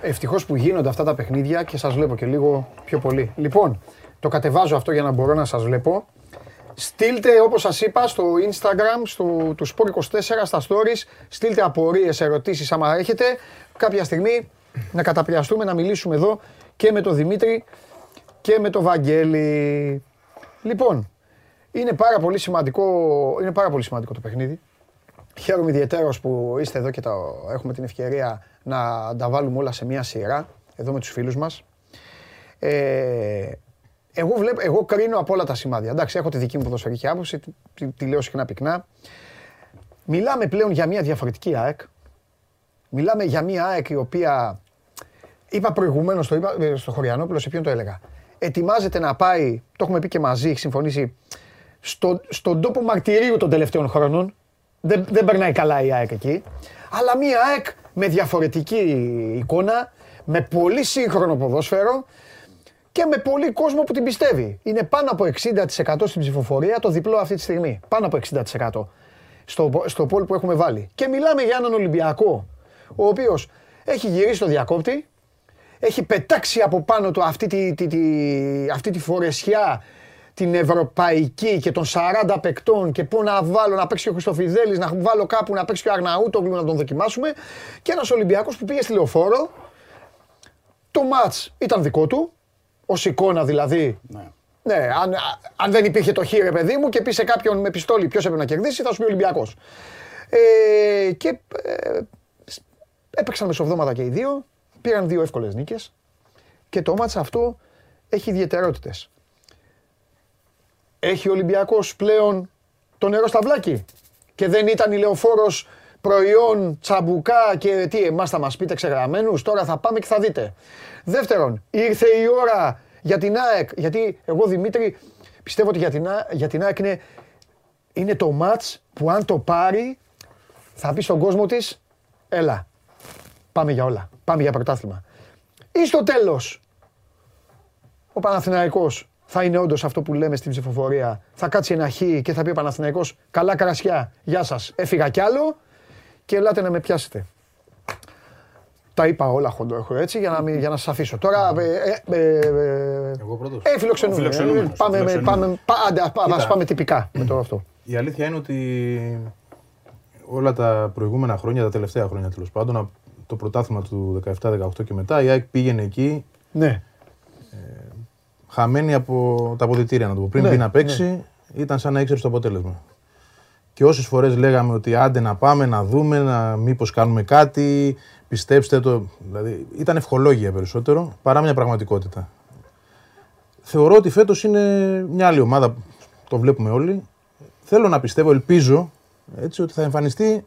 Ευτυχώς που γίνονται αυτά τα παιχνίδια και σας βλέπω και λίγο πιο πολύ. Λοιπόν, το κατεβάζω αυτό για να μπορώ να σας βλέπω. Στείλτε, όπως σας είπα, στο Instagram, στο, του Sport24, στα stories, στείλτε απορίες, ερωτήσεις άμα έχετε. Κάποια στιγμή να καταπιαστούμε, να μιλήσουμε εδώ και με τον Δημήτρη και με τον Βαγγέλη. Λοιπόν, είναι πάρα πολύ σημαντικό, είναι πάρα πολύ σημαντικό το παιχνίδι. Χαίρομαι ιδιαίτερω που είστε εδώ και τα, έχουμε την ευκαιρία να τα βάλουμε όλα σε μια σειρά εδώ με τους φίλους μας. Ε, εγώ, βλέπω, εγώ κρίνω από όλα τα σημάδια. Εντάξει, έχω τη δική μου ποδοσφαιρική άποψη, τη, τη λέω συχνά πυκνά. Μιλάμε πλέον για μια διαφορετική ΑΕΚ. Μιλάμε για μια ΑΕΚ η οποία, είπα προηγουμένως, το είπα ε, στο Χωριανόπουλο, σε ποιον το έλεγα. Ετοιμάζεται να πάει, το έχουμε πει και μαζί, έχει συμφωνήσει, στο, στον τόπο μαρτυρίου των τελευταίων χρόνων. Δεν, δεν περνάει καλά η ΑΕΚ εκεί. Αλλά μια ΑΕΚ με διαφορετική εικόνα, με πολύ σύγχρονο ποδόσφαιρο και με πολύ κόσμο που την πιστεύει. Είναι πάνω από 60% στην ψηφοφορία, το διπλό αυτή τη στιγμή. Πάνω από 60% στο, στο πόλ που έχουμε βάλει. Και μιλάμε για έναν Ολυμπιακό, ο οποίος έχει γυρίσει το διακόπτη, έχει πετάξει από πάνω του αυτή τη, τη, τη, αυτή τη φορεσιά την ευρωπαϊκή και των 40 παικτών και πού να βάλω να παίξει ο Χριστοφιδέλης, να βάλω κάπου να παίξει και ο Αρναούτογλου να τον δοκιμάσουμε και ένας Ολυμπιακός που πήγε στη Λεωφόρο, το μάτς ήταν δικό του, ως εικόνα δηλαδή. Ναι. Ναι, αν, αν δεν υπήρχε το χείρε παιδί μου και πει σε κάποιον με πιστόλι ποιος έπρεπε να κερδίσει, θα σου πει Ολυμπιακός. Ε, και ε, έπαιξαν μεσοβδόματα και οι δύο, πήραν δύο εύκολες νίκες και το μάτσα αυτό έχει ιδιαιτερότητες. Έχει ο Ολυμπιακός πλέον το νερό στα βλάκι και δεν ήταν η λεωφόρος προϊόν τσαμπουκά και τι εμάς θα μας πείτε ξεγραμμένους, τώρα θα πάμε και θα δείτε. Δεύτερον, ήρθε η ώρα για την ΑΕΚ, γιατί εγώ Δημήτρη πιστεύω ότι για την, για την ΑΕΚ είναι, είναι το μάτς που αν το πάρει θα πει στον κόσμο της, έλα, πάμε για όλα, πάμε για πρωτάθλημα. Ή στο τέλος, ο Παναθηναϊκός θα είναι όντως αυτό που λέμε στην ψηφοφορία. Θα κάτσει ένα χ και θα πει ο Παναθηναϊκός καλά καρασιά, γεια σας, έφυγα κι άλλο και ελάτε να με πιάσετε. Τα είπα όλα χοντρό έτσι για να, μην, για να σας αφήσω. Τώρα, ε, ε, ε, Εγώ πρώτος. Ε, φιλοξενούμε. Ε, πάμε, με, πάμε, άντε, ας πάμε τυπικά με το αυτό. Η αλήθεια είναι ότι όλα τα προηγούμενα χρόνια, τα τελευταία χρόνια τέλος πάντων, το πρωτάθλημα του 17-18 και μετά, η ΑΕΚ πήγαινε εκεί. Ναι. Ε, χαμένη από τα αποδητήρια, να το πω. Πριν ναι, να παίξει, ναι. ήταν σαν να ήξερε το αποτέλεσμα. Και όσες φορές λέγαμε ότι άντε να πάμε να δούμε, να μήπως κάνουμε κάτι, πιστέψτε το. Δηλαδή ήταν ευχολόγια περισσότερο παρά μια πραγματικότητα. Θεωρώ ότι φέτος είναι μια άλλη ομάδα, το βλέπουμε όλοι. Θέλω να πιστεύω, ελπίζω έτσι, ότι θα εμφανιστεί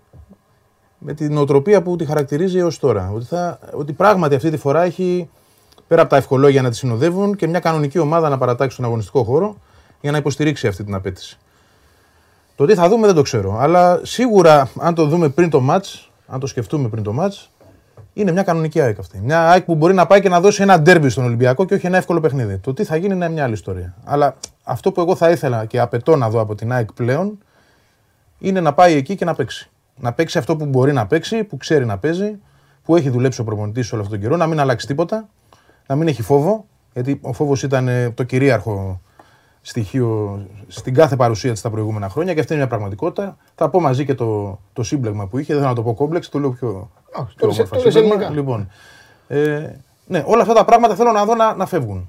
με την νοοτροπία που τη χαρακτηρίζει έως τώρα. Ότι, θα, ότι πράγματι αυτή τη φορά έχει πέρα από τα ευχολόγια να τη συνοδεύουν και μια κανονική ομάδα να παρατάξει τον αγωνιστικό χώρο για να υποστηρίξει αυτή την απέτηση. Το τι θα δούμε δεν το ξέρω. Αλλά σίγουρα αν το δούμε πριν το match, αν το σκεφτούμε πριν το match, είναι μια κανονική ΑΕΚ αυτή. Μια ΑΕΚ που μπορεί να πάει και να δώσει ένα ντέρμπι στον Ολυμπιακό και όχι ένα εύκολο παιχνίδι. Το τι θα γίνει είναι μια άλλη ιστορία. Αλλά αυτό που εγώ θα ήθελα και απαιτώ να δω από την ΑΕΚ πλέον είναι να πάει εκεί και να παίξει. Να παίξει αυτό που μπορεί να παίξει, που ξέρει να παίζει, που έχει δουλέψει ο προπονητής όλο αυτόν τον καιρό, να μην αλλάξει τίποτα, να μην έχει φόβο, γιατί ο φόβος ήταν ε, το κυρίαρχο στοιχείο στην κάθε παρουσία της τα προηγούμενα χρόνια και αυτή είναι μια πραγματικότητα. Θα πω μαζί και το, το σύμπλεγμα που είχε, δεν θα το πω κόμπλεξ, το λέω πιο, oh, πιο όμορφα. Λοιπόν, ε, ναι, όλα αυτά τα πράγματα θέλω να δω να, να φευγουν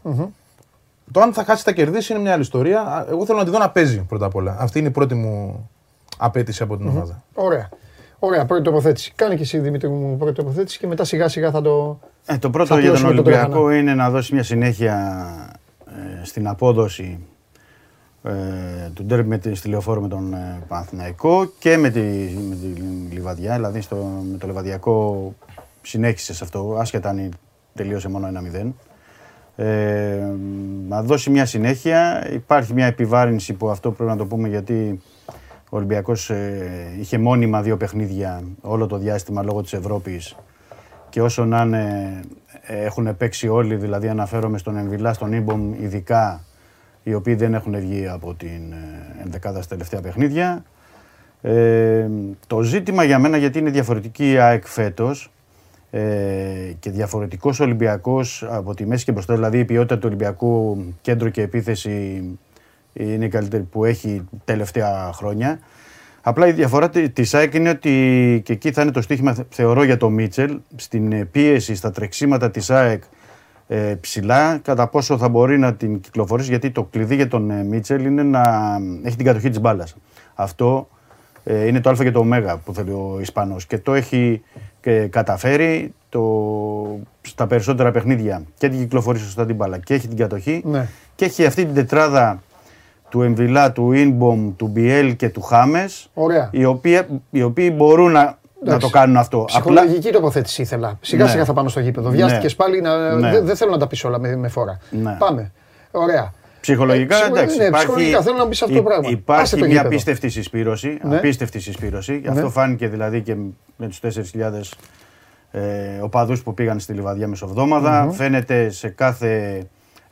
Το αν θα χάσει τα κερδίσει είναι μια άλλη ιστορία. Εγώ θέλω να τη δω να παίζει πρώτα απ' όλα. Αυτή είναι η πρώτη μου απέτηση από την ομάδα. Ωραία. Ωραία, πρώτη τοποθέτηση. Κάνε και εσύ Δημήτρη μου πρώτη τοποθέτηση και μετά σιγά σιγά θα το. Ε, το πρώτο για τον Ολυμπιακό είναι να δώσει μια συνέχεια ε, στην απόδοση ε, του ντέρμπι με τη, στη λεωφόρο με τον ε, Παναθηναϊκό και με τη, με τη Λιβαδιά, δηλαδή στο, με το Λιβαδιακό συνέχισε σε αυτό, άσχετα αν τελείωσε μόνο ένα 0 Ε, να δώσει μια συνέχεια. Υπάρχει μια επιβάρυνση που αυτό πρέπει να το πούμε γιατί ο Ολυμπιακός ε, είχε μόνιμα δύο παιχνίδια όλο το διάστημα λόγω της Ευρώπης και όσο να είναι, έχουν παίξει όλοι, δηλαδή αναφέρομαι στον Εμβιλά, στον Ήμπομ ειδικά, οι οποίοι δεν έχουν βγει από την ε, ενδεκάδα στα τελευταία παιχνίδια. Ε, το ζήτημα για μένα, γιατί είναι διαφορετική η ΑΕΚ φέτος ε, και διαφορετικός Ολυμπιακός από τη μέση και μπροστά, δηλαδή η ποιότητα του Ολυμπιακού κέντρο και επίθεση είναι η καλύτερη που έχει τελευταία χρόνια. Απλά η διαφορά τη ΑΕΚ είναι ότι και εκεί θα είναι το στίχημα, θεωρώ, για το Μίτσελ, στην πίεση, στα τρεξίματα της ΑΕΚ ε, ψηλά, κατά πόσο θα μπορεί να την κυκλοφορήσει, γιατί το κλειδί για τον ε, Μίτσελ είναι να έχει την κατοχή της μπάλας. Αυτό Ε, είναι το Α και το Ω που θέλει ο Ισπανός και το έχει και καταφέρει το, στα περισσότερα παιχνίδια και την κυκλοφορεί σωστά την μπάλα και έχει την κατοχή Ναι. και έχει αυτή την τετράδα του Εμβιλά, του Ινμπομ, του Μπιέλ και του Χάμες Ωραία. οι οποίοι, οι οποίοι μπορούν να, να Εντάξει. το κάνουν αυτό. Ψυχολογική τοποθέτηση ήθελα. Σιγά Ναι. σιγά θα πάμε στο γήπεδο. Ναι. Βιάστηκε πάλι. Να... Ναι. Δεν, δεν θέλω να τα πεις όλα με, με φόρα. Ναι. Πάμε. Ωραία. Ψυχολογικά Ε, ψυχο- εντάξει. ναι, ψυχολογικά θέλω να μπει σε αυτό το πράγμα. Άσε Υπάρχει το μια γήπεδο. απίστευτη συσπήρωση. Ναι. Απίστευτη συσπήρωση. Ναι. Αυτό φάνηκε δηλαδή και με τους 4.000 ε, οπαδούς που πήγαν στη Λιβαδιά μεσοβδόμαδα. Μμμ. Φαίνεται σε κάθε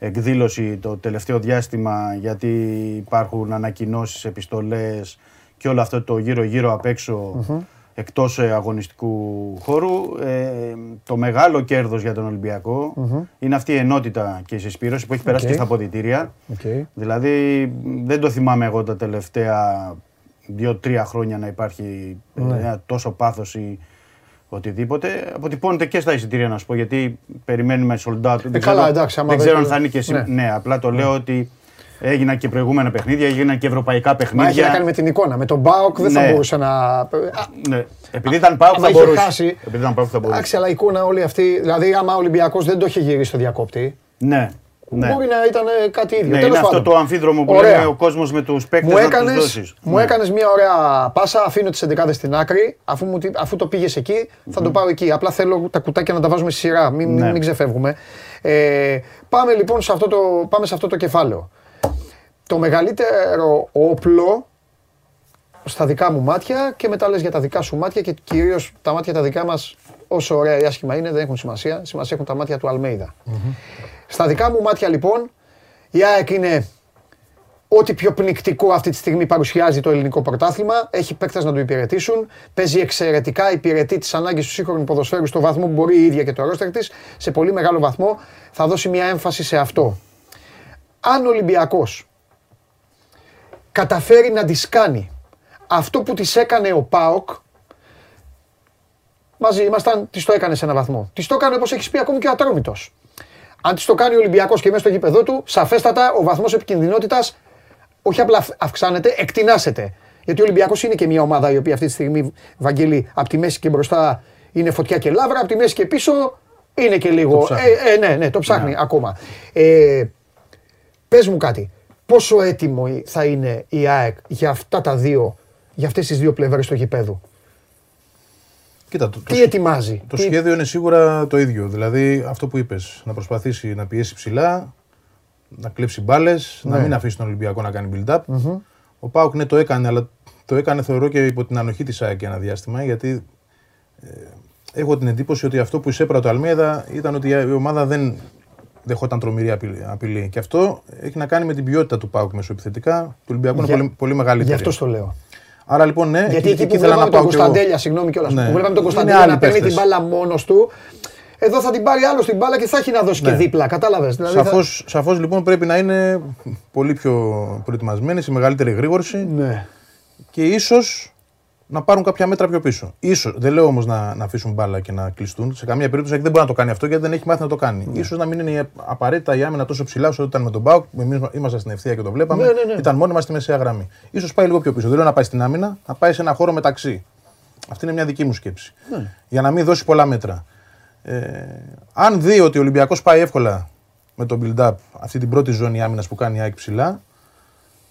εκδήλωση το τελευταίο διάστημα γιατί υπάρχουν ανακοινώσεις, επιστολές και όλο αυτό το γύρω-γύρω απ' έξω Μμμ. εκτός ε, αγωνιστικού χώρου. Ε, το μεγάλο κέρδος για τον Ολυμπιακό Μμμ. είναι αυτή η ενότητα και η συσπήρωση που έχει περάσει Οκ. και στα ποδητήρια. Οκ. Δηλαδή δεν το θυμάμαι εγώ τα τελευταία δύο-τρία χρόνια να υπάρχει Ναι. ένα τόσο πάθος ή οτιδήποτε. Αποτυπώνεται και στα εισιτήρια να σου πω γιατί περιμένουμε sold out. δεν καλά, ξέρω, εντάξει, άμα δεν δεν ξέρω αν το- θα είναι και σήμερα. ναι. Ναι. απλά το λέω ότι έγιναν και προηγούμενα παιχνίδια, έγιναν και ευρωπαϊκά Μα έχει παιχνίδια. να κάνει με την εικόνα. Με τον Μπάουκ δεν θα Ναι. μπορούσε να. Ναι. Επειδή ήταν πάω Άμα θα είχε μπορούσε. χάσει- Επειδή ήταν πάω θα μπορούσε. Εντάξει, αλλά η εικόνα όλη αυτή. Δηλαδή, άμα ο Ολυμπιακός δεν το είχε γυρίσει στο διακόπτη, Ναι. Ναι. μπορεί να ήταν ε, κάτι ίδιο. Ναι, Τέλος είναι αυτό πάντων. το αμφίδρομο που Ωραία. λέει ο κόσμος με τους παίκτες Μου να τους έκανες, δώσεις. μου Ναι. έκανες μια ωραία πάσα, αφήνω τις 11 στην άκρη, αφού, μου, τη- αφού το πήγες εκεί, θα το πάω εκεί. Απλά θέλω τα κουτάκια να τα βάζουμε στη σειρά, μην, μην- Ναι. μην ξεφεύγουμε. Ε, πάμε λοιπόν σε αυτό, το, πάμε σε αυτό το κεφάλαιο. Το μεγαλύτερο όπλο στα δικά μου μάτια και μετά λες για τα δικά σου μάτια και κυρίως τα μάτια τα δικά μας όσο ωραία ή άσχημα είναι δεν έχουν σημασία. Σημασία έχουν τα μάτια του αλμειδα Στα δικά μου μάτια λοιπόν η ΑΕΚ είναι ό,τι πιο πνικτικό αυτή τη στιγμή παρουσιάζει το ελληνικό πρωτάθλημα. Έχει παίκτες να το υπηρετήσουν. Παίζει εξαιρετικά, υπηρετεί τις ανάγκες του σύγχρονου ποδοσφαίρου στο βαθμό που μπορεί η ίδια και το ρόστερ της. Σε πολύ μεγάλο βαθμό θα δώσει μια έμφαση σε αυτό. Αν ο Ολυμπιακός καταφέρει να τις κάνει αυτό που τις έκανε ο ΠΑΟΚ, μαζί ήμασταν, τις το έκανε σε ένα βαθμό. Τις το έκανε όπως έχεις πει ακόμη και ο Ατρόμητος. Αν τις το κάνει ο Ολυμπιακός και μέσα στο γήπεδό του, σαφέστατα ο βαθμός επικινδυνότητας όχι απλά αυ- αυξάνεται, εκτινάσεται. Γιατί ο Ολυμπιακός είναι και μια ομάδα η οποία αυτή τη στιγμή, Βαγγέλη, από τη μέση και μπροστά είναι φωτιά και λάβρα, από τη μέση και πίσω είναι και λίγο. ψάχνει. Ε, ε, ναι, ναι, το ψάχνει ακόμα. Ε, πες μου κάτι. Πόσο έτοιμο θα είναι η ΑΕΚ για αυτά τα δύο, για αυτές τις δύο πλευρές του γηπέδου. Κοίτα, το, Τι το, ετοιμάζει. το τι... σχέδιο είναι σίγουρα το ίδιο. Δηλαδή αυτό που είπες, να προσπαθήσει να πιέσει ψηλά, να κλέψει μπάλες, να Ναι. μην αφήσει τον Ολυμπιακό να κάνει build-up. Ο Πάουκ ναι, το έκανε, αλλά το έκανε θεωρώ και υπό την ανοχή της ΑΕΚ ένα διάστημα. Γιατί ε, έχω την εντύπωση ότι αυτό που εισέπρα το Αλμέδα ήταν ότι η ομάδα δεν δεχόταν τρομερή απειλή- απειλή. Και αυτό έχει να κάνει με την ποιότητα του Πάουκ μεσοεπιθετικά. Του Ολυμπιακού είναι Για- πολύ, πολύ μεγαλύτερη. Γι' αυτό το λέω. Άρα λοιπόν, ναι, Γιατί εκεί, που ήθελα βλέπαμε τον πάω κι εγώ. Κωνσταντέλια, συγγνώμη κιόλας. Ναι. Που βλέπαμε τον Είναι Κωνσταντέλια άλλοι να παίρνει την παίχτες. μπάλα μόνος του. Εδώ θα την πάρει άλλος την μπάλα και θα έχει να δώσει και Ναι. δίπλα. Κατάλαβες. Δηλαδή θα- Σαφώς, σαφώς λοιπόν πρέπει να είναι πολύ πιο προετοιμασμένοι, σε μεγαλύτερη γρήγορση Ναι. και ίσως να πάρουν κάποια μέτρα πιο πίσω. Ίσως, δεν λέω όμως να, να αφήσουν μπάλα και να κλειστούν. Σε καμία περίπτωση δεν μπορεί να το κάνει αυτό γιατί δεν έχει μάθει να το κάνει. Ναι. Ίσως να μην είναι η απαραίτητα η άμυνα τόσο ψηλά όσο ήταν με τον Μπάουκ. Εμείς ήμασταν στην ευθεία και το βλέπαμε. Ναι, ναι, ναι. Ήταν μόνοι μας στη μεσαία γραμμή. Ίσως πάει λίγο πιο πίσω. Δεν λέω να πάει στην άμυνα, να πάει σε ένα χώρο μεταξύ. Αυτή είναι μια δική μου σκέψη. Ναι. Για να μην δώσει πολλά μέτρα. Ε, αν δει ότι ο Ολυμπιακός πάει εύκολα με το build-up αυτή την πρώτη ζώνη άμυνας που κάνει η ΑΕΚ ψηλά,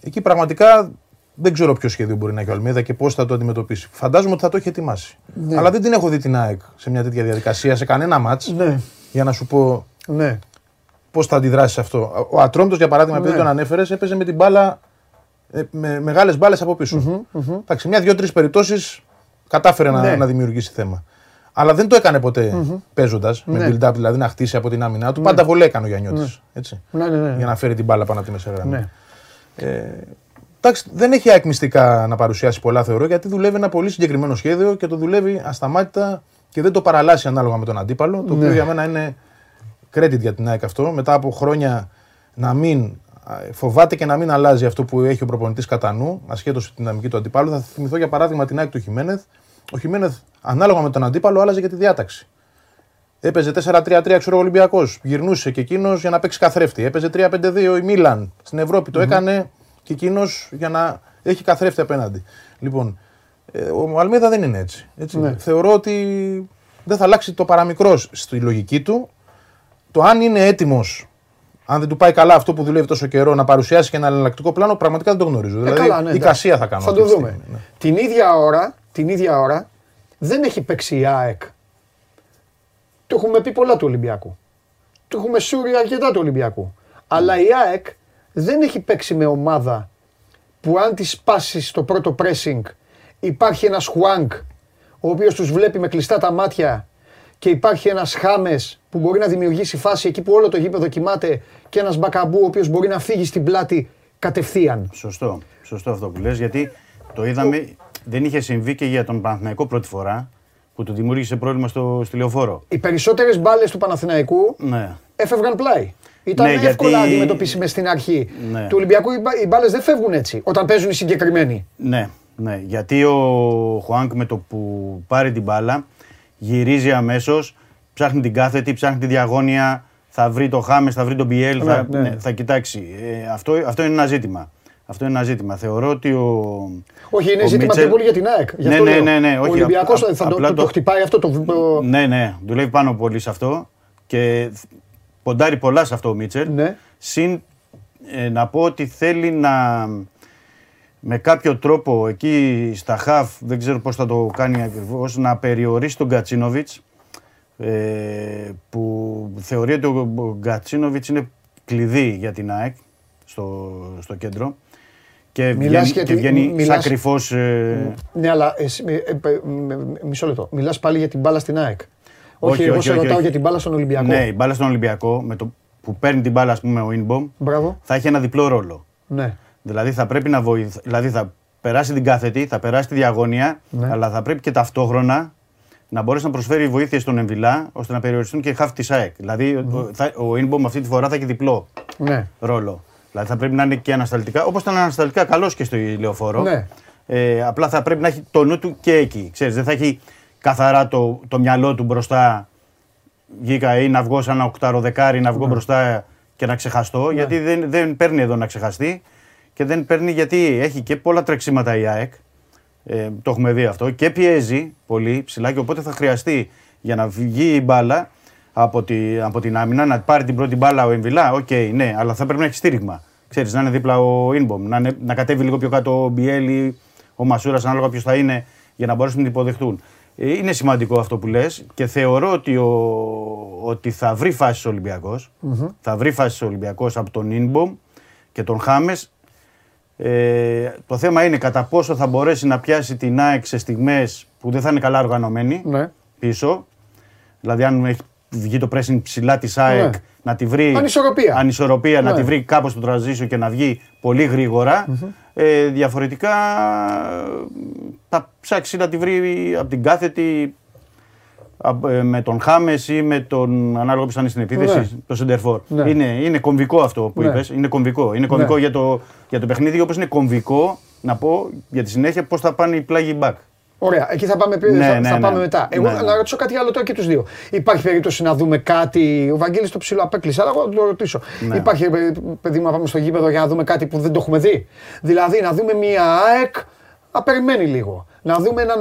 εκεί πραγματικά δεν ξέρω ποιο σχέδιο μπορεί να έχει ο Αλμίδα και πώς θα το αντιμετωπίσει. Φαντάζομαι ότι θα το έχει ετοιμάσει. Ναι. Αλλά δεν την έχω δει την ΑΕΚ σε μια τέτοια διαδικασία, σε κανένα μάτς, Ναι. για να σου πω Ναι. πώς θα αντιδράσει σε αυτό. Ο Ατρόμητος, για παράδειγμα, επειδή Ναι. τον ανέφερες, έπαιζε με την μπάλα. ε, με μεγάλες μπάλες από πίσω. Εντάξει, μια-δύο-τρει περιπτώσεις κατάφερε να, Ναι. να δημιουργήσει θέμα. Αλλά δεν το έκανε ποτέ παίζοντας, Ναι. με build-up δηλαδή να χτίσει από την άμυνά του. Πάντα βολέ έκανε ο Γιάννης. Έτσι. Ναι, ναι, ναι. Για να φέρει την μπάλα πάνω από τη μεσαία γραμμή. Ναι. Ε, εντάξει, δεν έχει ΑΕΚ μυστικά να παρουσιάσει πολλά θεωρώ γιατί δουλεύει ένα πολύ συγκεκριμένο σχέδιο και το δουλεύει ασταμάτητα και δεν το παραλάσει ανάλογα με τον αντίπαλο. Το οποίο Ναι. για μένα είναι credit για την ΑΕΚ αυτό. Μετά από χρόνια να μην α, φοβάται και να μην αλλάζει αυτό που έχει ο προπονητής κατά νου, ασχέτως τη δυναμική του αντιπάλου. Θα θυμηθώ για παράδειγμα την ΑΕΚ του Χιμένεθ. Ο Χιμένεθ ανάλογα με τον αντίπαλο άλλαζε και τη διάταξη. Έπαιζε 4-3-3 ξέρω ο Ολυμπιακός. Γυρνούσε και εκείνος για να παίξει καθρέφτη. Έπαιζε 3-5-2 η Μίλαν στην Ευρώπη. Το έκανε και εκείνος για να έχει καθρέφτη απέναντι. Λοιπόν, Ε, ο Αλμίδα δεν είναι έτσι. έτσι. Ναι. Θεωρώ ότι δεν θα αλλάξει το παραμικρός στη λογική του. Το αν είναι έτοιμος, αν δεν του πάει καλά αυτό που δουλεύει τόσο καιρό, να παρουσιάσει και ένα εναλλακτικό πλάνο, πραγματικά δεν το γνωρίζω. Ε, δηλαδή καλά, ναι, η κασία θα κάνω. Θα το δούμε. ναι. Την ίδια ώρα, την ίδια ώρα δεν έχει παίξει η ΑΕΚ. Το έχουμε πει πολλά του Ολυμπιακού. Το έχουμε σούρει αρκετά του Ολυμπιακού. Αλλά η ΑΕΚ δεν έχει παίξει με ομάδα που αν τη σπάσει στο πρώτο pressing υπάρχει ένας Χουάνκ ο οποίος τους βλέπει με κλειστά τα μάτια και υπάρχει ένας Χάμες που μπορεί να δημιουργήσει φάση εκεί που όλο το γήπεδο κοιμάται και ένας Μπακαμπού ο οποίος μπορεί να φύγει στην πλάτη κατευθείαν. Σωστό. Σωστό αυτό που λες γιατί το είδαμε, δεν είχε συμβεί και για τον Παναθηναϊκό πρώτη φορά που του δημιούργησε πρόβλημα στο, στη λεωφόρο. Οι περισσότερες μπάλες του Παναθηναϊκού ναι. έφευγαν πλάι. Ήταν ναι, εύκολα γιατί... αντιμετωπίσιμες στην αρχή. Ναι. Του Ολυμπιακού οι μπάλες δεν φεύγουν έτσι όταν παίζουν οι συγκεκριμένοι. Ναι, ναι. Γιατί ο Χουάνκ με το που πάρει την μπάλα γυρίζει αμέσως, ψάχνει την κάθετη, ψάχνει τη διαγώνια, θα βρει το Χάμες, θα βρει τον Μπιέλ, ναι, θα, ναι. ναι. θα κοιτάξει. Ε, αυτό, αυτό είναι ένα ζήτημα. Αυτό είναι ένα ζήτημα. Θεωρώ ότι ο. Όχι, είναι ζήτημα Μίτσελ... πιο πολύ για την ΑΕΚ. ναι, ναι, ναι, ναι, Ο Ολυμπιακός θα το, το, το, χτυπάει αυτό το. Ναι, ναι, δουλεύει πάνω πολύ σε αυτό. Και ποντάρει πολλά σε αυτό ο Μίτσελ. Ναι. Συν ε, να πω ότι θέλει να με κάποιο τρόπο εκεί στα χαφ, δεν ξέρω πώς θα το κάνει ακριβώς, να περιορίσει τον Γκατσίνοβιτς ε, που θεωρεί ότι ο Γκατσίνοβιτς είναι κλειδί για την ΑΕΚ στο, στο κέντρο και βγαίνει, και βγαίνει μιλάς... σαν κρυφός... Ε... Ναι, αλλά εσύ, ε, ε, μισό λεπτό. Μιλάς πάλι για την μπάλα στην ΑΕΚ. Όχι, όχι εγώ σε ρωτάω για την μπάλα στον Ολυμπιακό. Ναι, η μπάλα στον Ολυμπιακό, με το που παίρνει την μπάλα, ας πούμε, ο Ινμπομ, θα έχει ένα διπλό ρόλο. Ναι. Δηλαδή θα πρέπει να βοηθ... δηλαδή θα περάσει την κάθετη, θα περάσει τη διαγώνια, ναι. αλλά θα πρέπει και ταυτόχρονα να μπορέσει να προσφέρει βοήθεια στον Εμβιλά ώστε να περιοριστούν και χάφη της ΑΕΚ. Δηλαδή mm. ο Ινμπομ αυτή τη φορά θα έχει διπλό ναι. ρόλο. Δηλαδή θα πρέπει να είναι και ανασταλτικά, όπως ήταν ανασταλτικά καλό και στο λεωφόρο. Ναι. Ε, απλά θα πρέπει να έχει το νου του και εκεί. Ξέρεις, δεν θα έχει καθαρά το, το μυαλό του μπροστά. Βγήκα ή να βγω σαν ένα οκτάρο δεκάρι, να βγω ναι. μπροστά και να ξεχαστώ. Ναι. Γιατί δεν, δεν παίρνει εδώ να ξεχαστεί και δεν παίρνει γιατί έχει και πολλά τρεξίματα η ΑΕΚ. Ε, το έχουμε δει αυτό και πιέζει πολύ ψηλά και οπότε θα χρειαστεί για να βγει η μπάλα από, τη, από την άμυνα, να πάρει την πρώτη μπάλα ο Εμβιλά, OK, okay, ναι, αλλά θα πρέπει να έχει στήριγμα. Ξέρεις, να είναι δίπλα ο Ιν Μπομ, να, να κατέβει λίγο πιο κάτω ο Μπιέλ, ο Μασούρας, ανάλογα ποιος θα είναι, για να μπορέσουν να την υποδεχτούν. Ε, είναι σημαντικό αυτό που λες και θεωρώ ότι, ο, ότι θα βρει φάση ο Ολυμπιακός. Mm-hmm. Θα βρει φάση ο Ολυμπιακός από τον Ινμπομ και τον Χάμες. Ε, το θέμα είναι κατά πόσο θα μπορέσει να πιάσει την ΑΕΚ σε στιγμές που δεν θα είναι καλά οργανωμένη ναι. πίσω. Δηλαδή αν έχει βγει το pressing ψηλά της ΑΕΚ ναι. να τη βρει ανισορροπία, ανισορροπία ναι. να τη βρει κάπως το transition και να βγει πολύ γρήγορα. Mm-hmm. Ε, διαφορετικά θα ψάξεις να τη βρει από την κάθετη ε, με τον Χάμες ή με τον ανάλογο που ήταν στην επίθεση, ναι. το Σεντερφόρ. Ναι. Είναι, είναι κομβικό αυτό που ναι. είπες. Είναι κομβικό. Είναι κομβικό ναι. για, το, για το παιχνίδι, όπως είναι κομβικό να πω για τη συνέχεια πώς θα πάνε οι πλάγοι back. Ωραία, εκεί θα πάμε, ναι, θα, ναι, θα πάμε μετά. Εγώ να ρωτήσω κάτι άλλο τώρα και τους δύο. Υπάρχει περίπτωση να δούμε κάτι. Ο Βαγγέλης το ψηλό απέκλεισε, αλλά εγώ θα το ρωτήσω. Υπάρχει ε, παιδί να πάμε στο γήπεδο για να δούμε κάτι που δεν το έχουμε δει; Δηλαδή να δούμε μια ΑΕΚ να περιμένει λίγο. Να δούμε έναν,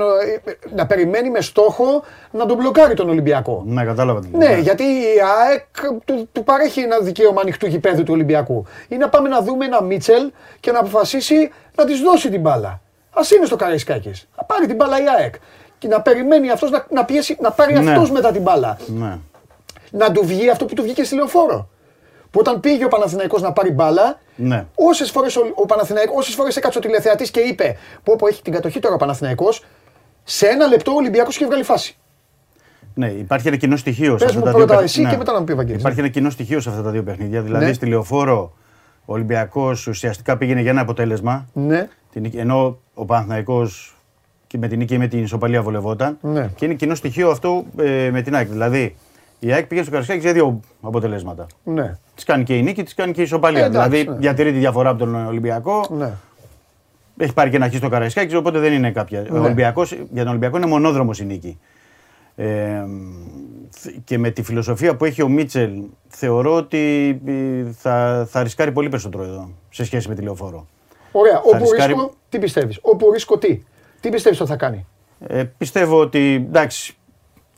να περιμένει με στόχο να τον μπλοκάρει τον Ολυμπιακό. Ναι, κατάλαβα. Ναι, γιατί η ΑΕΚ του, του παρέχει ένα δικαίωμα ανοιχτού γηπέδου του Ολυμπιακού. Ή να πάμε να δούμε ένα Μίτσελ και να αποφασίσει να της δώσει την μπάλα. Α είναι στο Καραϊσκάκης. Να πάρει την μπάλα η ΑΕΚ. Και να περιμένει αυτός να, να, πιέσει, να πάρει ναι. αυτός μετά την μπάλα. Ναι. Να του βγει αυτό που του βγήκε στη λεωφόρο. Που όταν πήγε ο Παναθηναϊκός να πάρει μπάλα, ναι. όσες φορές ο, ο Παναθηναϊκός, όσες φορές έκατσε ο τηλεθεατής και είπε: Πω, πω έχει την κατοχή τώρα ο Παναθηναϊκός, σε ένα λεπτό ο Ολυμπιακός είχε βγάλει φάση. Ναι, υπάρχει ένα κοινό στοιχείο σε αυτά τα δύο παιχνίδια. Ναι. και μετά να μου πει Υπάρχει ένα κοινό στοιχείο σε αυτά τα δύο παιχνίδια. Δηλαδή ναι. στη λεωφόρο ο Ολυμπιακός ουσιαστικά πήγαινε για ένα αποτέλεσμα. Ναι. Ενώ ο Παναθηναϊκός και με την νίκη με την ισοπαλία βολευόταν. Ναι. Και είναι κοινό στοιχείο αυτό ε, με την ΑΕΚ. Δηλαδή η ΑΕΚ πήγε στο Καρασκάκι για δύο αποτελέσματα. Ναι. Της κάνει και η νίκη, της κάνει και η ισοπαλία. Ε, δηλαδή ναι. διατηρεί τη διαφορά από τον Ολυμπιακό. Ναι. Έχει πάρει και ένα χ στο Καρασκάκι, οπότε δεν είναι κάποια. Ναι. Ο Ολυμπιακός, για τον Ολυμπιακό είναι μονόδρομος η νίκη. Ε, και με τη φιλοσοφία που έχει ο Μίτσελ, θεωρώ ότι ε, θα, θα ρισκάρει πολύ περισσότερο εδώ σε σχέση με τη λεωφόρο. Ωραία. Όπου ρίσκω, τι πιστεύεις; Όπου ρίσκω τι; Τι πιστεύεις ότι θα κάνει; Ε, πιστεύω ότι εντάξει,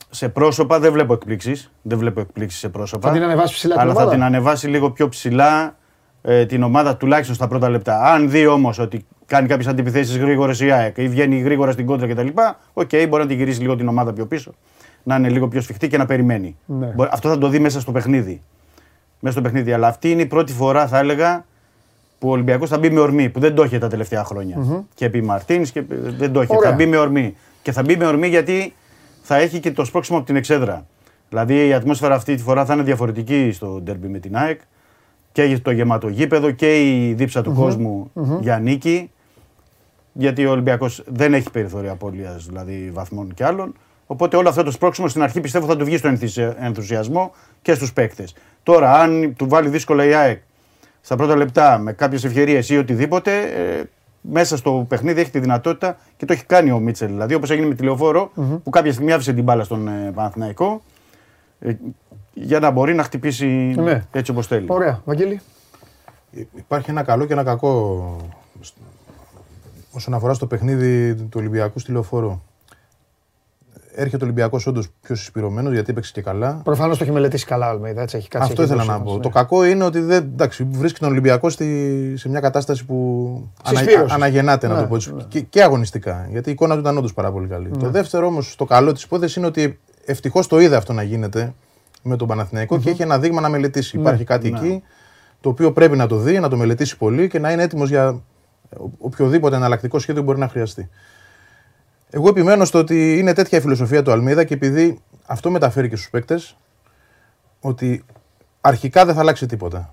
σε πρόσωπα δεν βλέπω εκπλήξεις. Δεν βλέπω εκπλήξεις σε πρόσωπα. Θα την ανεβάσει ψηλά Αλλά την θα ομάδα; την ανεβάσει λίγο πιο ψηλά ε, την ομάδα τουλάχιστον στα πρώτα λεπτά. Αν δει όμως ότι κάνει κάποιες αντιπιθέσεις γρήγορες η ΑΕΚ ή βγαίνει γρήγορα στην κόντρα κτλ. Οκ, μπορεί να την γυρίσει λίγο την ομάδα πιο πίσω. Να είναι λίγο πιο σφιχτή και να περιμένει. Ναι. Μπορεί- Αυτό θα το δει μέσα στο παιχνίδι. Μέσα στο παιχνίδι. Αλλά αυτή είναι η πρώτη φορά, θα έλεγα, που ο Ολυμπιακός θα μπει με ορμή, που δεν το είχε τα τελευταία χρόνια. Και επί Μαρτίνς και δεν το είχε. Ωραία. Θα μπει με ορμή. Και θα μπει με ορμή γιατί θα έχει και το σπρώξιμο από την εξέδρα. Δηλαδή η ατμόσφαιρα αυτή τη φορά θα είναι διαφορετική στο ντέρμπι με την ΑΕΚ. Και το γεμάτο γήπεδο και η δίψα του κόσμου για νίκη. Γιατί ο Ολυμπιακός δεν έχει περιθώρια απώλειας δηλαδή βαθμών και άλλων. Οπότε όλο αυτό το σπρώξιμο στην αρχή πιστεύω θα του βγει στο ενθουσια- ενθουσιασμό και στους παίκτες. Τώρα, αν του βάλει δύσκολα η ΑΕΚ στα πρώτα λεπτά με κάποιες ευκαιρίε ή οτιδήποτε, ε, μέσα στο παιχνίδι έχει τη δυνατότητα και το έχει κάνει ο Μίτσελ. Δηλαδή, όπως έγινε με τη λεωφορο που κάποια στιγμή άφησε την μπάλα στον ε, Παναθηναϊκό ε, για να μπορεί να χτυπήσει Ναι. έτσι όπως θέλει. Ωραία, Βαγγέλη. Υπάρχει ένα καλό και ένα κακό σ- όσον αφορά στο παιχνίδι του Ολυμπιακού στη λεωφόρο. Έρχεται ο Ολυμπιακός όντως πιο συσπηρωμένος γιατί έπαιξε και καλά. Προφανώς το έχει μελετήσει καλά ο Αλμέιδα. Έτσι, έχει κάτσει Αυτό εκεί ήθελα δώσει να μας, πω. ναι. Το κακό είναι ότι δεν, εντάξει, βρίσκει τον Ολυμπιακό στη, σε μια κατάσταση που ανα, Συσπήρωσης. αναγεννάται, να Ναι, το πω έτσι. Και, και αγωνιστικά. Γιατί η εικόνα του ήταν όντως πάρα πολύ καλή. Το δεύτερο όμως, το καλό της υπόθεσης είναι ότι ευτυχώς το είδε αυτό να γίνεται με τον παναθηναικο και έχει ένα δείγμα να μελετήσει. Υπάρχει κάτι εκεί το οποίο πρέπει να το δει, να το μελετήσει πολύ και να είναι έτοιμος για οποιοδήποτε εναλλακτικό σχέδιο μπορεί να χρειαστεί. Εγώ επιμένω στο ότι είναι τέτοια η φιλοσοφία του Αλμίδα και επειδή αυτό μεταφέρει και στους παίκτες, ότι αρχικά δεν θα αλλάξει τίποτα.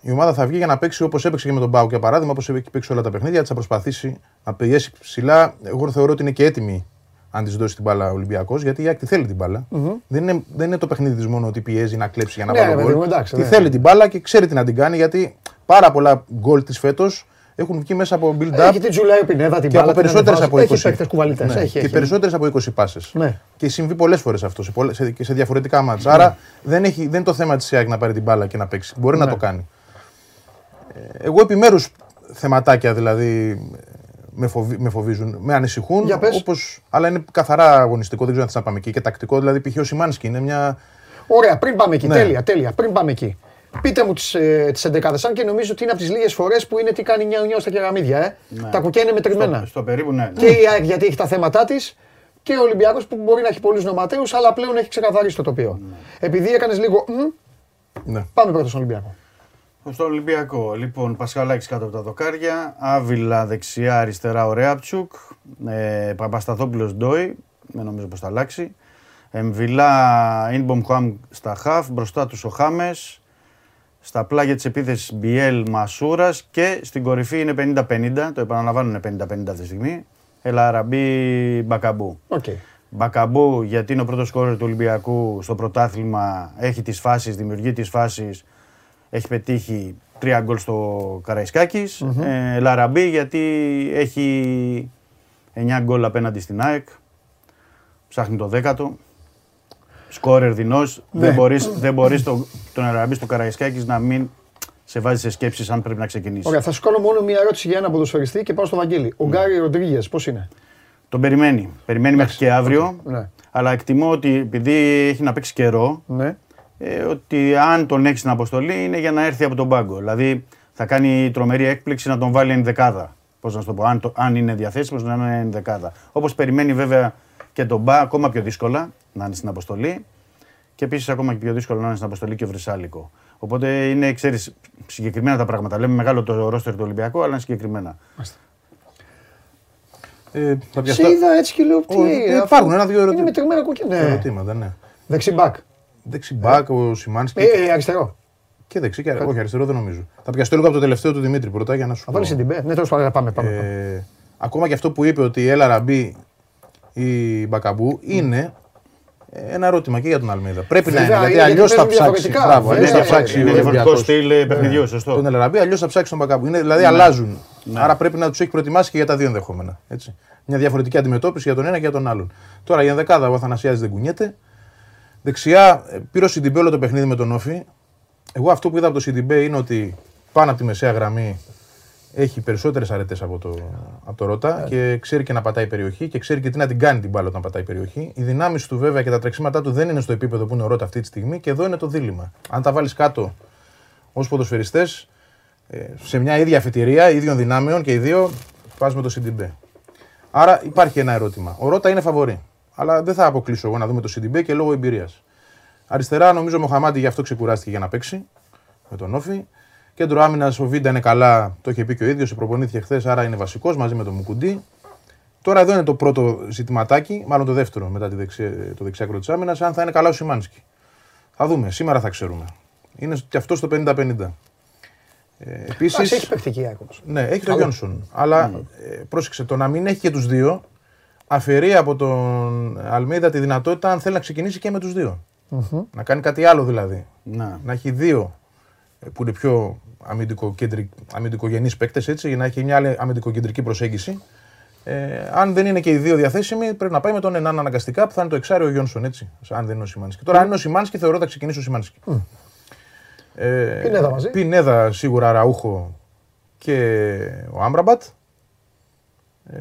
Η ομάδα θα βγει για να παίξει όπως έπαιξε και με τον Πάου για παράδειγμα, όπως έχει παίξει όλα τα παιχνίδια, τη θα προσπαθήσει να πιέσει ψηλά. Εγώ θεωρώ ότι είναι και έτοιμη αν της δώσει την μπάλα ο Ολυμπιακός, γιατί η Άκη θέλει την μπαλα Δεν, είναι, δεν είναι το παιχνίδι της μόνο ότι πιέζει να κλέψει για να Ναι, βάλει ρε παιδί γκολ. μου, εντάξει, Τη ναι. θέλει την μπάλα και ξέρει τι να την κάνει, γιατί πάρα πολλά γκολ της φέτος έχουν βγει μέσα από build-up Έχει την Τζουλάη Πινέδα, την και από μπάλα, την περισσότερες ανεβάζει. από 20. Έχει παίκτες κουβαλητές, Ναι, έχει, και έχει. περισσότερες από 20 πάσες. Ναι. Και συμβεί πολλές φορές αυτό σε, πολλές- σε, και σε διαφορετικά μάτια. Άρα δεν, έχει, δεν είναι το θέμα της ΣΕΑΚ να πάρει την μπάλα και να παίξει. Μπορεί Ναι. να το κάνει. Ε, Εγώ επιμέρους θεματάκια δηλαδή με, φοβι- με φοβίζουν, με ανησυχούν. Για πες. Όπως, αλλά είναι καθαρά αγωνιστικό, δεν ξέρω αν θες να πάμε εκεί. Και τακτικό, δηλαδή π.χ. ο Σιμάνσκι είναι μια. Ωραία, πριν πάμε εκεί. Ναι. Τέλεια, τέλεια. Πριν πάμε εκεί. Πείτε μου τις ε, τις 11 αν και νομίζω ότι είναι από τις λίγες φορές που είναι τι κάνει νιάου νιάου στα κεραμίδια. Ε. Τα κουκιά είναι μετρημένα. Στο, στο περίπου, ναι. Και η ΑΕΚ γιατί έχει τα θέματα της και ο Ολυμπιακός που μπορεί να έχει πολλούς νοματέους, αλλά πλέον έχει ξεκαθαρίσει το τοπίο. Επειδή έκανες λίγο. μμ, Ναι. πάμε πρώτα στον Ολυμπιακό. Στο Ολυμπιακό, λοιπόν, Πασχαλάκης κάτω από τα δοκάρια, Άβυλα δεξιά, αριστερά ο Ρέαπτσουκ, ε, Παπασταθόπουλος Ντόι, δεν νομίζω πως θα αλλάξει, Εμβιλά Ινμπομ Χουάμ στα χαφ, μπροστά τους ο Χάμες, στα πλάγια της επίθεσης Μπιέλ Μασούρας και στην κορυφή είναι 50-50, το επαναλαμβάνω είναι 50-50 αυτή τη στιγμή, Ελ Αραμπί Μπακαμπού. Οκ. Μπακαμπού, γιατί είναι ο πρώτος σκόρερ του Ολυμπιακού στο πρωτάθλημα, έχει τις φάσεις, δημιουργεί τις φάσεις, έχει πετύχει τρία γκολ στο Καραϊσκάκης Ελ Αραμπί, γιατί έχει 9 γκολ απέναντι στην ΑΕΚ, ψάχνει το δέκατο. Σκόρερ δεινός, Ναι. δεν μπορείς, δεν μπορείς το, τον Ελ Αραμπί στο Καραϊσκάκης να μην σε βάζει σε σκέψεις αν πρέπει να ξεκινήσει. Ωραία, θα σου κάνω μόνο μία ερώτηση για ένα ποδοσφαιριστή και πάω στο Βαγγέλη. Ο Γκάρι Ροντρίγες, πώς είναι; Τον περιμένει. Περιμένει μέχρι και αύριο. Ναι. Αλλά εκτιμώ ότι επειδή έχει να παίξει καιρό, Ναι. ε, ότι αν τον έχεις στην αποστολή είναι για να έρθει από τον πάγκο. Δηλαδή θα κάνει τρομερή έκπληξη να τον βάλει εν δεκάδα. Πώς να σου το πω, αν, το, αν είναι διαθέσιμος να είναι εν δεκάδα. Όπως περιμένει βέβαια και τον Μπα ακόμα πιο δύσκολα να είναι στην αποστολή. Και επίσης ακόμα και πιο δύσκολο να είναι στην αποστολή και ο Βρυσάλικο. Οπότε είναι, ξέρεις, συγκεκριμένα τα πράγματα. Λέμε μεγάλο το ρόστερ του Ολυμπιακού, αλλά είναι συγκεκριμένα. Ε, θα Σε πιαστώ- είδα έτσι και λέω. Τι Ω, είναι, ε, αυτό υπάρχουν ένα-δύο Είναι ερωτήματα. μετρημένα κόκκινα. Ναι. Ερωτήματα, ναι. Δεξί μπακ. Δεξιμπάκ, ο Σιμάνσκι. Ε, ε, αριστερό. Και δεξί και όχι αριστερό δεν νομίζω. Θα πιαστώ λίγο από το τελευταίο του Δημήτρη πρώτα για να σου Θα βάλεις πω. την μπέ. Ναι, τέλος πάντων, πάμε. πάμε. πάμε. Ε, ακόμα και αυτό που είπε ότι η Έλα Ραμπή ή Μπακαμπού είναι ένα ερώτημα και για τον Αλμέιδα. Πρέπει να είναι. Βέβαια, Γιατί είναι αλλιώς γιατί θα παίζουν ψάξει. διαφορετικά. Μπράβο, αλλιώς Ναι, θα ναι, ψάξει. Είναι ο διαφορετικό Ολυμπιακός. στυλ ε, παιχνιδιού, σωστό. Τον Ελ Αραμπί, αλλιώς θα ψάξει τον Μπακαμπού. Είναι, δηλαδή αλλάζουν. Άρα πρέπει να τους έχει προετοιμάσει και για τα δύο ενδεχόμενα. Έτσι. Μια διαφορετική αντιμετώπιση για τον ένα και για τον άλλον. Τώρα η ενδεκάδα ο Αθανασιάδης δεν κουνιέται. Δεξιά ε, πήρε ο Σιντιμπέ όλο το παιχνίδι με τον ΟΦΗ. Εγώ αυτό που είδα από το Σιντιμπέ είναι ότι πάνω από τη μεσαία γραμμή έχει περισσότερες αρετές από το, από το Ρότα και ξέρει και να πατάει περιοχή και ξέρει και τι να την κάνει την μπάλα όταν πατάει περιοχή. Οι δυνάμεις του βέβαια και τα τρεξίματά του δεν είναι στο επίπεδο που είναι ο Ρότα αυτή τη στιγμή και εδώ είναι το δίλημμα. Αν τα βάλεις κάτω ως ποδοσφαιριστές σε μια ίδια αφιτηρία ίδιων δυνάμεων και οι δύο πας με το CDB. Άρα υπάρχει ένα ερώτημα. Ο Ρότα είναι φαβορή. Αλλά δεν θα αποκλείσω εγώ να δούμε το CDB και λόγω εμπειρίας. Αριστερά νομίζω ο Μοχαμάτι γι' αυτό ξεκουράστηκε για να παίξει με τον Όφη. Κέντρο άμυνας ο Βίντα είναι καλά, το είχε πει και ο ίδιος, προπονήθηκε χθες, άρα είναι βασικός μαζί με τον Μουκουντή. Τώρα εδώ είναι το πρώτο ζητηματάκι, μάλλον το δεύτερο μετά τη δεξιά, το δεξιάκρο της άμυνας, αν θα είναι καλά ο Σιμάνσκι. Θα δούμε, σήμερα θα ξέρουμε. Είναι και αυτό στο 50-50. Ε, επίσης, έχει παιχτική Ναι, έχει τον Γιόνσον. Αλλά mm. ε, πρόσεξε, το να μην έχει και τους δύο αφαιρεί από τον Αλμίδα τη δυνατότητα αν θέλει να ξεκινήσει και με τους δύο. Mm-hmm. Να κάνει κάτι άλλο δηλαδή. Να, να έχει δύο ε, που είναι πιο αμυντικογενείς παίκτες, έτσι, για να έχει μια άλλη αμυντικοκεντρική προσέγγιση. Ε, αν δεν είναι και οι δύο διαθέσιμοι, πρέπει να πάει με τον έναν αναγκαστικά που θα είναι το εξάριο Γιόνσον, έτσι. Αν δεν είναι ο Σιμάνσκι. Τώρα, αν είναι ο Σιμάνσκι, θεωρώ θα ξεκινήσει ο Σιμάνσκι. Mm. Ε, Πινέδα μαζί. Πινέδα σίγουρα Ραούχο και ο Άμπραμπατ. Ε,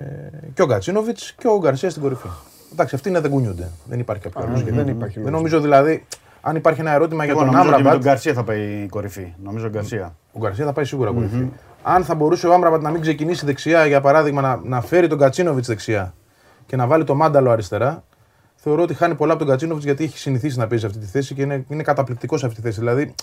και ο Γκατσίνοβιτς και ο Γκαρσία στην κορυφή. Εντάξει, αυτοί είναι δεν κουνιούνται. Δεν υπάρχει κάποιος άλλο. Δεν, δεν, δεν νομίζω δηλαδή αν υπάρχει ένα ερώτημα για τον Άμραμπατ. τον Γκαρσία θα πάει η κορυφή. Νομίζω ο Γκαρσία. Ο Γκαρσία θα πάει σίγουρα κορυφή. Αν θα μπορούσε ο Άμραμπατ να μην ξεκινήσει δεξιά, για παράδειγμα, να, να φέρει τον Κατσίνοβιτς δεξιά και να βάλει το μάνταλο αριστερά, θεωρώ ότι χάνει πολλά από τον Κατσίνοβιτς γιατί έχει συνηθίσει να παίζει αυτή τη θέση και είναι, είναι καταπληκτικός σε αυτή τη θέση. Δηλαδή,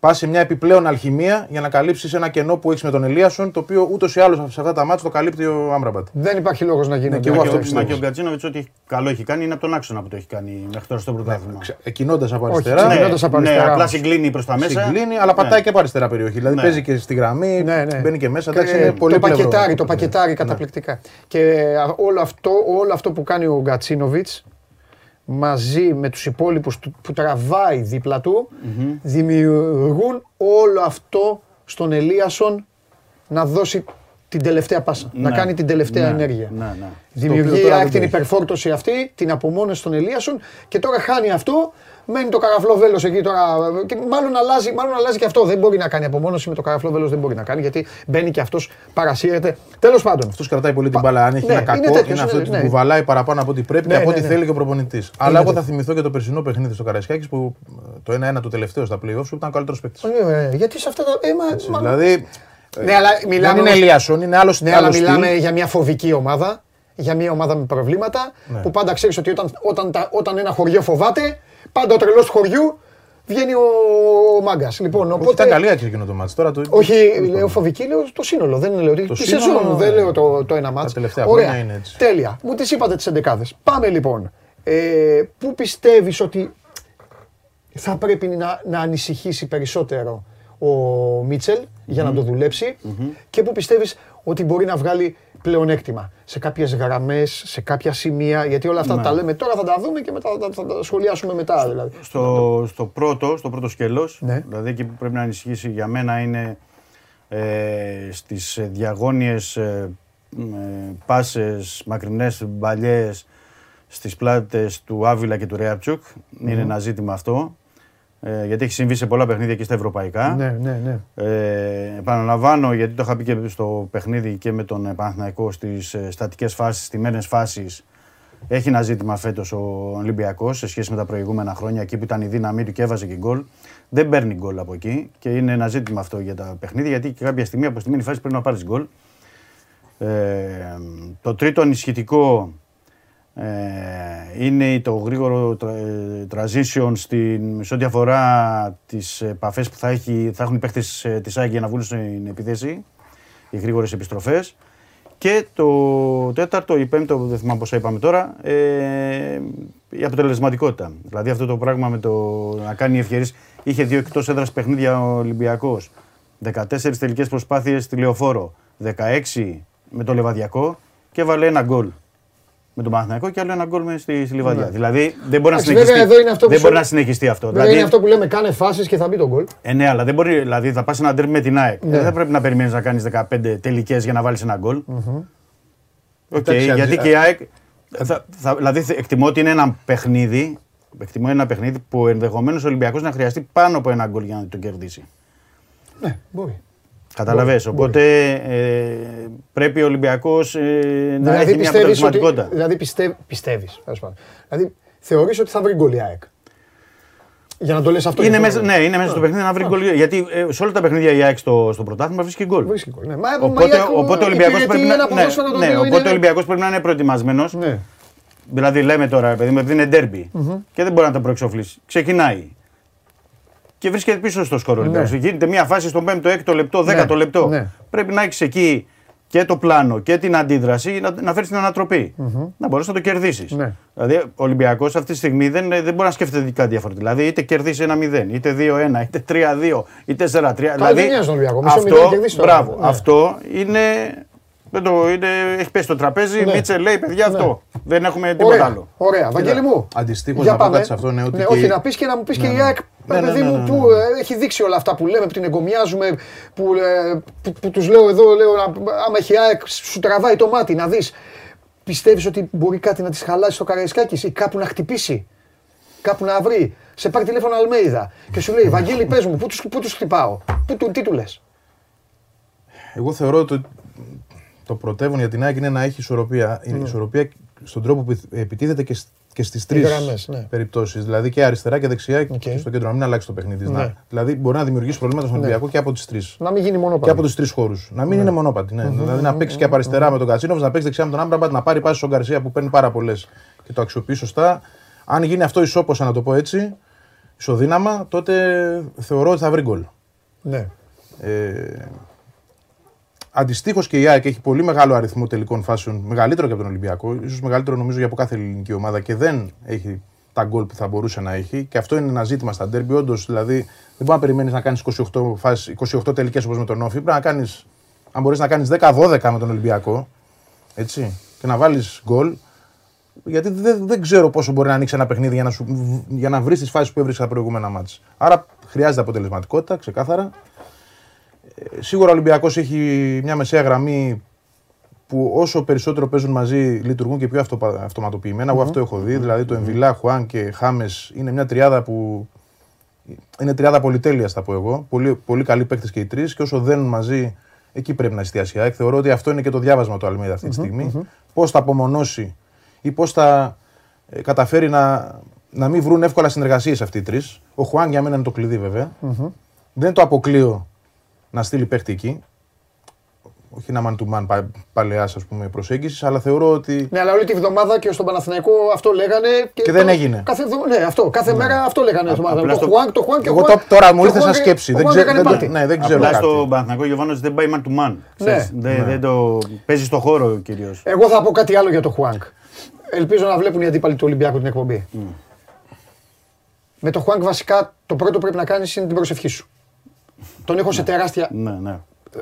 πας σε μια επιπλέον αλχημία για να καλύψεις ένα κενό που έχεις με τον Ελίασον, το οποίο ούτως ή άλλως σε αυτά τα μάτια το καλύπτει ο Άμπραμπατ. Δεν υπάρχει λόγος να γίνει. Ναι, και εγώ αυτό πιστεύω. Μα και ο Γκατσίνοβιτ ό,τι καλό έχει κάνει είναι από τον άξονα που το έχει κάνει μέχρι τώρα στο πρωτάθλημα. Ναι, Εκκινώντα από αριστερά. Ναι, από αριστερά. Ναι, απλά συγκλίνει προς τα μέσα. Συγκλίνει, αλλά πατάει ναι. και από αριστερά περιοχή. Δηλαδή ναι. παίζει και στη γραμμή, ναι, ναι. μπαίνει και μέσα. Εντάξει, είναι πολύ το πακετάρι, το πακετάρι καταπληκτικά. Και όλο αυτό που κάνει ο Γκατσίνοβιτ μαζί με τους υπόλοιπους που τραβάει δίπλα του, δημιουργούν όλο αυτό στον Ελίασον να δώσει την τελευταία πάσα, να ναι. κάνει την τελευταία ναι. ενέργεια. Ναι, ναι. Δημιουργεί την υπερφόρτωση αυτή, την απομόνωση των Ελίασον και τώρα χάνει αυτό Μένει το καραφλό βέλος εκεί τώρα. Και μάλλον, αλλάζει, μάλλον αλλάζει και αυτό. Δεν μπορεί να κάνει απομόνωση με το καραφλό βέλος, δεν μπορεί να κάνει γιατί μπαίνει και αυτός, παρασύρεται. Τέλος πάντων. Αυτός κρατάει πολύ την μπάλα. Αν έχει ναι, ένα κακό, είναι, είναι αυτός που ναι. κουβαλάει παραπάνω από ό,τι πρέπει και ναι, από ό,τι θέλει και ο προπονητής. Αλλά εγώ θα θυμηθώ και το περσινό παιχνίδι στο Καραϊσκάκης που το 1-1 το τελευταίο στα playoffs που ήταν ο καλύτερος παίκτης. Γιατί σε αυτά τα. Ε, δηλαδή. Ναι, αλλά μιλάμε. Δεν είναι Ελίασον, είναι άλλος Ναι, αλλά μιλάμε για μια φοβική ομάδα. Για μια ομάδα με προβλήματα που πάντα ξέρεις ότι όταν ένα χωριό φοβάται, Πάντα ο τρελός του χωριού βγαίνει ο, ο μάγκας. Λοιπόν, οπότε... Ήταν καλή άκρη εκείνο το μάτι. Τώρα το... Όχι, λέω φοβική, λέω το σύνολο. Δεν λέω ότι. Τη σεζόν, δεν λέω το, το ένα μάτι. Τα τελευταία Ωραία. είναι έτσι. Τέλεια. Μου τις είπατε τις 11 Πάμε λοιπόν. Ε, πού πιστεύεις ότι θα πρέπει να, να ανησυχήσει περισσότερο ο Μίτσελ; Για να το δουλεψει και πού πιστεύεις ότι μπορεί να βγάλει πλεονέκτημα σε κάποιες γραμμές, σε κάποια σημεία. Γιατί όλα αυτά ναι. τα λέμε τώρα, θα τα δούμε και μετά θα τα σχολιάσουμε μετά. Δηλαδή. Στο, στο πρώτο, στο πρώτο σκέλος, ναι. δηλαδή εκεί που πρέπει να ανησυχήσει για μένα είναι ε, στις διαγώνιες ε, ε, πάσες, μακρινές μπαλιές στις πλάτες του Άβυλα και του Ρέαπτσουκ. Είναι ένα ζήτημα αυτό. Ε, γιατί έχει συμβεί σε πολλά παιχνίδια και στα ευρωπαϊκά. Ναι, ναι, ναι. Ε, επαναλαμβάνω, γιατί το είχα πει και στο παιχνίδι και με τον Παναθηναϊκό στις ε, στατικές φάσεις, στιμένε φάσεις. Έχει ένα ζήτημα φέτος ο Ολυμπιακός σε σχέση με τα προηγούμενα χρόνια, εκεί που ήταν η δύναμή του και έβαζε και γκολ. Δεν παίρνει γκολ από εκεί και είναι ένα ζήτημα αυτό για τα παιχνίδια, γιατί και κάποια στιγμή από στιμένη φάση πρέπει να πάρεις γκολ. Ε, το τρίτο ανισχυτικό ε, είναι το γρήγορο ε, transition στην, σε ό,τι αφορά τις επαφές που θα, έχει, θα έχουν οι παίχτες ε, της ΑΕΚ για να βγουν στην επίθεση, οι γρήγορες επιστροφές. Και το τέταρτο ή πέμπτο, δεν θυμάμαι πόσα είπαμε τώρα, ε, η αποτελεσματικότητα. Δηλαδή αυτό το πράγμα με το να κάνει ευκαιρίες. Είχε δύο εκτός έδρας παιχνίδια ο Ολυμπιακός, 14 τελικές προσπάθειες στη Λεωφόρο, 16 με το Λεβαδιακό και έβαλε ένα γκολ με τον Παναθηναϊκό και άλλο ένα γκολ στη, στη Λιβαδιά. Ναι. Δηλαδή δεν μπορεί, να συνεχιστεί, δεν μπορεί να συνεχιστεί αυτό. Βέβαια δηλαδή, είναι αυτό που λέμε κάνε φάσεις και θα μπει τον γκολ. Ε, ναι, αλλά δεν μπορεί, δηλαδή θα πας ένα ντέρμπι με την ΑΕΚ. Ναι. Δεν θα πρέπει να περιμένεις να κάνεις 15 τελικές για να βάλεις ένα γκολ. Okay, γιατί και η ΑΕΚ. Θα, θα, δηλαδή εκτιμώ ότι είναι ένα παιχνίδι, εκτιμώ ένα παιχνίδι που ενδεχομένως ο Ολυμπιακός να χρειαστεί πάνω από ένα γκολ για να το κερδίσει. Ναι, μπορεί. Καταλαβες. Οπότε ε, πρέπει ο Ολυμπιακός ε, να Δηλαδή έχει μια πιστεύεις ότι. αποτελεσματικότητα. Δηλαδή πιστεύ, πιστεύεις, τέλος πάντων. Δηλαδή θεωρείς ότι θα βρει γκολ η ΑΕΚ; Για να το λες αυτό. Είναι για μέσα, το- ναι, είναι μέσα στο παιχνίδι να βρει γκολ. Γιατί ε, σε όλα τα παιχνίδια η ΑΕΚ στο, στο πρωτάθλημα βρίσκει γκολ. Βρίσκει γκολ. Ναι. Μα, μα η Οπότε, ΑΕΚ οπότε ο Ολυμπιακός υπηρετεί πρέπει, να- ένα ναι, ποδόσφαιρο το ναι, οποίο οπότε είναι- ο Ολυμπιακός πρέπει να είναι προετοιμασμένος. Ναι. Δηλαδή, λέμε τώρα, παιδί μου, επειδή είναι ντέρμπι και δεν μπορεί να το προεξοφλήσει. Ξεκινάει. Και βρίσκεται πίσω στο σκορ ο Ολυμπιακός. Γίνεται μια φάση στο 5ο, 6ο λεπτό, 10ο λεπτό. ναι. Πρέπει να έχεις εκεί και το πλάνο και την αντίδραση να, να φέρεις την ανατροπη Να μπορέσει να το κερδίσεις. Ναι. Δηλαδή, ο Ολυμπιακός αυτή τη στιγμή δεν, δεν μπορεί να σκέφτεται κάτι διαφορετικό. Δηλαδή, είτε κερδίσει 1-0, είτε 2-1, είτε 3-2, είτε 4-3. Δηλαδή, δεν νοιάζει τον Ολυμπιακό. Μισό μηδέν αυτό, κερδίσει τώρα. μπράβο, Ναι. αυτό είναι, δεν το, είναι. Έχει πέσει στο τραπέζι. Ναι. Μίτσε λέει, παιδιά, Ναι. αυτό. Δεν έχουμε τίποτα Ωραία, άλλο. ωραία. Βαγγέλη μου. Αντιστοίχως για να πω πάμε. κάτι σε αυτό, ναι, ότι ναι, και- όχι, να πεις και να μου πεις και η ΑΕΚ, Ναι, ναι, παιδί ναι, μου, ναι, ναι, που ναι. ε, έχει δείξει όλα αυτά που λέμε, που την εγκομιάζουμε, που, ε, που, που τους λέω εδώ, λέω, να- άμα έχει ΑΕΚ, σου τραβάει το μάτι, να δεις. Πιστεύεις ότι μπορεί κάτι να της χαλάσει στο Καραϊσκάκης ή κάπου να χτυπήσει, κάπου να βρει; Σε πάρει τηλέφωνο Αλμέιδα και σου λέει, Βαγγέλη πες μου, πού τους, πού τους χτυπάω, πού, του- τι του λες; Εγώ θεωρώ ότι το πρωτεύον για την ΑΕΚ είναι να έχει ισορροπία. Είναι ισορροπία στον τρόπο που επιτίθεται και, σ- και στις τρεις γραμμές, ναι. περιπτώσεις. Δηλαδή και αριστερά και δεξιά Οκ. και στο κέντρο. Να μην αλλάξει το παιχνίδι. της. Ναι. Να- δηλαδή μπορεί να δημιουργήσει προβλήματα στον Ολυμπιακό και από τις τρεις. Να μην γίνει μόνο Και από τους τρεις χώρους. Να μην είναι μονόμπαντη. Ναι. Δηλαδή να παίξει και από αριστερά με τον Γκατσίνοβιτς, να παίξει δεξιά με τον Άμραμπατ, να πάρει πάση στον Γκαρσία που παίρνει πάρα πολλές και το αξιοποιεί σωστά. Αν γίνει αυτό ισόποσα, να το πω έτσι, ισοδύναμα, τότε θεωρώ ότι θα βρει γκολ. Ναι. Ε, Αντιστοίχως και η ΑΕΚ έχει πολύ μεγάλο αριθμό τελικών φάσεων, μεγαλύτερο και από τον Ολυμπιακό, ίσως μεγαλύτερο νομίζω για από κάθε ελληνική ομάδα και δεν έχει τα γκολ που θα μπορούσε να έχει. Και αυτό είναι ένα ζήτημα στα ντέρμπι. Όντως, δηλαδή, δεν μπορεί να περιμένεις να κάνεις 28, φάσεις, 28 τελικές όπως με τον Όφη. Πρέπει να κάνεις, αν μπορείς να κάνεις 10-12 με τον Ολυμπιακό, έτσι, και να βάλεις γκολ. Γιατί δεν, δεν ξέρω πόσο μπορεί να ανοίξει ένα παιχνίδι για να, σου, για να βρεις τις φάσεις που έβρισκε στα προηγούμενα μάτια. Άρα χρειάζεται αποτελεσματικότητα, ξεκάθαρα. Ε, Σίγουρα ο Ολυμπιακός έχει μια μεσαία γραμμή που όσο περισσότερο παίζουν μαζί λειτουργούν και πιο αυτοπα- αυτοματοποιημένα. Εγώ αυτό έχω δει. Δηλαδή το Εμβιλά, Χουάν και Χάμες είναι μια τριάδα που. Είναι τριάδα πολυτέλεια, θα πω εγώ. Πολύ, πολύ καλοί παίκτες και οι τρεις. Και όσο δένουν μαζί, εκεί πρέπει να εστιάσει η ΑΕΚ. Θεωρώ ότι αυτό είναι και το διάβασμα του Αλμίδα αυτή τη στιγμή. Πώς θα απομονώσει ή πώς θα ε, καταφέρει να, να μην βρουν εύκολα συνεργασίες αυτοί οι τρεις. Ο Χουάν για μένα είναι το κλειδί βέβαια. Δεν το αποκλείω να στείλει παίχτη εκεί. Όχι ένα man to man πα, παλαιάς ας πούμε προσέγγισης, αλλά θεωρώ ότι. Ναι, αλλά όλη τη βδομάδα και στον Παναθηναϊκό αυτό λέγανε. Και, Και δεν το- έγινε. Κάθε, εβδο- ναι, αυτό. Κάθε μέρα αυτό λέγανε στον απλά Παναθηναϊκό. Το στο- Χουάνκ, το Χουάνκ και Εγώ Χουάνκ. το- τώρα μου το ήρθε σαν Χουάνκ- σκέψη. το Δεν Χουάνκ ξέρω- έκανε δεν το- πάρτι. ναι, δεν ξέρω Απλά κάτι. στο Παναθηναϊκό γεγονό δεν πάει man to man. Ξέρεις, δεν, δεν το παίζει στο χώρο κυρίω. Εγώ θα πω κάτι άλλο για το Χουάνκ. Ελπίζω να βλέπουν οι αντίπαλοι του Ολυμπιακού την εκπομπή. Με το Χουάνκ βασικά το πρώτο που πρέπει να κάνεις είναι την προσευχή σου. Τον έχω σε τεράστια. Ναι, ναι.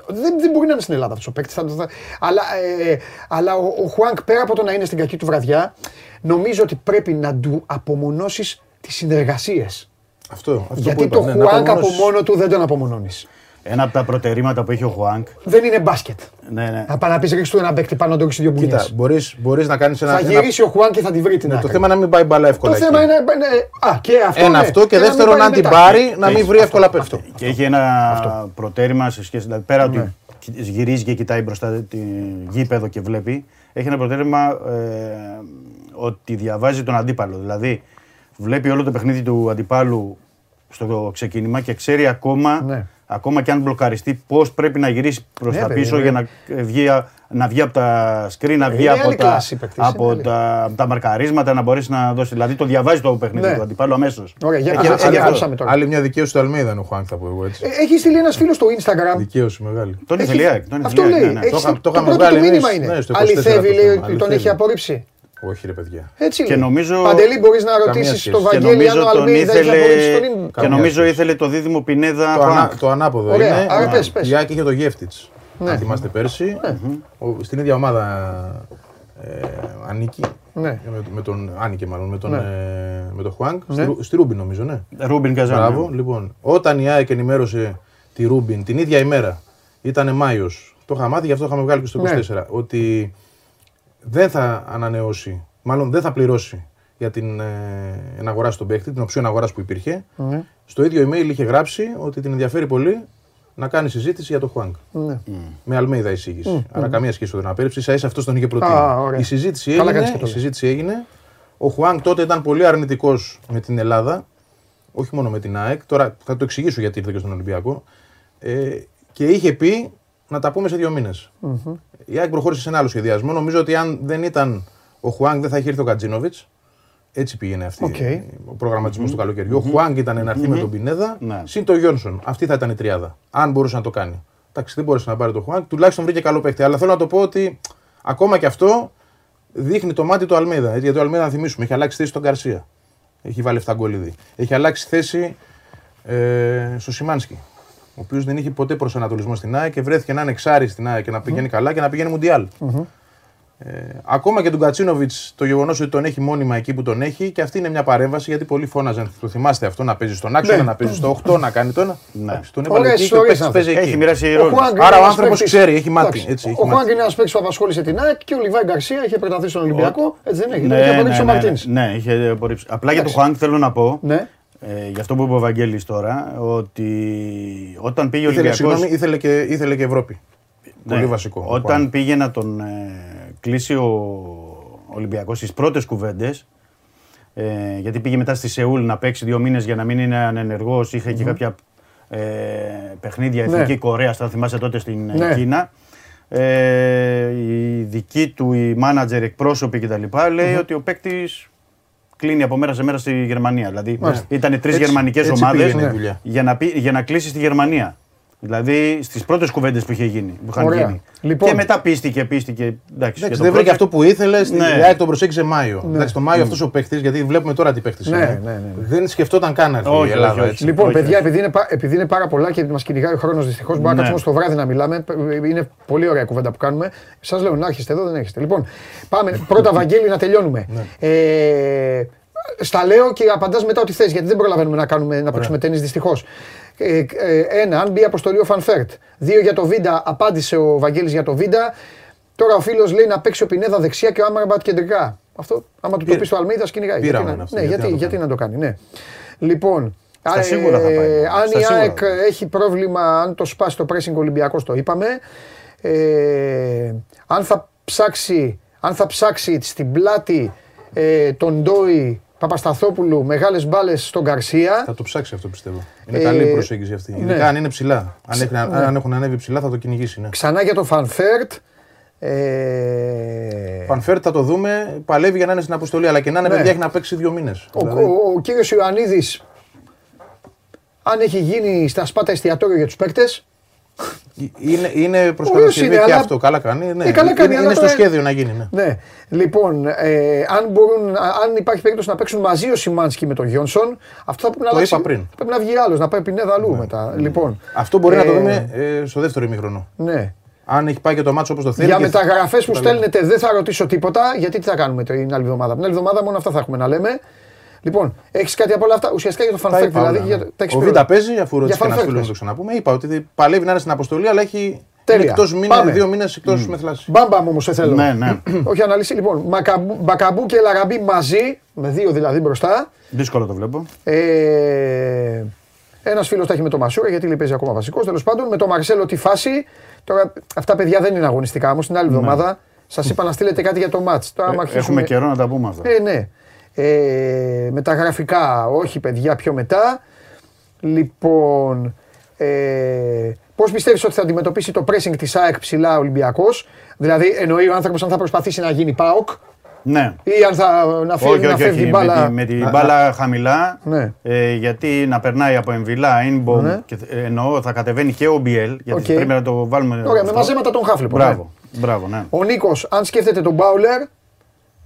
Δεν, δεν μπορεί να είναι στην Ελλάδα αυτός ο παίκτης. Θα, θα, αλλά ε, αλλά ο, ο Χουάνκ πέρα από το να είναι στην κακή του βραδιά, νομίζω ότι πρέπει να του απομονώσεις τις συνεργασίες. Αυτό, αυτό Γιατί που είπα, το ναι, να Χουάνκ από απομονώσεις. μόνο του δεν τον απομονώνεις. Ένα από τα προτερήματα που έχει ο Χουάνκ. Δεν είναι μπάσκετ. Ναι, ναι. Να πάει να πεις ρίξεις του ένα παίκτη πάνω να το ρίξεις δύο μπουνιές. Κοίτα, μπορείς, μπορείς να κάνεις ένα... Θα ένα- γυρίσει ο Χουάνκ και θα τη βρει την Ναι, άκρη. το θέμα είναι να μην πάει μπάλα εύκολα. Το εκεί. θέμα είναι. είναι- Α, και αυτό. Ένα ναι. αυτό και να μην δεύτερον, πάει αν την μετά. πάρει, να μην Έχει βρει αυτό, εύκολα παίχτη. Και έχει ένα προτέρημα σε σχέση. Δηλαδή, πέρα ότι γυρίζει και κοιτάει μπροστά τη γήπεδο και βλέπει, έχει ένα προτέρημα ε, ότι διαβάζει τον αντίπαλο. Δηλαδή, βλέπει όλο το παιχνίδι του αντιπάλου στο ξεκίνημα και ξέρει ακόμα, Ναι. Ακόμα και αν μπλοκαριστεί πώς πρέπει να γυρίσει προς Ναι, τα παιδί, πίσω ναι. για να βγει, να βγει από τα screen, να βγει Είναι από, άλλη τα, κλάση παίκτης, από είναι άλλη. τα, από τα μαρκαρίσματα, να μπορέσει να δώσει. Δηλαδή, το διαβάζει το παιχνίδι Ναι. του αντιπάλου αμέσως. Ωραία, για- Έχει- για- άλλη- ενδιαφέρουσαμε τώρα. Άλλη μια δικαίωση του Αλμίδα είναι ο Χουάνκ, θα πω εγώ έτσι. Ε, Έχει στείλει ένας φίλος στο Instagram. Δικαίωση μεγάλη. Τον Έχει- ήθελε η ΑΕΚ, τον Αυτό ήθελε η ΑΕΚ, λέει. ναι, ναι. Έχει Το είχα- το, το είχαμε πρώτο βγάλει του μήνυμα εμείς, είναι. ναι, στο 24 Αληθεύει, το λέει, θέμα, ότι τον αληθεύει. έχει απορρίψει. Όχι ρε παιδιά. Έτσι Και λέει. νομίζω- Παντελή, μπορείς να Καμία ρωτήσεις σχέση. τον Και Και Βαγγέλη αν νομίζω ο τον Αλμίδα έχει ήθελε. απορρίψει τον Ιν- Και Καμία νομίζω σχέση. ήθελε το δίδυμο Πινέδα Το, ανα, Φρανκ. το ανάποδο Ωραία, είναι. άρα ο- πες, πες. Η Άκη είχε το Γεύτιτς. Ναι. Αν θυμάστε πέρσι. Ο- στην ίδια ομάδα ε, ανήκει. Ναι. Με, με τον, άνοικε μάλλον με τον, Ναι. ε, με τον Χουάνκ. Ναι. Στη, Ρου- στη Ρούμπιν νομίζω, ναι. Ρούμπιν Καζάν. Μπράβο. Λοιπόν, όταν η ΑΕΚ ενημέρωσε τη Ρούμπιν την ίδια ημέρα, ήταν Μάιος. Το είχα μάθει, γι' αυτό το είχαμε βγάλει και στο Ναι. 24. Ότι δεν θα ανανεώσει, μάλλον δεν θα πληρώσει για την ε, εναγορά στον παίκτη, την οψιόν αγοράς που υπήρχε. Ναι. Στο ίδιο email είχε γράψει ότι την ενδιαφέρει πολύ να κάνει συζήτηση για το Χουάνκ. Ναι. Με Αλμέιδα εισήγηση. Mm. Άρα καμία σχέση με την απέρριψη. σα ίσα αυτός τον είχε προτείνει. η, συζήτηση έγινε, η συζήτηση έγινε. Ο Χουάνκ τότε ήταν πολύ αρνητικός με την Ελλάδα. Όχι μόνο με την ΑΕΚ. Τώρα θα το εξηγήσω γιατί ήρθε και στον Ολυμπιακό. Ε, και είχε πει να τα πούμε σε δύο μήνες. Mm-hmm. Η ΑΕΚ προχώρησε σε ένα άλλο σχεδιασμό. Νομίζω ότι αν δεν ήταν ο Χουάνκ δεν θα είχε έρθει ο Κατζίνοβιτς. Έτσι πήγαινε αυτή okay. ο προγραμματισμός mm-hmm. του καλοκαιριού. Mm-hmm. Ο Χουάνγκ ήταν να έρθει με τον Πινέδα, ναι. συν το Γιόνσον. Αυτή θα ήταν η τριάδα. Αν μπορούσε να το κάνει. Εντάξει, δεν μπορούσε να πάρει το Χουάνγκ, τουλάχιστον βρήκε καλό παίχτη. Αλλά θέλω να το πω ότι ακόμα και αυτό δείχνει το μάτι του Αλμέδα. Γιατί το Αλμέδα, να θυμίσουμε, έχει αλλάξει θέση στον Καρσία. Έχει βάλει 7 γκολ ήδη. Έχει αλλάξει θέση ε, στο Σιμάνσκι. Ο οποίος δεν είχε ποτέ προσανατολισμό στην ΑΕΚ και βρέθηκε να είναι εξάρι στην ΑΕΚ και να πηγαίνει mm. καλά και να πηγαίνει Μουντιάλ. Mm-hmm. Ε, ακόμα και τον Κατσίνοβιτς, το γεγονός ότι τον έχει μόνιμα εκεί που τον έχει και αυτή είναι μια παρέμβαση γιατί πολλοί φώναζαν. Το θυμάστε αυτό να παίζει στον άξονα, ναι. να παίζει στο 8, να κάνει το ένα. Ναι. Τον έβαλε εκεί και παίζει εκεί. Έχει μοιράσει ρόλο. Άρα ο άνθρωπος ξέρει, έχει μάθει. Έτσι, ο Χουάνγκ είναι ένας παίκτης που απασχόλησε την ΑΕΚ και ο Λιβάη Γκαρσία είχε προταθεί στον Ολυμπιακό. Έτσι δεν έχει. Ναι, είχε απορρίψει ο ναι, Μαρτίν. Ναι, είχε απορρίψει. Απλά για τον Χουάνγκ θέλω να πω. Ε, γι' αυτό που είπε ο Βαγγέλης τώρα, ότι όταν πήγε ο Ολυμπιακός... Συγγνώμη, ήθελε και, ήθελε και Ευρώπη. Ναι, Πολύ βασικό. Όταν πήγε να τον ε, κλείσει ο Ολυμπιακός στις πρώτες κουβέντες, ε, γιατί πήγε μετά στη Σεούλ να παίξει δύο μήνες για να μην είναι ανενεργός, είχε και κάποια ε, παιχνίδια ναι. Εθνική Κορέας, θα θυμάσαι τότε στην ε, ναι. Κίνα. Ε, η δική του, οι μάνατζερ, εκπρόσωποι κτλ. λέει ότι ο παίκτης κλείνει από μέρα σε μέρα στη Γερμανία. Δηλαδή ήταν τρεις γερμανικές ομάδες για, να, για να κλείσει στη Γερμανία. Δηλαδή στις πρώτες κουβέντες που, είχε γίνει, που είχαν γίνει. Λοιπόν. Και μετά πίστηκε, πίστηκε. Εντάξει, εντάξει δεν βρήκε αυτό που ήθελε. Στην ναι. τον προσέγγισε Μάιο. Ναι. Εντάξει, το Μάιο mm. αυτός ο παίχτη, γιατί βλέπουμε τώρα τι παίχτη ναι, είναι. Ναι, ναι, ναι. Δεν σκεφτόταν καν να έρθει η Ελλάδα. Όχι, όχι. Λοιπόν, όχι, παιδιά, επειδή είναι, επειδή είναι πάρα πολλά και μας κυνηγάει ο χρόνος δυστυχώς, μπορούμε να κάτσουμε στο βράδυ να μιλάμε. Είναι πολύ ωραία κουβέντα που κάνουμε. Σας λέω να έρχεστε εδώ, δεν έρχεστε. Λοιπόν, πάμε. Πρώτα, Βαγγέλη, να τελειώνουμε. Ε, στα λέω και απαντάς μετά ό,τι θες, γιατί δεν προλαβαίνουμε να, κάνουμε, να παίξουμε τένις δυστυχώς. Ε, ε, ένα, αν μπει αποστολή ο Φαν Βέερτ. Δύο για το Βίντα, απάντησε ο Βαγγέλης για το Βίντα. Τώρα ο φίλος λέει να παίξει ο Πινέδα δεξιά και ο Άμραμπατ κεντρικά. Αυτό, άμα του το πεις στο Αλμέιδα, κυνηγάει. Γιατί, να, ναι, γιατί, γιατί, να το κάνει, ναι. Λοιπόν, Στα σίγουρα θα πάει. αν η ΑΕΚ έχει πρόβλημα, αν το σπάσει το pressing Ολυμπιακός, το είπαμε. Ε, αν θα ψάξει, αν θα ψάξει στην πλάτη ε, τον Ντόι Παπασταθόπουλου, μεγάλες μπάλες στον Γκαρσία. Θα το ψάξει αυτό πιστεύω. Είναι ε, καλή η προσέγγιση αυτή. Ναι. Ειδικά αν είναι ψηλά. Αν, έχουν, ναι. αν έχουν ανέβει ψηλά θα το κυνηγήσει. Ναι. Ξανά για τον Φαν Βέερτ. Ε... Φαν Βέερτ θα το δούμε. Παλεύει για να είναι στην αποστολή, αλλά και να είναι ναι. παιδιά έχει να παίξει δύο μήνες. Ο, δηλαδή... ο, ο κύριος Ιωαννίδης, αν έχει γίνει στα σπάτα εστιατόριο για τους παίκτες, *laughs* είναι, είναι προ κατασκευή και αυτό. Καλά κάνει. Ναι. Ε, καλά κάνει είναι, είναι στο σχέδιο να γίνει. Ναι. ναι. Λοιπόν, ε, αν, μπορούν, αν υπάρχει περίπτωση να παίξουν μαζί ο Σιμάνσκι με τον Γιόνσον, αυτό θα πρέπει να το είπα πριν. Πρέπει να βγει άλλος, να πάει πινέδα αλλού ναι. μετά. Ναι. Λοιπόν, αυτό μπορεί ε, να το ε, δούμε ε, στο δεύτερο ημίχρονο. Ναι. Αν έχει πάει και το μάτσο όπως το θέλει. Για μεταγραφές που στέλνετε δεν θα ρωτήσω τίποτα, γιατί τι θα κάνουμε την άλλη εβδομάδα. Την άλλη εβδομάδα μόνο αυτά θα έχουμε να λέμε. Λοιπόν, έχεις κάτι από όλα αυτά; Ουσιαστικά για το φανφέρ. Δηλαδή, για, τα ο Βίντα παίζει, αφού ρώτησε ένας φίλος να το ξαναπούμε. Είπα ότι παλεύει να είναι στην αποστολή, αλλά έχει εκτός μήνα, δύο μήνες εκτός mm. με θλάση. Μπάμπαμ όμως θέλω. Ναι, ναι. *clears throat* Όχι αναλύσει. Λοιπόν, Μπακαμπού και Λαραμπή μαζί, με δύο δηλαδή μπροστά. Δύσκολο το βλέπω. Ε, ένας φίλος τα έχει με το Μασούρα γιατί λέει παίζει ακόμα βασικός. Τέλος πάντων, με το Μαρσέλο τη φάση. Τώρα αυτά παιδιά δεν είναι αγωνιστικά όμως. Την άλλη ναι. εβδομάδα σας είπα να στείλετε κάτι για το μάτ. Ε, έχουμε καιρό να τα πούμε αυτά. Ε, ναι. Ε, με τα γραφικά, όχι παιδιά, πιο μετά. Λοιπόν, ε, πώς πιστεύεις ότι θα αντιμετωπίσει το pressing της ΑΕΚ ψηλά ο Ολυμπιακός, Δηλαδή, εννοεί ο άνθρωπος αν θα προσπαθήσει να γίνει ΠΑΟΚ. Ναι. Ή αν θα να φύγει όχι, να όχι, φεύγει όχι, μπάλα. Με, την μπάλα χαμηλά. Ναι. Ε, γιατί να περνάει από εμβυλά, inbom. Ναι. Και, ε, εννοώ θα κατεβαίνει και ο BL. Γιατί okay. πρέπει να το βάλουμε. Ωραία, με μαζέματα τον Χάφλεπο. Μπράβο. Ναι. Μπράβο, ναι. Ο Νίκος, αν σκέφτεται τον Μπάουλερ,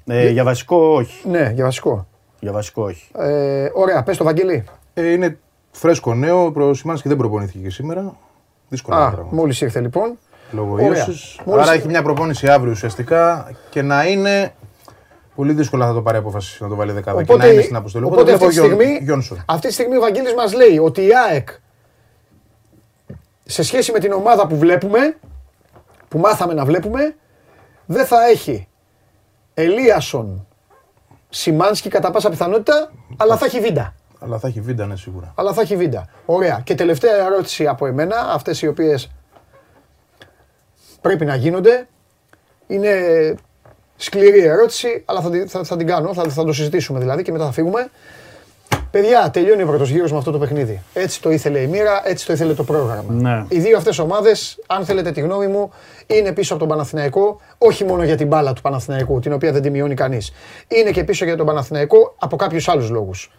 ε, για βασικό όχι. Ναι, για βασικό. Για βασικό όχι. Ε, ωραία, πες το Βαγγελί. Ε, είναι φρέσκο νέο, προσημάνθηκε και δεν προπονήθηκε και σήμερα. Δύσκολο Α, μόλις ήρθε λοιπόν. Λόγω ίωσης. Μόλις... Άρα έχει μια προπόνηση αύριο ουσιαστικά και να είναι Πολύ δύσκολα θα το πάρει απόφαση να το βάλει δεκάδα οπότε, και να είναι στην αποστολή. Οπότε, οπότε αυτή, τη στιγμή, αυτή τη στιγμή ο Βαγγέλης μας λέει ότι η ΑΕΚ σε σχέση με την ομάδα που βλέπουμε, που μάθαμε να βλέπουμε, δεν θα έχει Ελίασον, Σιμάνσκι κατά πάσα πιθανότητα, αλλά θα έχει βίντα. Αλλά θα έχει βίντα, ναι, σίγουρα. Αλλά θα έχει βίντα. Ωραία. Και τελευταία ερώτηση από εμένα, αυτές οι οποίες πρέπει να γίνονται. Είναι σκληρή ερώτηση, αλλά θα, θα, θα την κάνω, θα, θα το συζητήσουμε δηλαδή και μετά θα φύγουμε. Παιδιά, τελειώνει ο πρώτος γύρος με αυτό το παιχνίδι. Έτσι το ήθελε η μοίρα, έτσι το ήθελε το πρόγραμμα. Ναι. Οι δύο αυτές ομάδες, αν θέλετε τη γνώμη μου, είναι πίσω από τον Παναθηναϊκό, όχι μόνο για την μπάλα του Παναθηναϊκού, την οποία δεν τη μειώνει κανείς. Είναι και πίσω για τον Παναθηναϊκό από κάποιους άλλους λόγους.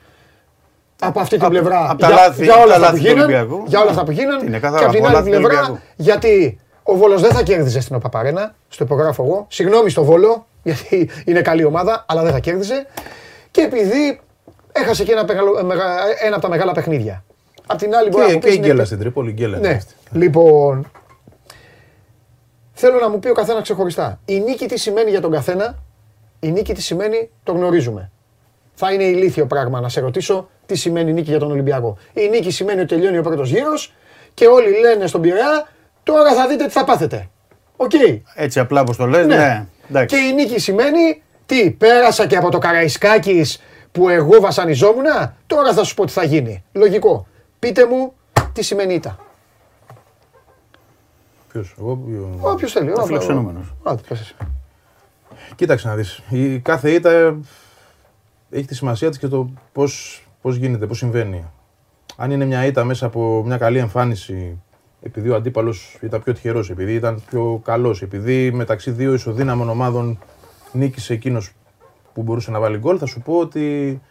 Από αυτή την πλευρά. από τα λάθη- για, όλα τα αυτά που λάθη του γίναν, Ολυμπιακού. για όλα αυτά που γίναν. Είναι Και καθαρά από την από άλλη λάθη του πλευρά, Ολυμπιακού. γιατί ο Βόλος δεν θα κέρδιζε στην ΟΠΑΠΑΡΕΝΑ, στο υπογράφω εγώ. Συγγνώμη στο Βόλο, *laughs* γιατί είναι καλή ομάδα, αλλά δεν θα κέρδιζε. Και επειδή έχασε και ένα, μεγαλο- ε, μεγα- ένα από τα μεγάλα παιχνίδια. Απ' την άλλη, μπορεί να Και, μου και πεις, η είναι- γκέλα στην Τρίπολη, η γκέλα. ναι. είναι αυτή. Λοιπόν, θέλω να μου πει ο καθένας ξεχωριστά. Η νίκη τι σημαίνει για τον καθένα, η νίκη τι σημαίνει, το γνωρίζουμε. Θα είναι ηλίθιο πράγμα να σε ρωτήσω τι σημαίνει νίκη για τον Ολυμπιακό. Η νίκη σημαίνει ότι τελειώνει ο πρώτος γύρος και όλοι λένε στον Πειραιά, τώρα θα δείτε τι θα πάθετε. Οκ. Έτσι απλά όπως το λες, ναι. Εντάξει. Και η νίκη σημαίνει τι, πέρασα και από το Καραϊσκάκης που εγώ βασανιζόμουν, τώρα θα σου πω τι θα γίνει. Λογικό. Πείτε μου τι σημαίνει ήττα. Ποιος, εγώ ή ο- Όποιος θέλει. Ο φιλοξενούμενος. Άντε, πες εσύ. Κοίταξε να δεις. Η κάθε ήττα έχει τη σημασία της και το πώς, πώς γίνεται, πώς συμβαίνει. Αν είναι μια ήττα μέσα από μια καλή εμφάνιση, επειδή ο αντίπαλος ήταν πιο τυχερός, επειδή ήταν πιο καλός, επειδή μεταξύ δύο ισοδύναμων ομάδων νίκησε εκείνος που μπορούσε να βάλει γκολ, θα σου πω ότι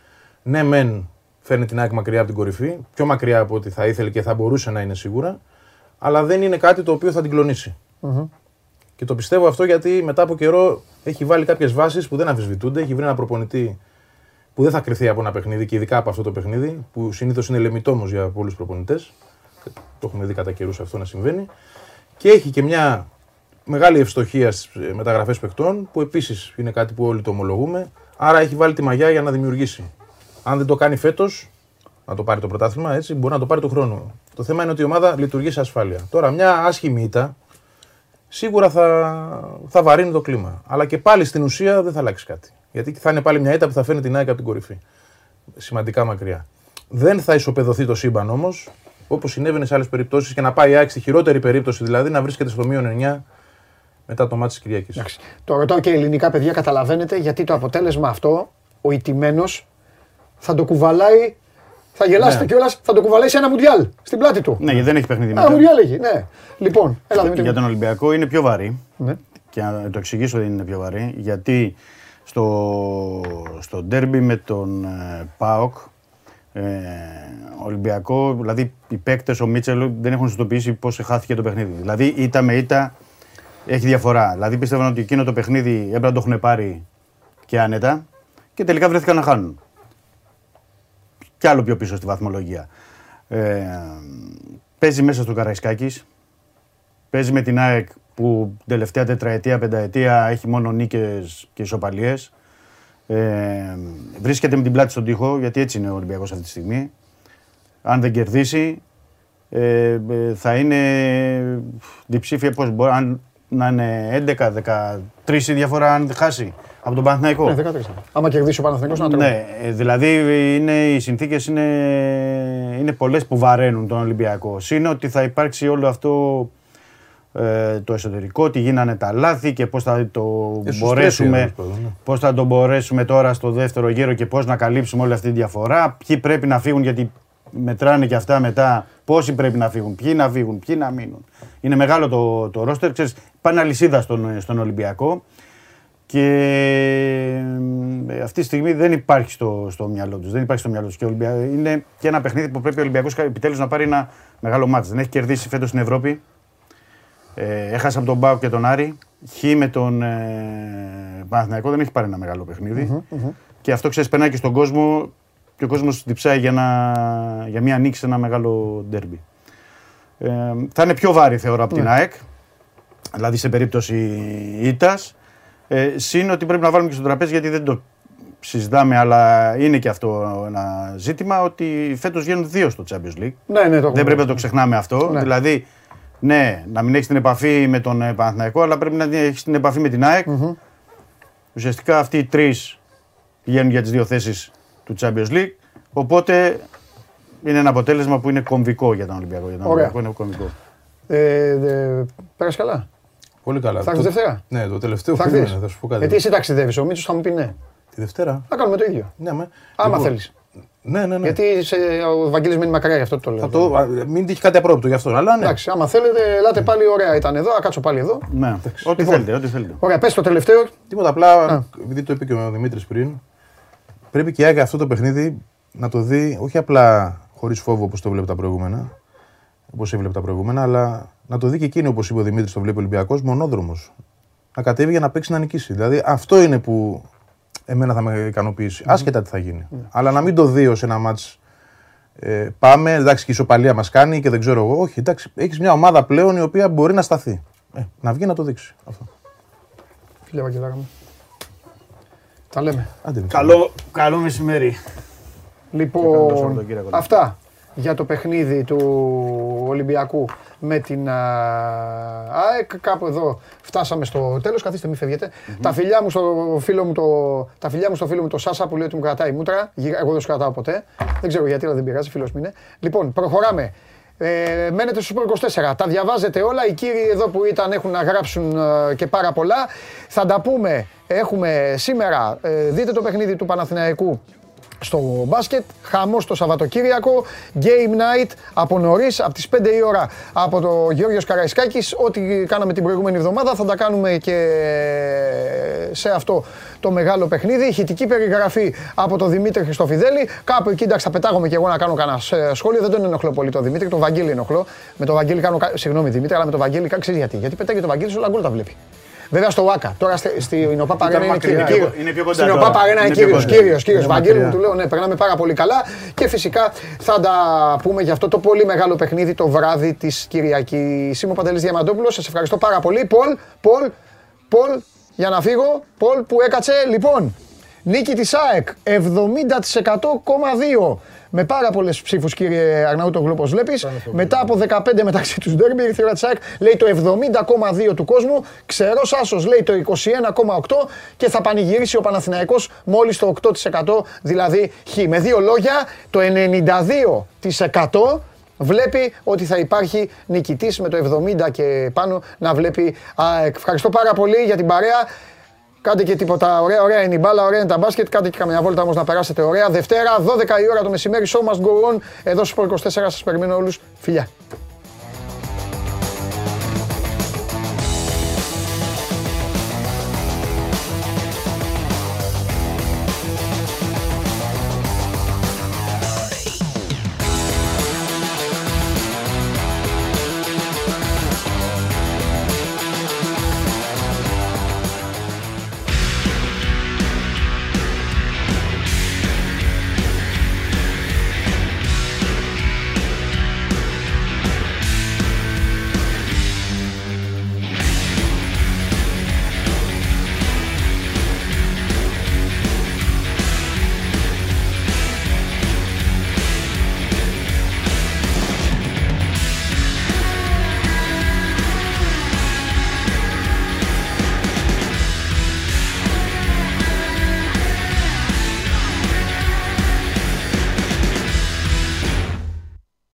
ναι μεν φέρνει την ΑΕΚ μακριά από την κορυφή, πιο μακριά από ό,τι θα ήθελε και θα μπορούσε να είναι σίγουρα, αλλά δεν είναι κάτι το οποίο θα την κλονίσει. Και το πιστεύω αυτό γιατί μετά από καιρό έχει βάλει κάποιες βάσεις που δεν αμφισβητούνται. Έχει βρει ένα προπονητή που δεν θα κρυθεί από ένα παιχνίδι και ειδικά από αυτό το παιχνίδι, που συνήθως είναι λεμιτόμος για πολλούς προπονητές. Το έχουμε δει κατά καιρούς αυτό να συμβαίνει. Και έχει και μια μεγάλη ευστοχία στις μεταγραφές παιχτών, που επίσης είναι κάτι που όλοι το ομολογούμε. Άρα έχει βάλει τη μαγιά για να δημιουργήσει. Αν δεν το κάνει φέτος, να το πάρει το πρωτάθλημα, έτσι, μπορεί να το πάρει το χρόνο. Το θέμα είναι ότι η ομάδα λειτουργεί σε ασφάλεια. Τώρα, μια άσχημη ήττα σίγουρα θα, θα βαρύνει το κλίμα. Αλλά και πάλι στην ουσία δεν θα αλλάξει κάτι. Γιατί θα είναι πάλι μια ήττα που θα φέρνει την ΑΕΚ από την κορυφή. Σημαντικά μακριά. Δεν θα ισοπεδωθεί το σύμπαν όμως, όπως συνέβαινε σε άλλες περιπτώσεις και να πάει η ΑΕΚ στη χειρότερη περίπτωση δηλαδή να βρίσκεται στο μείον 9 μετά το μάτι της Κυριακής. Εντάξει. Το ρωτάω και ελληνικά παιδιά, καταλαβαίνετε γιατί το αποτέλεσμα αυτό, ο ηττημένος θα το κουβαλάει. Θα γελάσετε Ναι. κιόλας, θα το κουβαλάει σε ένα μουντιάλ στην πλάτη του. Ναι, γιατί δεν έχει παιχνίδι Ένα μετά. μουντιάλ έχει, ναι. Λοιπόν, έλα Δημήτρη. Για τον Ολυμπιακό είναι πιο βαρύ. Ναι. Και να το εξηγήσω ότι είναι πιο βαρύ. Γιατί στο, στο ντέρμπι με τον ε, ΠΑΟΚ, ε, Ολυμπιακό, δηλαδή οι παίκτες, ο Μίτσελ δεν έχουν συνειδητοποιήσει πώς χάθηκε το παιχνίδι. Δηλαδή ήττα με ήττα έχει διαφορά. Δηλαδή πίστευαν ότι εκείνο το παιχνίδι έπρεπε να το έχουν πάρει και άνετα και τελικά βρέθηκαν να χάνουν. Κι άλλο πιο πίσω στη βαθμολογία. Ε, παίζει μέσα στο Καραϊσκάκης, Παίζει με την ΑΕΚ που την τελευταία τετραετία, πενταετία έχει μόνο νίκες και ισοπαλίες. Ε, βρίσκεται με την πλάτη στον τοίχο, γιατί έτσι είναι ο Ολυμπιακός αυτή τη στιγμή. Αν δεν κερδίσει, ε, ε, θα είναι διψήφια, πώς μπορεί, αν να είναι 11-13 η διαφορά αν χάσει από τον Παναθηναϊκό. Ναι, 13. Άμα κερδίσει ο Παναθηναϊκός να τρώει. Ναι, ε, δηλαδή είναι, οι συνθήκες είναι, είναι πολλές που βαραίνουν τον Ολυμπιακό. Συν ότι θα υπάρξει όλο αυτό ε, το εσωτερικό, τι γίνανε τα λάθη και πώς θα το Ε, σου μπορέσουμε, στρέφει, τέλος πάντων, ναι. πώς θα το μπορέσουμε τώρα στο δεύτερο γύρο και πώς να καλύψουμε όλη αυτή τη διαφορά. Ποιοι πρέπει να φύγουν γιατί μετράνε και αυτά μετά. Πόσοι πρέπει να φύγουν, ποιοι να φύγουν, ποιοι να μείνουν. Είναι μεγάλο το, το ρόστερ. Ξέρεις, πάνε αλυσίδα στον, στον Ολυμπιακό. Και ε, αυτή τη στιγμή δεν υπάρχει στο, στο μυαλό τους. Δεν υπάρχει στο μυαλό τους. Και ο Ολυμπια- είναι και ένα παιχνίδι που πρέπει ο Ολυμπιακός επιτέλους να πάρει ένα μεγάλο μάτι. Δεν έχει κερδίσει φέτος στην Ευρώπη. Ε, έχασε από τον Μπάου και τον Άρη. Χ με τον ε, Παναθηναϊκό δεν έχει πάρει ένα μεγάλο παιχνίδι. Και αυτό ξέρεις, περνάει και στον κόσμο και ο κόσμος διψάει για, ένα, για μια νίκη σε ένα μεγάλο ντέρμπι. Ε, θα είναι πιο βάρη θεωρώ από την ΑΕΚ. Δηλαδή σε περίπτωση ήττας. Ε, συν ότι πρέπει να βάλουμε και στο τραπέζι γιατί δεν το συζητάμε, αλλά είναι και αυτό ένα ζήτημα ότι φέτος βγαίνουν δύο στο Champions League. Ναι, ναι, το έχουμε. Δεν πρέπει να το ξεχνάμε αυτό. Ναι. Δηλαδή, ναι, να μην έχεις την επαφή με τον ε, Παναθηναϊκό, αλλά πρέπει να έχεις την επαφή με την ΑΕΚ. Ουσιαστικά αυτοί οι τρεις πηγαίνουν για τις δύο θέσεις του Champions League. Οπότε είναι ένα αποτέλεσμα που είναι κομβικό για τον Ολυμπιακό. Για τον Ολυμπιακό είναι κομβικό. Ε, πέρασε καλά; Πολύ καλά. Θα έρθει Δευτέρα; Ναι, το τελευταίο θα, είναι, θα σου πω κάτι. Γιατί εσύ ταξιδεύεις, ο Μίτσο θα μου πει ναι. Τη Δευτέρα; Θα κάνουμε το ίδιο. Ναι, με. Άμα λοιπόν, θέλεις. Ναι, ναι, ναι. Γιατί σε, ο Βαγγέλης μένει μακριά γι' αυτό το λέω. Θα το, μην τύχει κάτι απρόπτο γι' αυτό. Αλλά ναι. Εντάξει, άμα θέλετε, ελάτε πάλι ωραία. Ήταν εδώ, κάτσω πάλι εδώ. Ναι, ό,τι λοιπόν, θέλετε, ό,τι θέλετε. Ωραία, πες το τελευταίο. Τίποτα απλά, επειδή το είπε και ο Δημήτρης πριν, πρέπει και η αυτό το παιχνίδι να το δει όχι απλά χωρίς φόβο όπως το βλέπει τα προηγούμενα, όπως έβλεπε τα προηγούμενα, αλλά να το δει και εκείνο όπως είπε ο Δημήτρης, το βλέπει ο Ολυμπιακός, μονόδρομος. Να κατέβει για να παίξει να νικήσει. Δηλαδή αυτό είναι που εμένα θα με ικανοποιήσει. Mm-hmm. Άσχετα τι θα γίνει. Mm-hmm. Αλλά να μην το δει σε ένα μάτς ε, πάμε, εντάξει, και η ισοπαλία μας κάνει και δεν ξέρω εγώ. Όχι, εντάξει, έχεις μια ομάδα πλέον η οποία μπορεί να σταθεί. Ε, να βγει να το δείξει. Αυτό. Φίλε Βαγγελάρα μου. Τα λέμε. Άντε, καλό, καλό μεσημέρι. Λοιπόν, αυτά για το παιχνίδι του Ολυμπιακού με την ΑΕΚ. Κάπου εδώ φτάσαμε στο τέλος. Καθίστε, μην φευγετε Τα φιλιά μου στο φίλο μου το, τα φιλιά μου στο φίλο μου το Σάσα που λέει ότι μου κρατάει μούτρα. Εγώ δεν σου κρατάω ποτέ. Δεν ξέρω γιατί, αλλά δεν πειράζει. Φίλος μου είναι. Λοιπόν, προχωράμε. Ε, μένετε στο 24. Τα διαβάζετε όλα. Οι κύριοι εδώ που ήταν έχουν να γράψουν ε, και πάρα πολλά. Θα τα πούμε. Έχουμε σήμερα, ε, δείτε το παιχνίδι του Παναθηναϊκού στο μπάσκετ. Χαμός το Σαββατοκύριακο. Game night από νωρίς, από τις 5 η ώρα από το Γιώργο Καραϊσκάκης. Ό,τι κάναμε την προηγούμενη εβδομάδα θα τα κάνουμε και σε αυτό το μεγάλο παιχνίδι. Ηχητική περιγραφή από τον Δημήτρη Χριστοφιδέλη. Κάπου εκεί εντάξει θα πετάγομαι και εγώ να κάνω κανένα σχόλιο. Δεν τον ενοχλώ πολύ τον Δημήτρη, τον Βαγγέλη ενοχλώ. Με τον Βαγγέλη κάνω. Συγγνώμη Δημήτρη, αλλά με τον Βαγγέλη ξέρεις γιατί. Γιατί πετάγει το Βαγγέλη όλα γκολ τα βλέπει. Βέβαια στο ΟΑΚΑ. Τώρα στην ΟΠΑ Παρένα είναι κύριος. Είναι πιο κοντά. Στην ΟΠΑ Παρένα είναι κύριος. Κύριος, κύριος. Βαγγέλη μου του λέω, ναι, περνάμε πάρα πολύ καλά. Και φυσικά θα τα πούμε για αυτό το πολύ μεγάλο παιχνίδι το βράδυ της Κυριακής. Είμαι ο Παντελής Διαμαντόπουλος. Σας ευχαριστώ πάρα πολύ. Πολ, Πολ, Πολ, για να φύγω. Πολ που έκατσε. Λοιπόν, νίκη της ΑΕΚ 70,2 με πάρα πολλές ψήφους, κύριε Αρναούτο όπως βλέπεις. Μετά από 15 μεταξύ τους Ντέρμπι, η Θηρά Τσάκ λέει το 70,2 του κόσμου. Ξερός Άσος λέει το 21,8 και θα πανηγυρίσει ο Παναθηναϊκός μόλις το 8%, δηλαδή χ. Με δύο λόγια, το 92% βλέπει ότι θα υπάρχει νικητής με το 70 και πάνω να βλέπει ΑΕΚ. Ευχαριστώ πάρα πολύ για την παρέα. Κάντε και τίποτα ωραία, ωραία είναι η μπάλα, ωραία είναι τα μπάσκετ. Κάντε και καμιά βόλτα όμως να περάσετε ωραία. Δευτέρα, 12 η ώρα το μεσημέρι, show must go on. Εδώ στο 24 σας περιμένω όλους. Φιλιά.